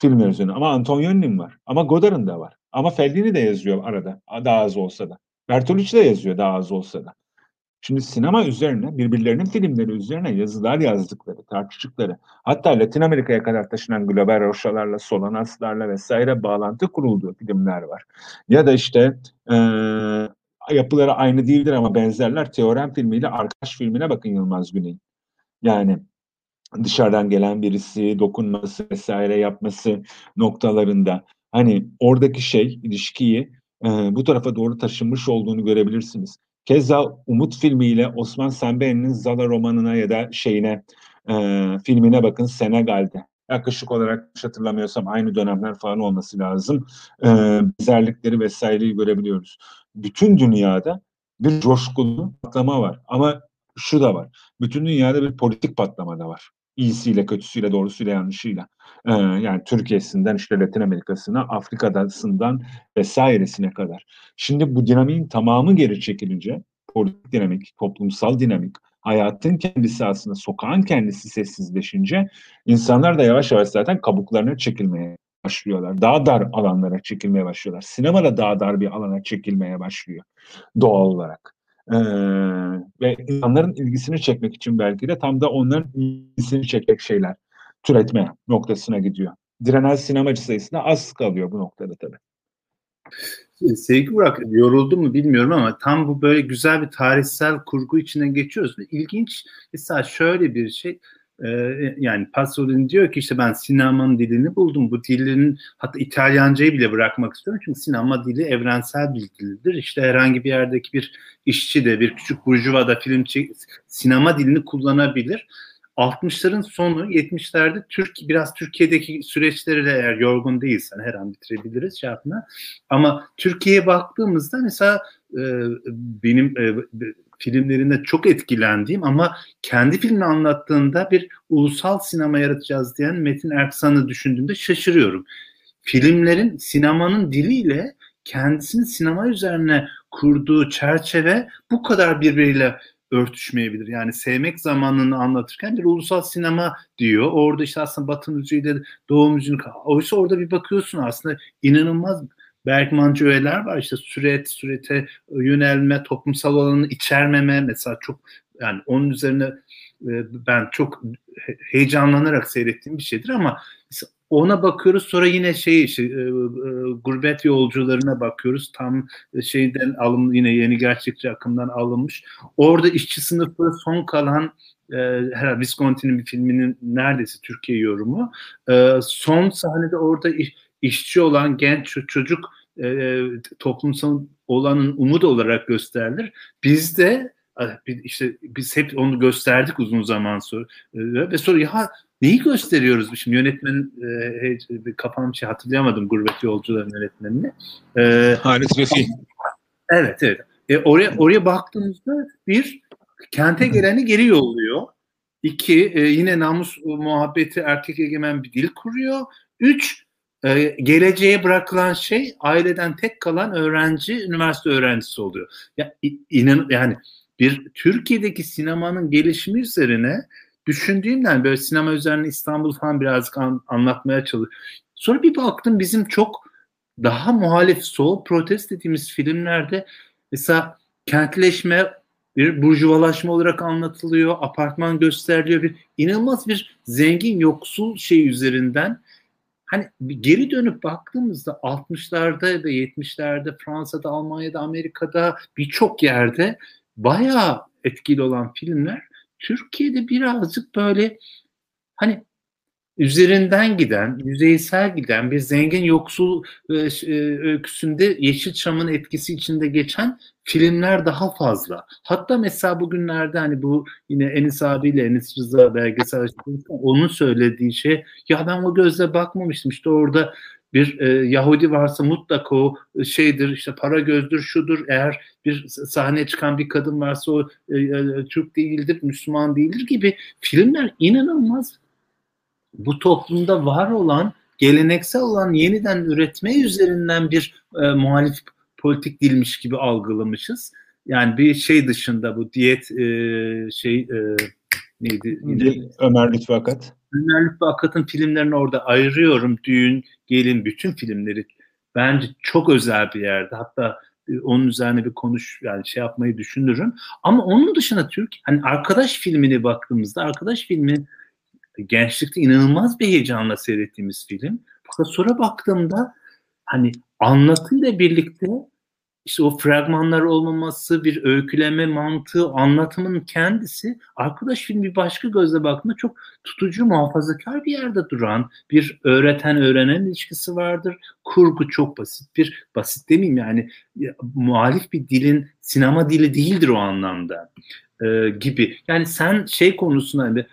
filmler üzerine. Ama Antonioni'nin var. Ama Godard'ın da var. Ama Fellini de yazıyor arada. Daha az olsa da. Bertolucci de yazıyor daha az olsa da. Şimdi sinema üzerine, birbirlerinin filmleri üzerine yazılar yazdıkları, tartıştıkları, hatta Latin Amerika'ya kadar taşınan global roşalarla, solanaslarla vesaire bağlantı kurulduğu filmler var. Ya da işte e, yapıları aynı değildir ama benzerler. Teorem filmiyle Arkadaş filmine bakın Yılmaz Güney'in. Yani dışarıdan gelen birisi dokunması vesaire yapması noktalarında hani oradaki şey ilişkiyi e, bu tarafa doğru taşınmış olduğunu görebilirsiniz. Keza Umut filmiyle Osman Sembey'nin Zala romanına ya da şeyine e, filmine bakın Senegal'de. Yaklaşık olarak hatırlamıyorsam aynı dönemler falan olması lazım. E, benzerlikleri vesaireyi görebiliyoruz. Bütün dünyada bir coşkulu patlama var. Ama şu da var. Bütün dünyada bir politik patlama da var iyisiyle, kötüsüyle, doğrusuyla, yanlışıyla. Ee, yani Türkiye'sinden işte Latin Amerika'sına, Afrika'dasından vesairesine kadar. Şimdi bu dinamiğin tamamı geri çekilince, politik dinamik, toplumsal dinamik, hayatın kendisi aslında, sokağın kendisi sessizleşince insanlar da yavaş yavaş zaten kabuklarına çekilmeye başlıyorlar. Daha dar alanlara çekilmeye başlıyorlar. Sinema da daha dar bir alana çekilmeye başlıyor doğal olarak. Ve insanların ilgisini çekmek için belki de tam da onların ilgisini çekecek şeyler türetme noktasına gidiyor. Direnen sinemacı sayısına az kalıyor bu noktada tabii. Sevgi Burak yoruldu mu bilmiyorum ama tam bu böyle güzel bir tarihsel kurgu içinden geçiyoruz. İlginç mesela şöyle bir şey ee, yani Pasolini diyor ki işte ben sinemanın dilini buldum. Bu dilin hatta İtalyancayı bile bırakmak istiyorum. Çünkü sinema dili evrensel bir dildir. İşte herhangi bir yerdeki bir işçi de bir küçük burjuva da film sinema dilini kullanabilir. 60'ların sonu 70'lerde Türk biraz Türkiye'deki süreçleriyle eğer yorgun değilsen her an bitirebiliriz şey. Ama Türkiye'ye baktığımızda mesela e, benim e, filmlerinde çok etkilendiğim ama kendi filmini anlattığında bir ulusal sinema yaratacağız diyen Metin Erksan'ı düşündüğümde şaşırıyorum. Filmlerin sinemanın diliyle kendisinin sinema üzerine kurduğu çerçeve bu kadar birbiriyle örtüşmeyebilir. Yani sevmek zamanını anlatırken bir ulusal sinema diyor. Orada işte aslında Batı müziğiyle Doğu müziğini oysa orada bir bakıyorsun aslında inanılmaz Bergmancı öğeler var işte süret, sürete yönelme, toplumsal alanı içermeme mesela çok yani onun üzerine e, ben çok heyecanlanarak seyrettiğim bir şeydir ama ona bakıyoruz sonra yine şey işte, e, e, gurbet yolcularına bakıyoruz tam şeyden alın yine yeni gerçekçi akımdan alınmış. Orada işçi sınıfı son kalan e, herhalde Visconti'nin bir filminin neredeyse Türkiye yorumu. E, son sahnede orada işçi olan genç çocuk e, toplumsal olanın umut olarak gösterilir. Bizde işte biz hep onu gösterdik uzun zaman sonra e, ve sonra ya neyi gösteriyoruz şimdi yönetmen e, kafam şey hatırlayamadım gurbet yolcuların yönetmenini. E, Halis Refi. Evet evet. E, oraya oraya baktığımızda bir kente geleni geri yolluyor. İki e, yine namus muhabbeti erkek egemen bir dil kuruyor. Üç e, geleceğe bırakılan şey aileden tek kalan öğrenci, üniversite öğrencisi oluyor. Ya inan yani bir Türkiye'deki sinemanın gelişimi üzerine düşündüğümden böyle sinema üzerine İstanbul falan birazcık an, anlatmaya çalışıyorum. Sonra bir baktım bizim çok daha muhalif sol protest dediğimiz filmlerde mesela kentleşme bir burjuvalaşma olarak anlatılıyor, apartman gösteriliyor, bir inanılmaz bir zengin yoksul şey üzerinden hani geri dönüp baktığımızda 60'larda ve 70'lerde Fransa'da, Almanya'da, Amerika'da birçok yerde bayağı etkili olan filmler Türkiye'de birazcık böyle hani üzerinden giden, yüzeysel giden bir zengin yoksul e, e, öyküsünde Yeşilçam'ın etkisi içinde geçen filmler daha fazla. Hatta mesela bugünlerde hani bu yine Enis abiyle Enis Rıza belgesel onun söylediği şey ya ben o gözle bakmamıştım işte orada bir e, Yahudi varsa mutlaka o şeydir işte para gözdür şudur eğer bir sahneye çıkan bir kadın varsa o e, e, Türk değildir Müslüman değildir gibi filmler inanılmaz bu toplumda var olan geleneksel olan yeniden üretme üzerinden bir e, muhalif politik dilmiş gibi algılamışız. Yani bir şey dışında bu diyet e, şey e, neydi? Ömer Lütfü Akat. Ömer Lütfü Akat'ın filmlerini orada ayırıyorum. Düğün, Gelin, bütün filmleri bence çok özel bir yerde. Hatta e, onun üzerine bir konuş yani şey yapmayı düşünürüm. Ama onun dışında Türk hani arkadaş filmine baktığımızda arkadaş filmi gençlikte inanılmaz bir heyecanla seyrettiğimiz film. Fakat sonra baktığımda hani anlatıyla birlikte işte o fragmanlar olmaması, bir öyküleme mantığı, anlatımın kendisi arkadaş film bir başka gözle baktığında çok tutucu, muhafazakar bir yerde duran bir öğreten-öğrenen ilişkisi vardır. Kurgu çok basit bir, basit demeyeyim yani muhalif bir dilin sinema dili değildir o anlamda e, gibi. Yani sen şey konusunda hani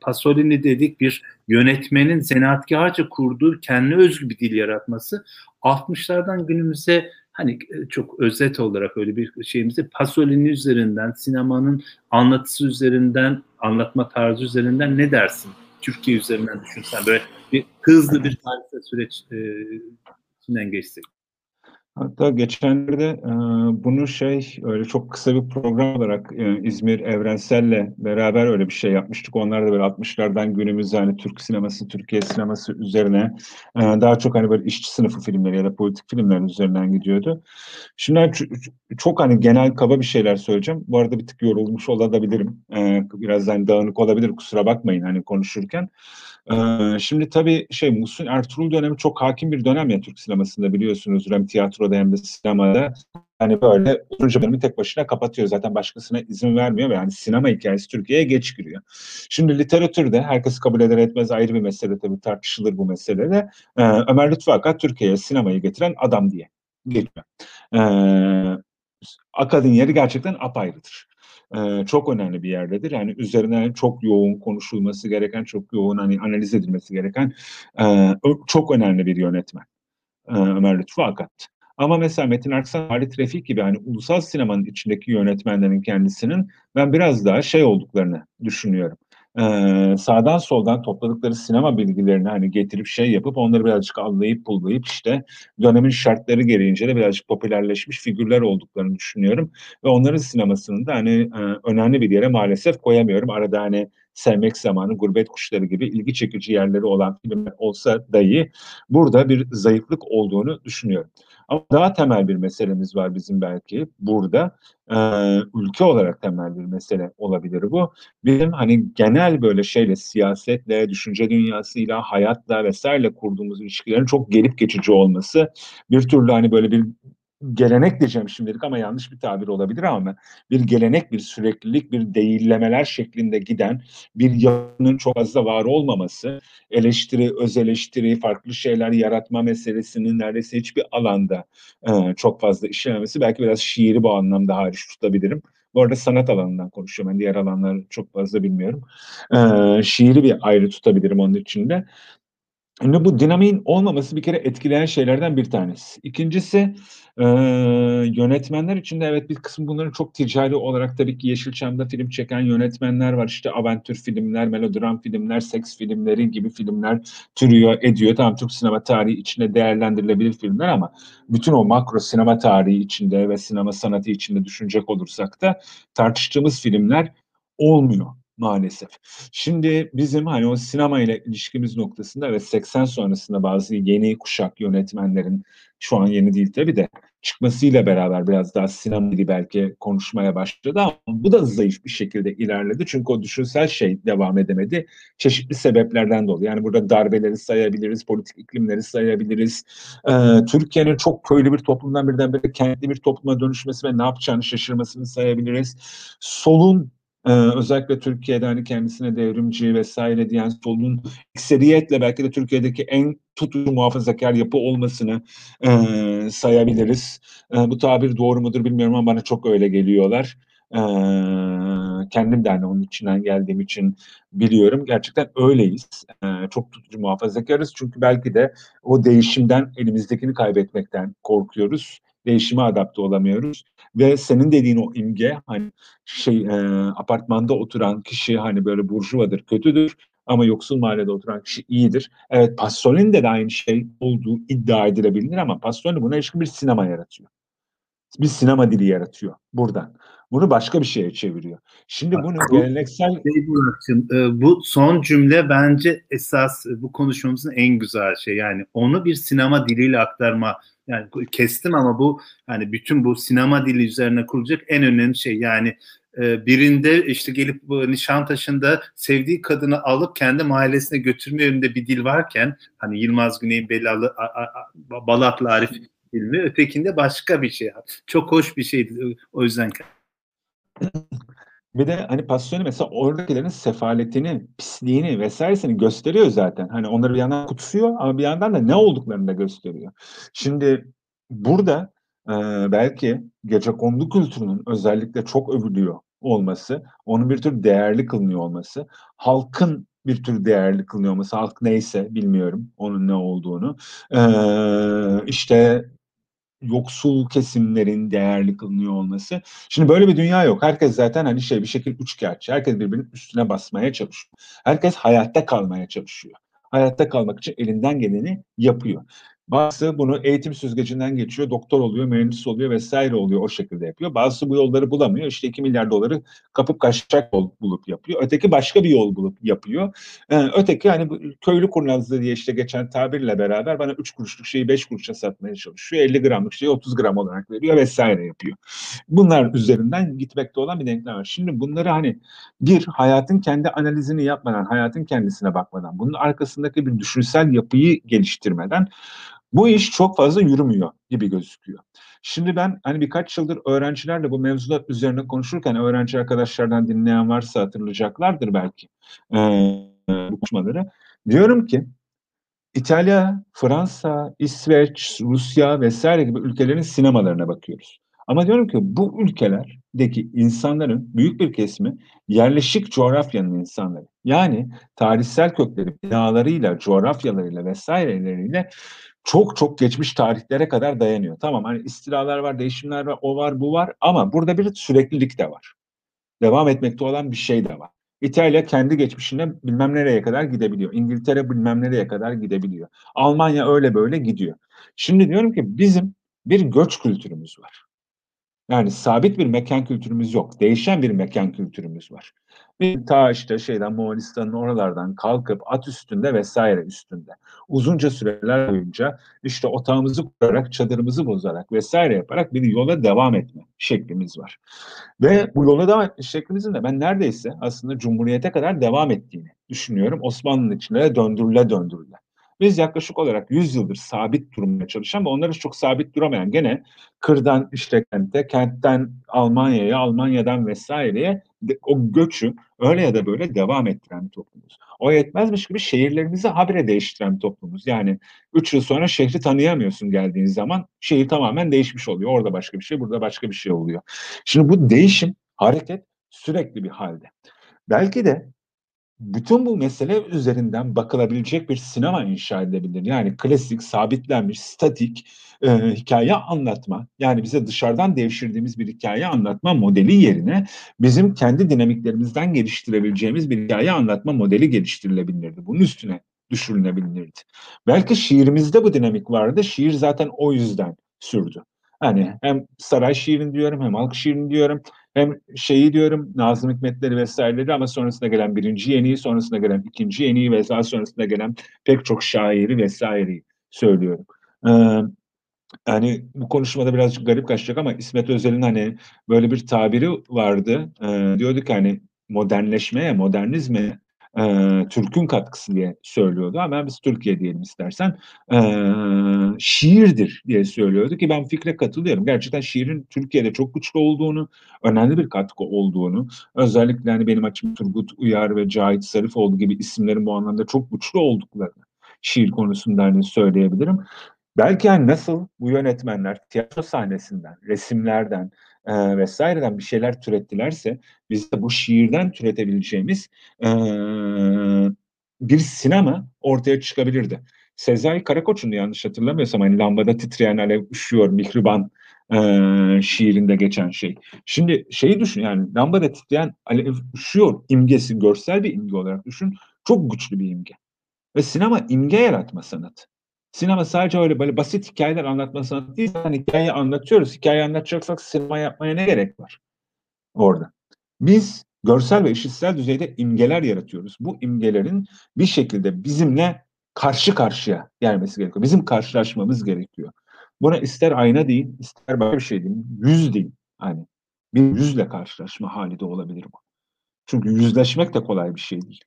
Pasolini dedik bir yönetmenin zanaatkarca kurduğu kendi özgü bir dil yaratması 60'lardan günümüze hani çok özet olarak öyle bir şeyimizi Pasolini üzerinden, sinemanın anlatısı üzerinden, anlatma tarzı üzerinden ne dersin? Türkiye üzerinden düşünsen böyle bir hızlı bir tarihsel süreç e, içinden geçsek. Hatta geçenlerde e, bunu şey öyle çok kısa bir program olarak e, İzmir Evrensel'le beraber öyle bir şey yapmıştık. Onlar da böyle 60'lardan günümüz yani Türk sineması, Türkiye sineması üzerine e, daha çok hani böyle işçi sınıfı filmleri ya da politik filmlerin üzerinden gidiyordu. Şimdi çok hani genel kaba bir şeyler söyleyeceğim. Bu arada bir tık yorulmuş olabilirim. E, biraz hani dağınık olabilir kusura bakmayın hani konuşurken. Ee, şimdi tabii şey Musul Ertuğrul dönemi çok hakim bir dönem ya Türk sinemasında biliyorsunuz hem tiyatroda hem de sinemada. Yani böyle uzunca bölümü tek başına kapatıyor. Zaten başkasına izin vermiyor ve yani sinema hikayesi Türkiye'ye geç giriyor. Şimdi literatürde herkes kabul eder etmez ayrı bir mesele tabii tartışılır bu meselede. Ee, Ömer Lütfü Akat Türkiye'ye sinemayı getiren adam diye geçiyor. Ee, Akad'ın yeri gerçekten apayrıdır çok önemli bir yerdedir. Yani üzerine çok yoğun konuşulması gereken, çok yoğun hani analiz edilmesi gereken çok önemli bir yönetmen. Ömer Lütfü Akat. Ama mesela Metin Aksan, Halit Refik gibi hani ulusal sinemanın içindeki yönetmenlerin kendisinin ben biraz daha şey olduklarını düşünüyorum e, sağdan soldan topladıkları sinema bilgilerini hani getirip şey yapıp onları birazcık anlayıp pullayıp işte dönemin şartları gereğince de birazcık popülerleşmiş figürler olduklarını düşünüyorum. Ve onların sinemasını da hani e, önemli bir yere maalesef koyamıyorum. Arada hani Sevmek Zamanı, Gurbet Kuşları gibi ilgi çekici yerleri olan filmler olsa dahi burada bir zayıflık olduğunu düşünüyorum. Ama daha temel bir meselemiz var bizim belki burada. Ee, ülke olarak temel bir mesele olabilir bu. Bizim hani genel böyle şeyle siyasetle, düşünce dünyasıyla, hayatla vesaire kurduğumuz ilişkilerin çok gelip geçici olması bir türlü hani böyle bir gelenek diyeceğim şimdilik ama yanlış bir tabir olabilir ama bir gelenek, bir süreklilik, bir değillemeler şeklinde giden bir yapının çok fazla var olmaması, eleştiri, öz eleştiri, farklı şeyler yaratma meselesinin neredeyse hiçbir alanda e, çok fazla işlememesi belki biraz şiiri bu anlamda hariç tutabilirim. Bu arada sanat alanından konuşuyorum. Ben diğer alanları çok fazla bilmiyorum. Ee, şiiri bir ayrı tutabilirim onun içinde. Şimdi bu dinamiğin olmaması bir kere etkileyen şeylerden bir tanesi. İkincisi e, yönetmenler için de evet bir kısım bunların çok ticari olarak tabii ki Yeşilçam'da film çeken yönetmenler var. İşte aventür filmler, melodram filmler, seks filmleri gibi filmler türüyor, ediyor. Tamam Türk sinema tarihi içinde değerlendirilebilir filmler ama bütün o makro sinema tarihi içinde ve sinema sanatı içinde düşünecek olursak da tartıştığımız filmler olmuyor maalesef. Şimdi bizim hani o sinema ile ilişkimiz noktasında ve 80 sonrasında bazı yeni kuşak yönetmenlerin şu an yeni değil tabii de çıkmasıyla beraber biraz daha sinema gibi belki konuşmaya başladı ama bu da zayıf bir şekilde ilerledi. Çünkü o düşünsel şey devam edemedi. Çeşitli sebeplerden dolayı. Yani burada darbeleri sayabiliriz, politik iklimleri sayabiliriz. Ee, Türkiye'nin çok köylü bir toplumdan birdenbire kentli bir topluma dönüşmesi ve ne yapacağını şaşırmasını sayabiliriz. Solun ee, özellikle Türkiye'de hani kendisine devrimci vesaire diyen solun ekseriyetle belki de Türkiye'deki en tutucu muhafazakar yapı olmasını e, sayabiliriz. E, bu tabir doğru mudur bilmiyorum ama bana çok öyle geliyorlar. E, kendim de hani onun içinden geldiğim için biliyorum. Gerçekten öyleyiz. E, çok tutucu muhafazakarız. Çünkü belki de o değişimden elimizdekini kaybetmekten korkuyoruz değişime adapte olamıyoruz ve senin dediğin o imge hani şey e, apartmanda oturan kişi hani böyle burjuvadır, kötüdür ama yoksul mahallede oturan kişi iyidir. Evet Pasolini de, de aynı şey olduğu iddia edilebilir ama Pasolini buna ilişkin bir sinema yaratıyor. Bir sinema dili yaratıyor buradan. Bunu başka bir şeye çeviriyor. Şimdi bunu bu, geleneksel... Şey e, bu son cümle bence esas bu konuşmamızın en güzel şey. Yani onu bir sinema diliyle aktarma yani kestim ama bu yani bütün bu sinema dili üzerine kurulacak en önemli şey. Yani e, birinde işte gelip Nişantaşı'nda sevdiği kadını alıp kendi mahallesine götürme yönünde bir dil varken hani Yılmaz Güney'in Belalı Balatlı Arif filmi ötekinde başka bir şey. Çok hoş bir şeydi o yüzden. Bir de hani pasyonu mesela oradakilerin sefaletini, pisliğini vesairesini gösteriyor zaten. Hani onları bir yandan kutsuyor ama bir yandan da ne olduklarını da gösteriyor. Şimdi burada e, belki gece kondu kültürünün özellikle çok övülüyor olması, onun bir tür değerli kılınıyor olması, halkın bir tür değerli kılınıyor olması, halk neyse bilmiyorum onun ne olduğunu. Ee, işte yoksul kesimlerin değerli kılınıyor olması. Şimdi böyle bir dünya yok. Herkes zaten hani şey bir şekilde üçkağıtçı. Herkes birbirinin üstüne basmaya çalışıyor. Herkes hayatta kalmaya çalışıyor. Hayatta kalmak için elinden geleni yapıyor. Bazısı bunu eğitim süzgecinden geçiyor, doktor oluyor, mühendis oluyor vesaire oluyor o şekilde yapıyor. Bazısı bu yolları bulamıyor. İşte 2 milyar doları kapıp kaçacak yol bulup yapıyor. Öteki başka bir yol bulup yapıyor. Ee, öteki hani köylü kurnazlığı diye işte geçen tabirle beraber bana 3 kuruşluk şeyi 5 kuruşa satmaya çalışıyor. 50 gramlık şeyi 30 gram olarak veriyor vesaire yapıyor. Bunlar üzerinden gitmekte olan bir denklem var. Şimdi bunları hani bir hayatın kendi analizini yapmadan, hayatın kendisine bakmadan, bunun arkasındaki bir düşünsel yapıyı geliştirmeden bu iş çok fazla yürümüyor gibi gözüküyor. Şimdi ben hani birkaç yıldır öğrencilerle bu mevzular üzerine konuşurken öğrenci arkadaşlardan dinleyen varsa hatırlayacaklardır belki e, bu konuşmaları. Diyorum ki İtalya, Fransa, İsveç, Rusya vesaire gibi ülkelerin sinemalarına bakıyoruz. Ama diyorum ki bu ülkelerdeki insanların büyük bir kesimi yerleşik coğrafyanın insanları. Yani tarihsel kökleri, binalarıyla, coğrafyalarıyla vesaireleriyle çok çok geçmiş tarihlere kadar dayanıyor. Tamam hani istilalar var, değişimler var, o var, bu var ama burada bir süreklilik de var. Devam etmekte olan bir şey de var. İtalya kendi geçmişine bilmem nereye kadar gidebiliyor. İngiltere bilmem nereye kadar gidebiliyor. Almanya öyle böyle gidiyor. Şimdi diyorum ki bizim bir göç kültürümüz var. Yani sabit bir mekan kültürümüz yok. Değişen bir mekan kültürümüz var. Bir ta işte şeyden Moğolistan'ın oralardan kalkıp at üstünde vesaire üstünde. Uzunca süreler boyunca işte otağımızı kurarak, çadırımızı bozarak vesaire yaparak bir yola devam etme şeklimiz var. Ve bu yola devam etme şeklimizin de ben neredeyse aslında Cumhuriyet'e kadar devam ettiğini düşünüyorum. Osmanlı'nın içine döndürüle döndürüle. Biz yaklaşık olarak 100 yıldır sabit durmaya çalışan ve onları çok sabit duramayan gene kırdan işte kente, kentten Almanya'ya, Almanya'dan vesaireye o göçü öyle ya da böyle devam ettiren bir toplumuz. O yetmezmiş gibi şehirlerimizi habire değiştiren bir toplumuz. Yani 3 yıl sonra şehri tanıyamıyorsun geldiğin zaman şehir tamamen değişmiş oluyor. Orada başka bir şey, burada başka bir şey oluyor. Şimdi bu değişim, hareket sürekli bir halde. Belki de bütün bu mesele üzerinden bakılabilecek bir sinema inşa edebilir. Yani klasik, sabitlenmiş, statik e, hikaye anlatma, yani bize dışarıdan devşirdiğimiz bir hikaye anlatma modeli yerine bizim kendi dinamiklerimizden geliştirebileceğimiz bir hikaye anlatma modeli geliştirilebilirdi. Bunun üstüne düşürülebilirdi. Belki şiirimizde bu dinamik vardı. Şiir zaten o yüzden sürdü. Hani hem saray şiirini diyorum hem halk şiirini diyorum hem şeyi diyorum Nazım Hikmetleri vesaireleri ama sonrasında gelen birinci yeniyi, sonrasında gelen ikinci yeniyi ve daha sonrasında gelen pek çok şairi vesaireyi söylüyorum. Ee, yani bu konuşmada birazcık garip kaçacak ama İsmet Özel'in hani böyle bir tabiri vardı. Ee, diyordu ki hani modernleşmeye, modernizme e, Türk'ün katkısı diye söylüyordu ama biz Türkiye diyelim istersen e, şiirdir diye söylüyordu ki ben fikre katılıyorum. Gerçekten şiirin Türkiye'de çok güçlü olduğunu, önemli bir katkı olduğunu, özellikle hani benim açım Turgut Uyar ve Cahit Zarifoğlu gibi isimlerin bu anlamda çok güçlü olduklarını şiir konusunda hani söyleyebilirim. Belki yani nasıl bu yönetmenler tiyatro sahnesinden, resimlerden, e, vesaireden bir şeyler türettilerse biz de bu şiirden türetebileceğimiz e, bir sinema ortaya çıkabilirdi. Sezai Karakoç'un yanlış hatırlamıyorsam hani lambada titreyen alev üşüyor mihriban e, şiirinde geçen şey. Şimdi şeyi düşün yani lambada titreyen alev üşüyor imgesi görsel bir imge olarak düşün. Çok güçlü bir imge. Ve sinema imge yaratma sanatı. Sinema sadece öyle böyle basit hikayeler anlatma sanatı değil. Yani hikayeyi anlatıyoruz. Hikaye anlatacaksak sinema yapmaya ne gerek var orada? Biz görsel ve işitsel düzeyde imgeler yaratıyoruz. Bu imgelerin bir şekilde bizimle karşı karşıya gelmesi gerekiyor. Bizim karşılaşmamız gerekiyor. Buna ister ayna deyin, ister başka bir şey deyin, yüz deyin. Hani bir yüzle karşılaşma hali de olabilir bu. Çünkü yüzleşmek de kolay bir şey değil.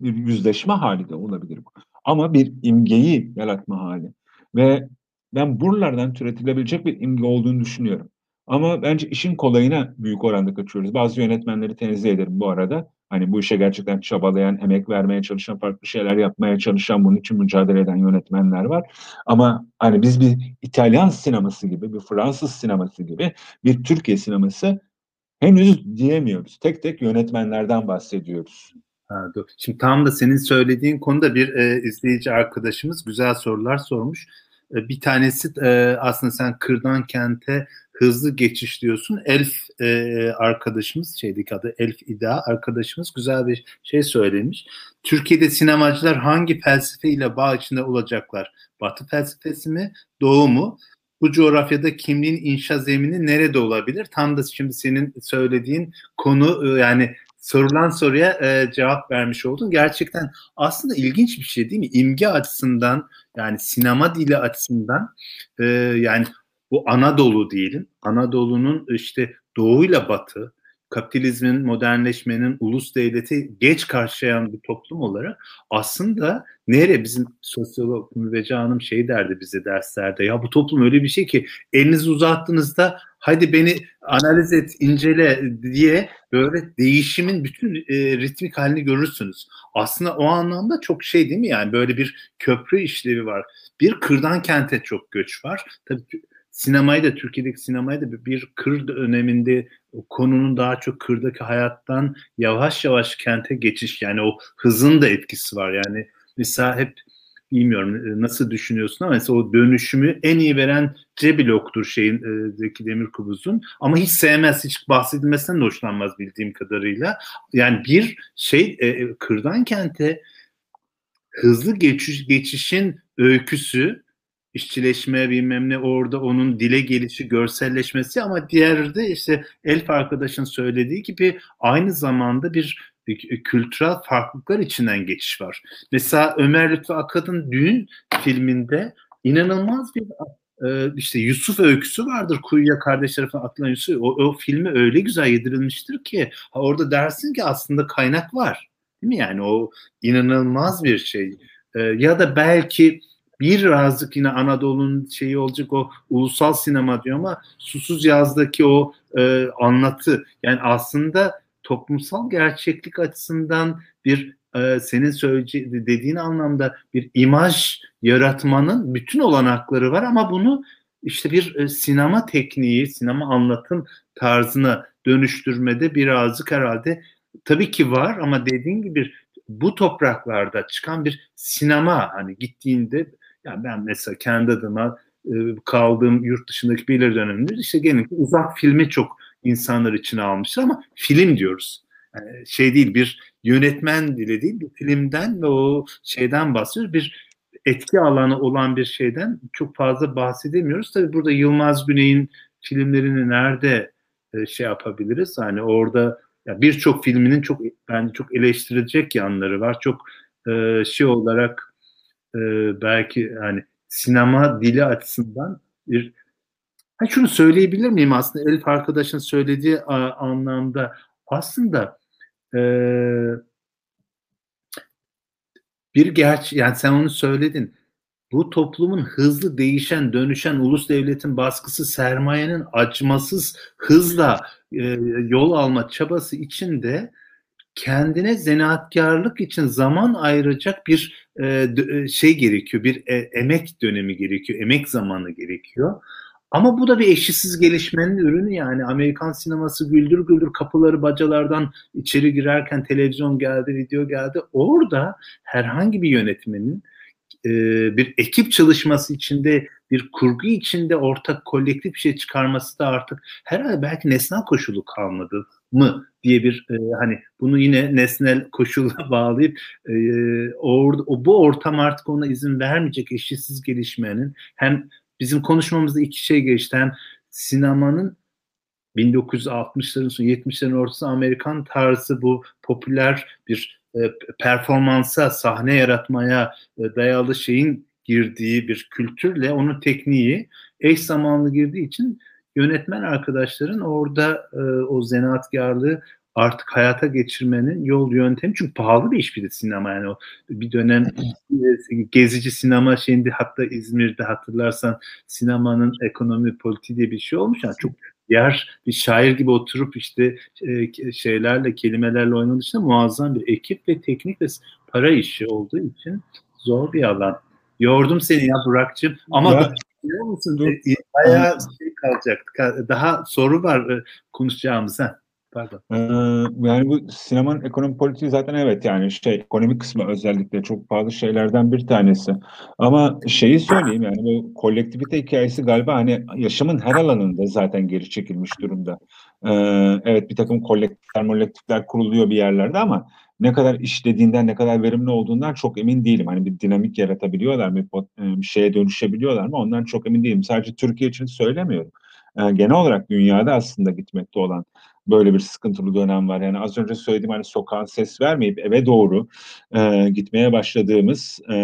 Bir yüzleşme hali de olabilir bu. Ama bir imgeyi yaratma hali. Ve ben buralardan türetilebilecek bir imge olduğunu düşünüyorum. Ama bence işin kolayına büyük oranda kaçıyoruz. Bazı yönetmenleri tenzih ederim bu arada. Hani bu işe gerçekten çabalayan, emek vermeye çalışan, farklı şeyler yapmaya çalışan, bunun için mücadele eden yönetmenler var. Ama hani biz bir İtalyan sineması gibi, bir Fransız sineması gibi, bir Türkiye sineması henüz diyemiyoruz. Tek tek yönetmenlerden bahsediyoruz. Şimdi tam da senin söylediğin konuda bir e, izleyici arkadaşımız güzel sorular sormuş. E, bir tanesi e, aslında sen kırdan kente hızlı geçiş diyorsun. Elf e, arkadaşımız şeydeki adı Elf İda arkadaşımız güzel bir şey söylemiş. Türkiye'de sinemacılar hangi felsefe ile bağ içinde olacaklar? Batı felsefesi mi, Doğu mu? Bu coğrafyada kimliğin inşa zemini nerede olabilir? Tam da şimdi senin söylediğin konu e, yani sorulan soruya e, cevap vermiş oldun. Gerçekten aslında ilginç bir şey değil mi? İmge açısından yani sinema dili açısından e, yani bu Anadolu diyelim. Anadolu'nun işte doğuyla batı, kapitalizmin, modernleşmenin, ulus devleti geç karşılayan bir toplum olarak aslında nere bizim sosyolog Mübece Hanım şey derdi bize derslerde ya bu toplum öyle bir şey ki elinizi uzattığınızda hadi beni analiz et, incele diye böyle değişimin bütün e, ritmik halini görürsünüz. Aslında o anlamda çok şey değil mi yani böyle bir köprü işlevi var. Bir kırdan kente çok göç var. Tabii sinemayı da Türkiye'deki sinemayı da bir kır döneminde o konunun daha çok kırdaki hayattan yavaş yavaş kente geçiş yani o hızın da etkisi var. Yani mesela hep bilmiyorum e, nasıl düşünüyorsun ama mesela o dönüşümü en iyi veren C bloktur şeyin e, Zeki Demirkubuz'un. Ama hiç sevmez hiç bahsedilmesinden de hoşlanmaz bildiğim kadarıyla. Yani bir şey e, kırdan kente hızlı geçiş, geçişin öyküsü işçileşme bilmem ne orada onun dile gelişi, görselleşmesi ama diğer de işte Elf arkadaşın söylediği gibi aynı zamanda bir kültürel farklılıklar içinden geçiş var. Mesela Ömer Lütfü Akad'ın Düğün filminde inanılmaz bir e, işte Yusuf öyküsü vardır. Kuyuya kardeşleri falan atılan Yusuf. O, o filmi öyle güzel yedirilmiştir ki orada dersin ki aslında kaynak var. Değil mi? Yani o inanılmaz bir şey. E, ya da belki birazcık yine Anadolu'nun şeyi olacak o ulusal sinema diyor ama Susuz Yaz'daki o e, anlatı yani aslında toplumsal gerçeklik açısından bir e, senin söyleyeceğin dediğin anlamda bir imaj yaratmanın bütün olanakları var ama bunu işte bir e, sinema tekniği, sinema anlatım tarzına dönüştürmede birazcık herhalde tabii ki var ama dediğin gibi bu topraklarda çıkan bir sinema hani gittiğinde yani ben mesela kendi adıma e, kaldığım yurt dışındaki belirli dönemde işte genellikle uzak filmi çok insanlar için almışlar ama film diyoruz. Yani şey değil bir yönetmen dili değil bir filmden ve o şeyden bahsediyoruz. Bir etki alanı olan bir şeyden çok fazla bahsedemiyoruz. Tabii burada Yılmaz Güney'in filmlerini nerede e, şey yapabiliriz? Hani orada birçok filminin çok bence çok eleştirilecek yanları var. Çok e, şey olarak e, belki yani sinema dili açısından bir ha şunu söyleyebilir miyim? Aslında Elif arkadaşın söylediği a, anlamda. Aslında e, bir gerçi yani sen onu söyledin. Bu toplumun hızlı değişen, dönüşen ulus devletin baskısı sermayenin acımasız hızla e, yol alma çabası içinde kendine zanaatkarlık için zaman ayıracak bir e, e, şey gerekiyor, bir e, emek dönemi gerekiyor, emek zamanı gerekiyor. Ama bu da bir eşsiz gelişmenin ürünü yani Amerikan sineması güldür güldür kapıları bacalardan içeri girerken televizyon geldi, video geldi. Orada herhangi bir yönetmenin e, bir ekip çalışması içinde, bir kurgu içinde ortak kolektif bir şey çıkarması da artık herhalde belki nesnel koşulu kalmadı mı diye bir e, hani bunu yine nesnel koşulla bağlayıp e, or, o, bu ortam artık ona izin vermeyecek eşitsiz gelişmenin hem bizim konuşmamızda iki şey geçti hem sinemanın 1960'ların sonu 70'lerin ortası Amerikan tarzı bu popüler bir e, performansa, sahne yaratmaya e, dayalı şeyin girdiği bir kültürle onun tekniği eş zamanlı girdiği için yönetmen arkadaşların orada e, o zanaatkarlığı artık hayata geçirmenin yol yöntemi. Çünkü pahalı bir iş bir de sinema yani. O bir dönem gezici sinema şeyinde hatta İzmir'de hatırlarsan sinemanın ekonomi politiği diye bir şey olmuş. Yani çok yer bir şair gibi oturup işte e, şeylerle kelimelerle oynadığı için muazzam bir ekip ve teknik ve para işi olduğu için zor bir alan. Yordum seni ya Burak'cığım. Ama ya, biliyor musun dur. E, bayağı şey kalacak. Daha soru var e, konuşacağımız. Ha. Pardon. Ee, yani bu sinemanın ekonomi politiği zaten evet yani şey ekonomik kısmı özellikle çok pahalı şeylerden bir tanesi. Ama şeyi söyleyeyim yani bu kolektivite hikayesi galiba hani yaşamın her alanında zaten geri çekilmiş durumda. Ee, evet bir takım kolektifler, kolektifler kuruluyor bir yerlerde ama ne kadar işlediğinden, ne kadar verimli olduğundan çok emin değilim. Hani bir dinamik yaratabiliyorlar mı, bir şeye dönüşebiliyorlar mı ondan çok emin değilim. Sadece Türkiye için söylemiyorum. Ee, genel olarak dünyada aslında gitmekte olan böyle bir sıkıntılı dönem var. Yani az önce söylediğim hani sokağa ses vermeyip eve doğru e, gitmeye başladığımız e,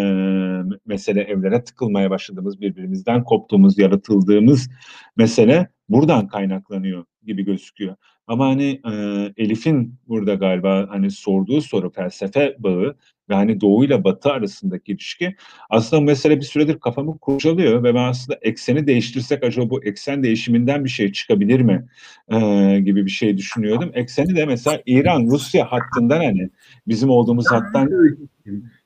mesele evlere tıkılmaya başladığımız birbirimizden koptuğumuz yaratıldığımız mesele buradan kaynaklanıyor gibi gözüküyor. Ama hani e, Elif'in burada galiba hani sorduğu soru felsefe bağı ve hani Doğu ile Batı arasındaki ilişki aslında mesele bir süredir kafamı kurcalıyor ve ben aslında ekseni değiştirsek acaba bu eksen değişiminden bir şey çıkabilir mi e, gibi bir şey düşünüyordum. Ekseni de mesela İran-Rusya hattından hani bizim olduğumuz hattan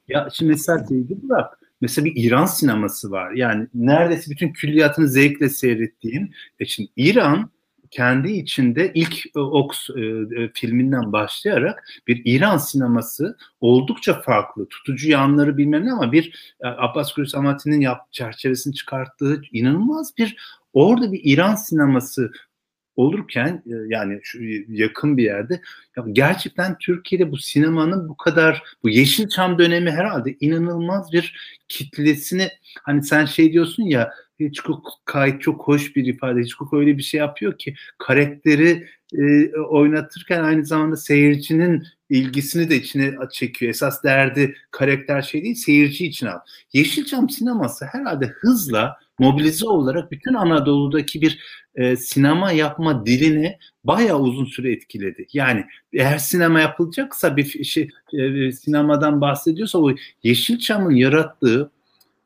ya şimdi mesela sevgili Burak mesela bir İran sineması var. Yani neredeyse bütün külliyatını zevkle seyrettiğim. E şimdi İran kendi içinde ilk e, Ox e, e, filminden başlayarak bir İran sineması oldukça farklı. Tutucu yanları bilmem ne ama bir Abbas Gürsamati'nin yap, çerçevesini çıkarttığı inanılmaz bir orada bir İran sineması olurken yani şu yakın bir yerde gerçekten Türkiye'de bu sinemanın bu kadar bu Yeşilçam dönemi herhalde inanılmaz bir kitlesini hani sen şey diyorsun ya Hitchcock kayıt çok hoş bir ifade. Hitchcock öyle bir şey yapıyor ki karakteri e, oynatırken aynı zamanda seyircinin ilgisini de içine çekiyor. Esas derdi karakter şey değil, seyirci için al. Yeşilçam sineması herhalde hızla mobilize olarak bütün Anadolu'daki bir e, sinema yapma dilini bayağı uzun süre etkiledi. Yani eğer sinema yapılacaksa bir şey e, sinemadan bahsediyorsa o Yeşilçam'ın yarattığı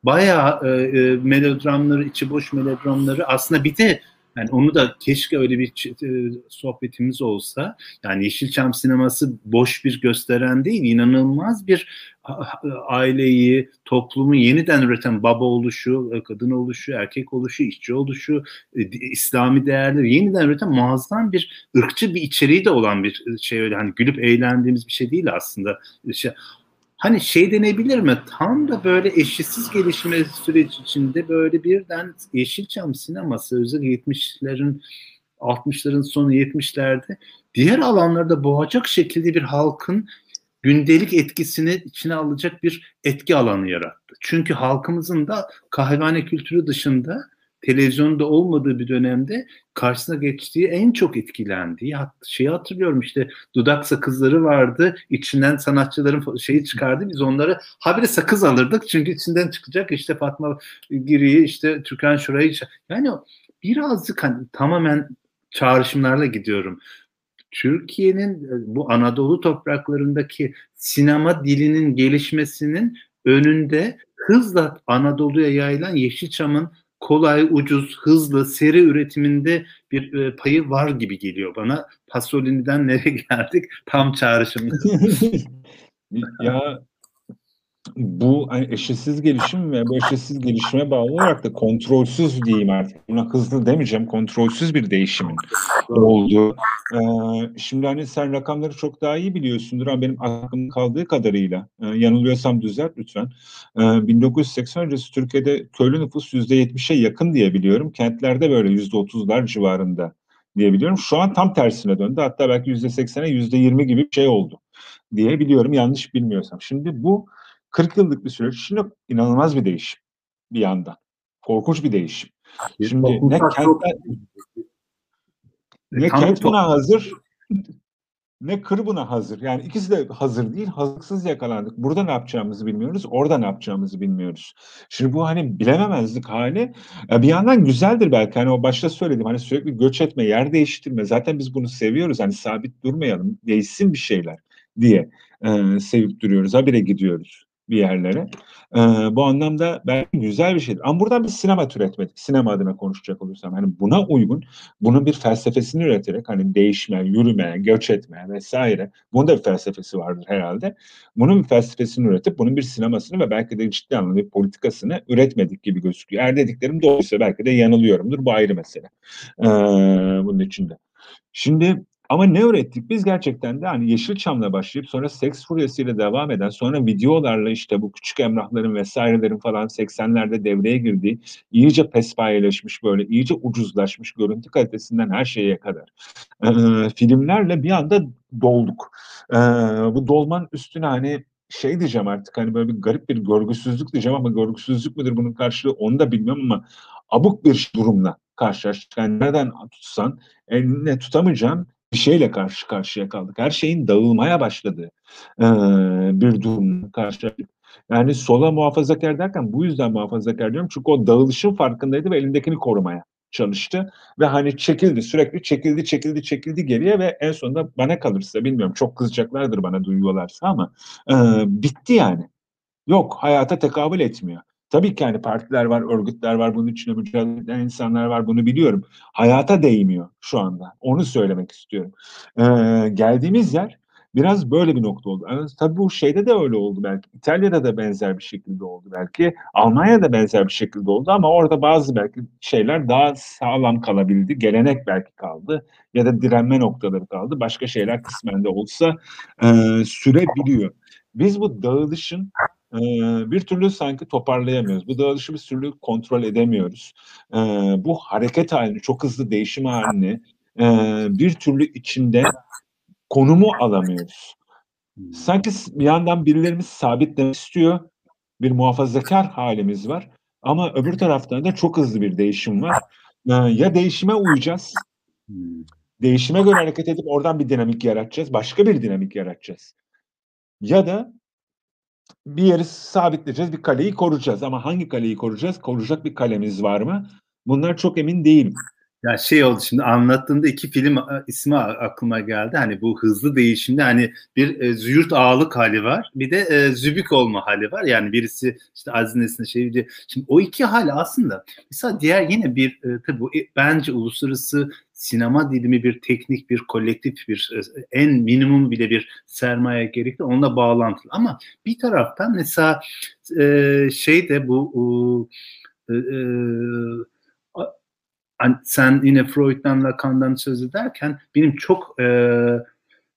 bayağı e, e, melodramları, içi boş melodramları aslında bir de yani onu da keşke öyle bir e, sohbetimiz olsa. Yani Yeşilçam sineması boş bir gösteren değil, inanılmaz bir aileyi, toplumu yeniden üreten baba oluşu, e, kadın oluşu, erkek oluşu, işçi oluşu, İslami değerleri yeniden üreten muazzam bir ırkçı bir içeriği de olan bir şey öyle hani gülüp eğlendiğimiz bir şey değil aslında. Şey, hani şey denebilir mi? Tam da böyle eşitsiz gelişme süreci içinde böyle birden Yeşilçam sineması özellikle 70'lerin 60'ların sonu 70'lerde diğer alanlarda boğacak şekilde bir halkın gündelik etkisini içine alacak bir etki alanı yarattı. Çünkü halkımızın da kahvehane kültürü dışında televizyonda olmadığı bir dönemde karşısına geçtiği en çok etkilendiği şeyi hatırlıyorum işte dudak sakızları vardı içinden sanatçıların şeyi çıkardı biz onları habire sakız alırdık çünkü içinden çıkacak işte Fatma Giri'yi işte Türkan Şuray'ı yani birazcık hani tamamen çağrışımlarla gidiyorum. Türkiye'nin bu Anadolu topraklarındaki sinema dilinin gelişmesinin önünde hızla Anadolu'ya yayılan Yeşilçam'ın kolay, ucuz, hızlı, seri üretiminde bir e, payı var gibi geliyor bana. Pasolini'den nereye geldik? Tam çağrışım. ya bu hani eşitsiz gelişim ve bu eşitsiz gelişime bağlı olarak da kontrolsüz diyeyim artık. Buna hızlı demeyeceğim. Kontrolsüz bir değişimin oldu. Ee, şimdi hani sen rakamları çok daha iyi biliyorsundur ama benim aklımda kaldığı kadarıyla e, yanılıyorsam düzelt lütfen. Ee, 1980 öncesi Türkiye'de köylü nüfus %70'e yakın diye biliyorum. Kentlerde böyle %30'lar civarında diyebiliyorum. Şu an tam tersine döndü. Hatta belki %80'e %20 gibi bir şey oldu diyebiliyorum yanlış bilmiyorsam. Şimdi bu 40 yıllık bir süreç. Şimdi inanılmaz bir değişim bir yandan. Korkunç bir değişim. Şimdi ne kentler ne kent buna hazır ne kır buna hazır. Yani ikisi de hazır değil. Hazırsız yakalandık. Burada ne yapacağımızı bilmiyoruz. Orada ne yapacağımızı bilmiyoruz. Şimdi bu hani bilememezlik hali e, bir yandan güzeldir belki. Hani o başta söyledim. Hani sürekli göç etme, yer değiştirme. Zaten biz bunu seviyoruz. Hani sabit durmayalım. Değişsin bir şeyler diye e, sevip duruyoruz. Habire gidiyoruz bir yerlere. Ee, bu anlamda belki güzel bir şeydir. Ama buradan bir sinema türetmedik. Sinema adına konuşacak olursam. Hani buna uygun, bunun bir felsefesini üreterek hani değişme, yürüme, göç etme vesaire. Bunun da bir felsefesi vardır herhalde. Bunun bir felsefesini üretip bunun bir sinemasını ve belki de ciddi anlamda bir politikasını üretmedik gibi gözüküyor. Eğer dediklerim doğruysa belki de yanılıyorumdur. Bu ayrı mesele. Ee, bunun içinde. Şimdi ama ne öğrettik? Biz gerçekten de hani Yeşilçam'la başlayıp sonra seks furyasıyla devam eden sonra videolarla işte bu küçük emrahların vesairelerin falan 80'lerde devreye girdiği iyice pespayeleşmiş böyle iyice ucuzlaşmış görüntü kalitesinden her şeye kadar e, filmlerle bir anda dolduk. E, bu dolmanın üstüne hani şey diyeceğim artık hani böyle bir garip bir görgüsüzlük diyeceğim ama görgüsüzlük müdür bunun karşılığı onu da bilmiyorum ama abuk bir durumla karşılaştık. Yani nereden tutsan eline tutamayacağın bir şeyle karşı karşıya kaldık. Her şeyin dağılmaya başladığı e, bir durum karşılaştık. Yani sola muhafazakar derken bu yüzden muhafazakar diyorum. Çünkü o dağılışın farkındaydı ve elindekini korumaya çalıştı. Ve hani çekildi sürekli çekildi çekildi çekildi geriye ve en sonunda bana kalırsa bilmiyorum çok kızacaklardır bana duyuyorlarsa ama e, bitti yani. Yok hayata tekabül etmiyor. Tabii ki yani partiler var, örgütler var, bunun içine mücadele eden insanlar var, bunu biliyorum. Hayata değmiyor şu anda. Onu söylemek istiyorum. Ee, geldiğimiz yer biraz böyle bir nokta oldu. Yani tabii bu şeyde de öyle oldu belki. İtalya'da da benzer bir şekilde oldu belki. Almanya'da benzer bir şekilde oldu ama orada bazı belki şeyler daha sağlam kalabildi. Gelenek belki kaldı ya da direnme noktaları kaldı. Başka şeyler kısmen de olsa e, sürebiliyor. Biz bu dağılışın bir türlü sanki toparlayamıyoruz. Bu dağılışı bir türlü kontrol edemiyoruz. bu hareket halini, çok hızlı değişim halini bir türlü içinde konumu alamıyoruz. Sanki bir yandan birilerimiz sabitlemek istiyor. Bir muhafazakar halimiz var. Ama öbür taraftan da çok hızlı bir değişim var. ya değişime uyacağız. Değişime göre hareket edip oradan bir dinamik yaratacağız. Başka bir dinamik yaratacağız. Ya da bir yeri sabitleyeceğiz, bir kaleyi koruyacağız. Ama hangi kaleyi koruyacağız? Koruyacak bir kalemiz var mı? Bunlar çok emin değilim. Ya şey oldu şimdi anlattığında iki film ismi aklıma geldi. Hani bu hızlı değişimde hani bir e, züğürt ağalık hali var. Bir de e, zübük olma hali var. Yani birisi işte Aziz Nesin'e şey diye. Şimdi o iki hali aslında mesela diğer yine bir e, tabii bu e, bence uluslararası sinema dilimi bir teknik, bir kolektif, bir e, en minimum bile bir sermaye gerekli. Onunla bağlantılı. Ama bir taraftan mesela e, şey de bu e, e, sen yine Freud'dan Lacan'dan söz ederken benim çok e,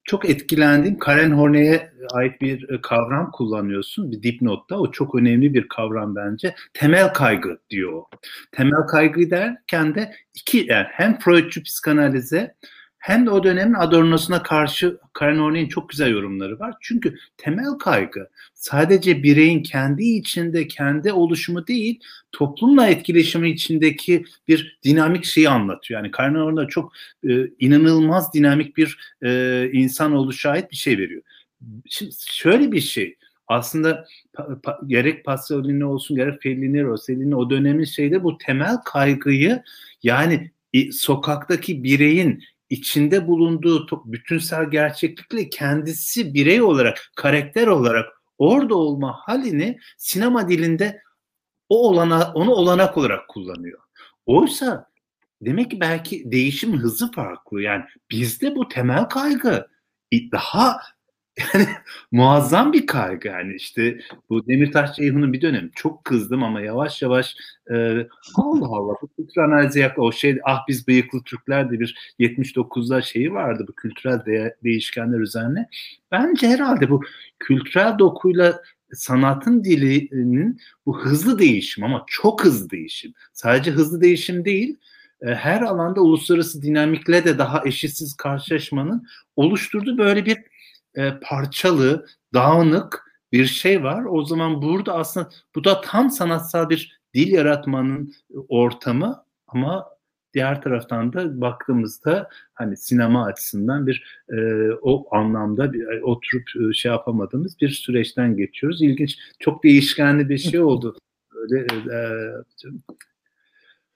çok etkilendiğim Karen Horney'e ait bir e, kavram kullanıyorsun bir dipnotta. O çok önemli bir kavram bence. Temel kaygı diyor. Temel kaygı derken de iki yani hem Freudçu psikanalize hem de o dönemin Adorno'suna karşı Karen Horney'in çok güzel yorumları var. Çünkü temel kaygı sadece bireyin kendi içinde kendi oluşumu değil, toplumla etkileşimi içindeki bir dinamik şeyi anlatıyor. Yani Karen Horney çok e, inanılmaz dinamik bir e, insan oluşa ait bir şey veriyor. Şimdi şöyle bir şey, aslında pa, pa, gerek Pasolini olsun gerek Fellini, Rossellini o dönemin şeyde bu temel kaygıyı yani sokaktaki bireyin içinde bulunduğu bütünsel gerçeklikle kendisi birey olarak, karakter olarak orada olma halini sinema dilinde o olana onu olanak olarak kullanıyor. Oysa demek ki belki değişim hızı farklı. Yani bizde bu temel kaygı daha yani muazzam bir kaygı yani işte bu Demirtaş Ceyhun'un bir dönemi çok kızdım ama yavaş yavaş e, Allah Allah bu kültür analizi yak o şey ah biz bıyıklı Türkler de bir 79'da şeyi vardı bu kültürel de, değişkenler üzerine. Bence herhalde bu kültürel dokuyla sanatın dilinin bu hızlı değişim ama çok hızlı değişim. Sadece hızlı değişim değil e, her alanda uluslararası dinamikle de daha eşitsiz karşılaşmanın oluşturduğu böyle bir e, parçalı, dağınık bir şey var. O zaman burada aslında bu da tam sanatsal bir dil yaratmanın ortamı ama diğer taraftan da baktığımızda hani sinema açısından bir e, o anlamda bir, e, oturup e, şey yapamadığımız bir süreçten geçiyoruz. İlginç, çok değişkenli bir şey oldu. Öyle e,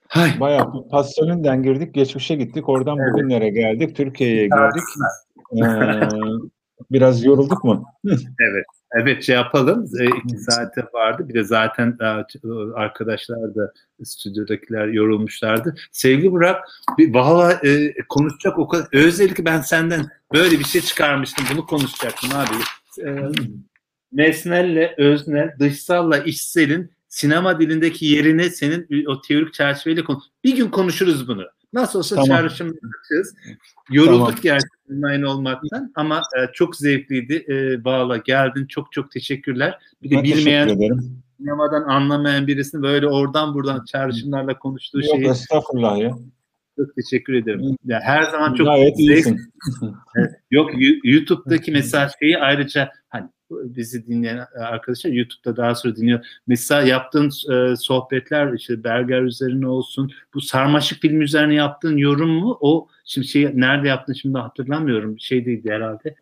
Hay. Bayağı pasyonundan girdik, geçmişe gittik, oradan evet. bugünlere geldik, Türkiye'ye geldik. Ee, biraz yorulduk mu? evet. Evet şey yapalım. E, iki saate vardı. Bir de zaten e, arkadaşlar da stüdyodakiler yorulmuşlardı. Sevgili Burak valla e, konuşacak o kadar özellikle ben senden böyle bir şey çıkarmıştım. Bunu konuşacaktım abi. E, nesnelle öznel, dışsalla işselin sinema dilindeki yerini senin o teorik çerçeveyle konu. Bir gün konuşuruz bunu. Nasıl olsa tamam. çağrışımlarız. Yorulduk tamam. gerçekten online olmaktan ama e, çok zevkliydi. E, Bağla geldin. Çok çok teşekkürler. Bir de ben bilmeyen sinemadan anlamayan birisini böyle oradan buradan çağrışımlarla konuştuğu şeyi. Yok estağfurullah ya. Çok teşekkür ederim. Ya her zaman çok Gayet zevk. Yok YouTube'daki mesela şeyi ayrıca hani bizi dinleyen arkadaşlar YouTube'da daha sonra dinliyor. Mesela yaptığın e, sohbetler işte Berger üzerine olsun. Bu sarmaşık film üzerine yaptığın yorum mu? O şimdi şey nerede yaptın şimdi hatırlamıyorum. Bir şey değildi herhalde.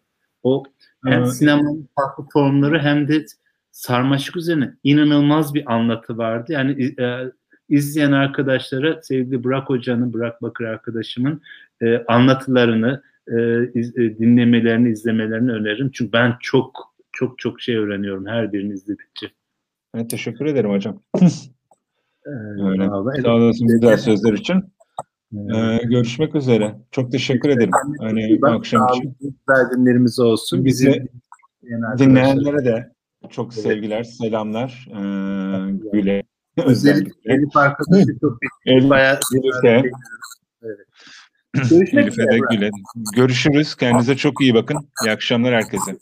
O hem evet. sinemanın farklı formları hem de sarmaşık üzerine inanılmaz bir anlatı vardı. Yani e, izleyen arkadaşlara sevgili Burak Hoca'nın, Burak Bakır arkadaşımın e, anlatılarını, e, iz, e, dinlemelerini, izlemelerini öneririm. Çünkü ben çok çok çok şey öğreniyorum her birini izledikçe. Ben teşekkür ederim hocam. Ee, Öyle. Sağ olasın güzel sözler için. Ee, görüşmek üzere. Çok teşekkür ederim. Hani akşam için. Güzel günlerimiz olsun. Bizi dinleyenlere de çok evet. sevgiler, selamlar. Ee, Güle. Özellikle Elif arkadaşı çok Elif, bayağı Elif'e. Evet. Görüşmek üzere. Görüşürüz. Kendinize çok iyi bakın. İyi akşamlar herkese.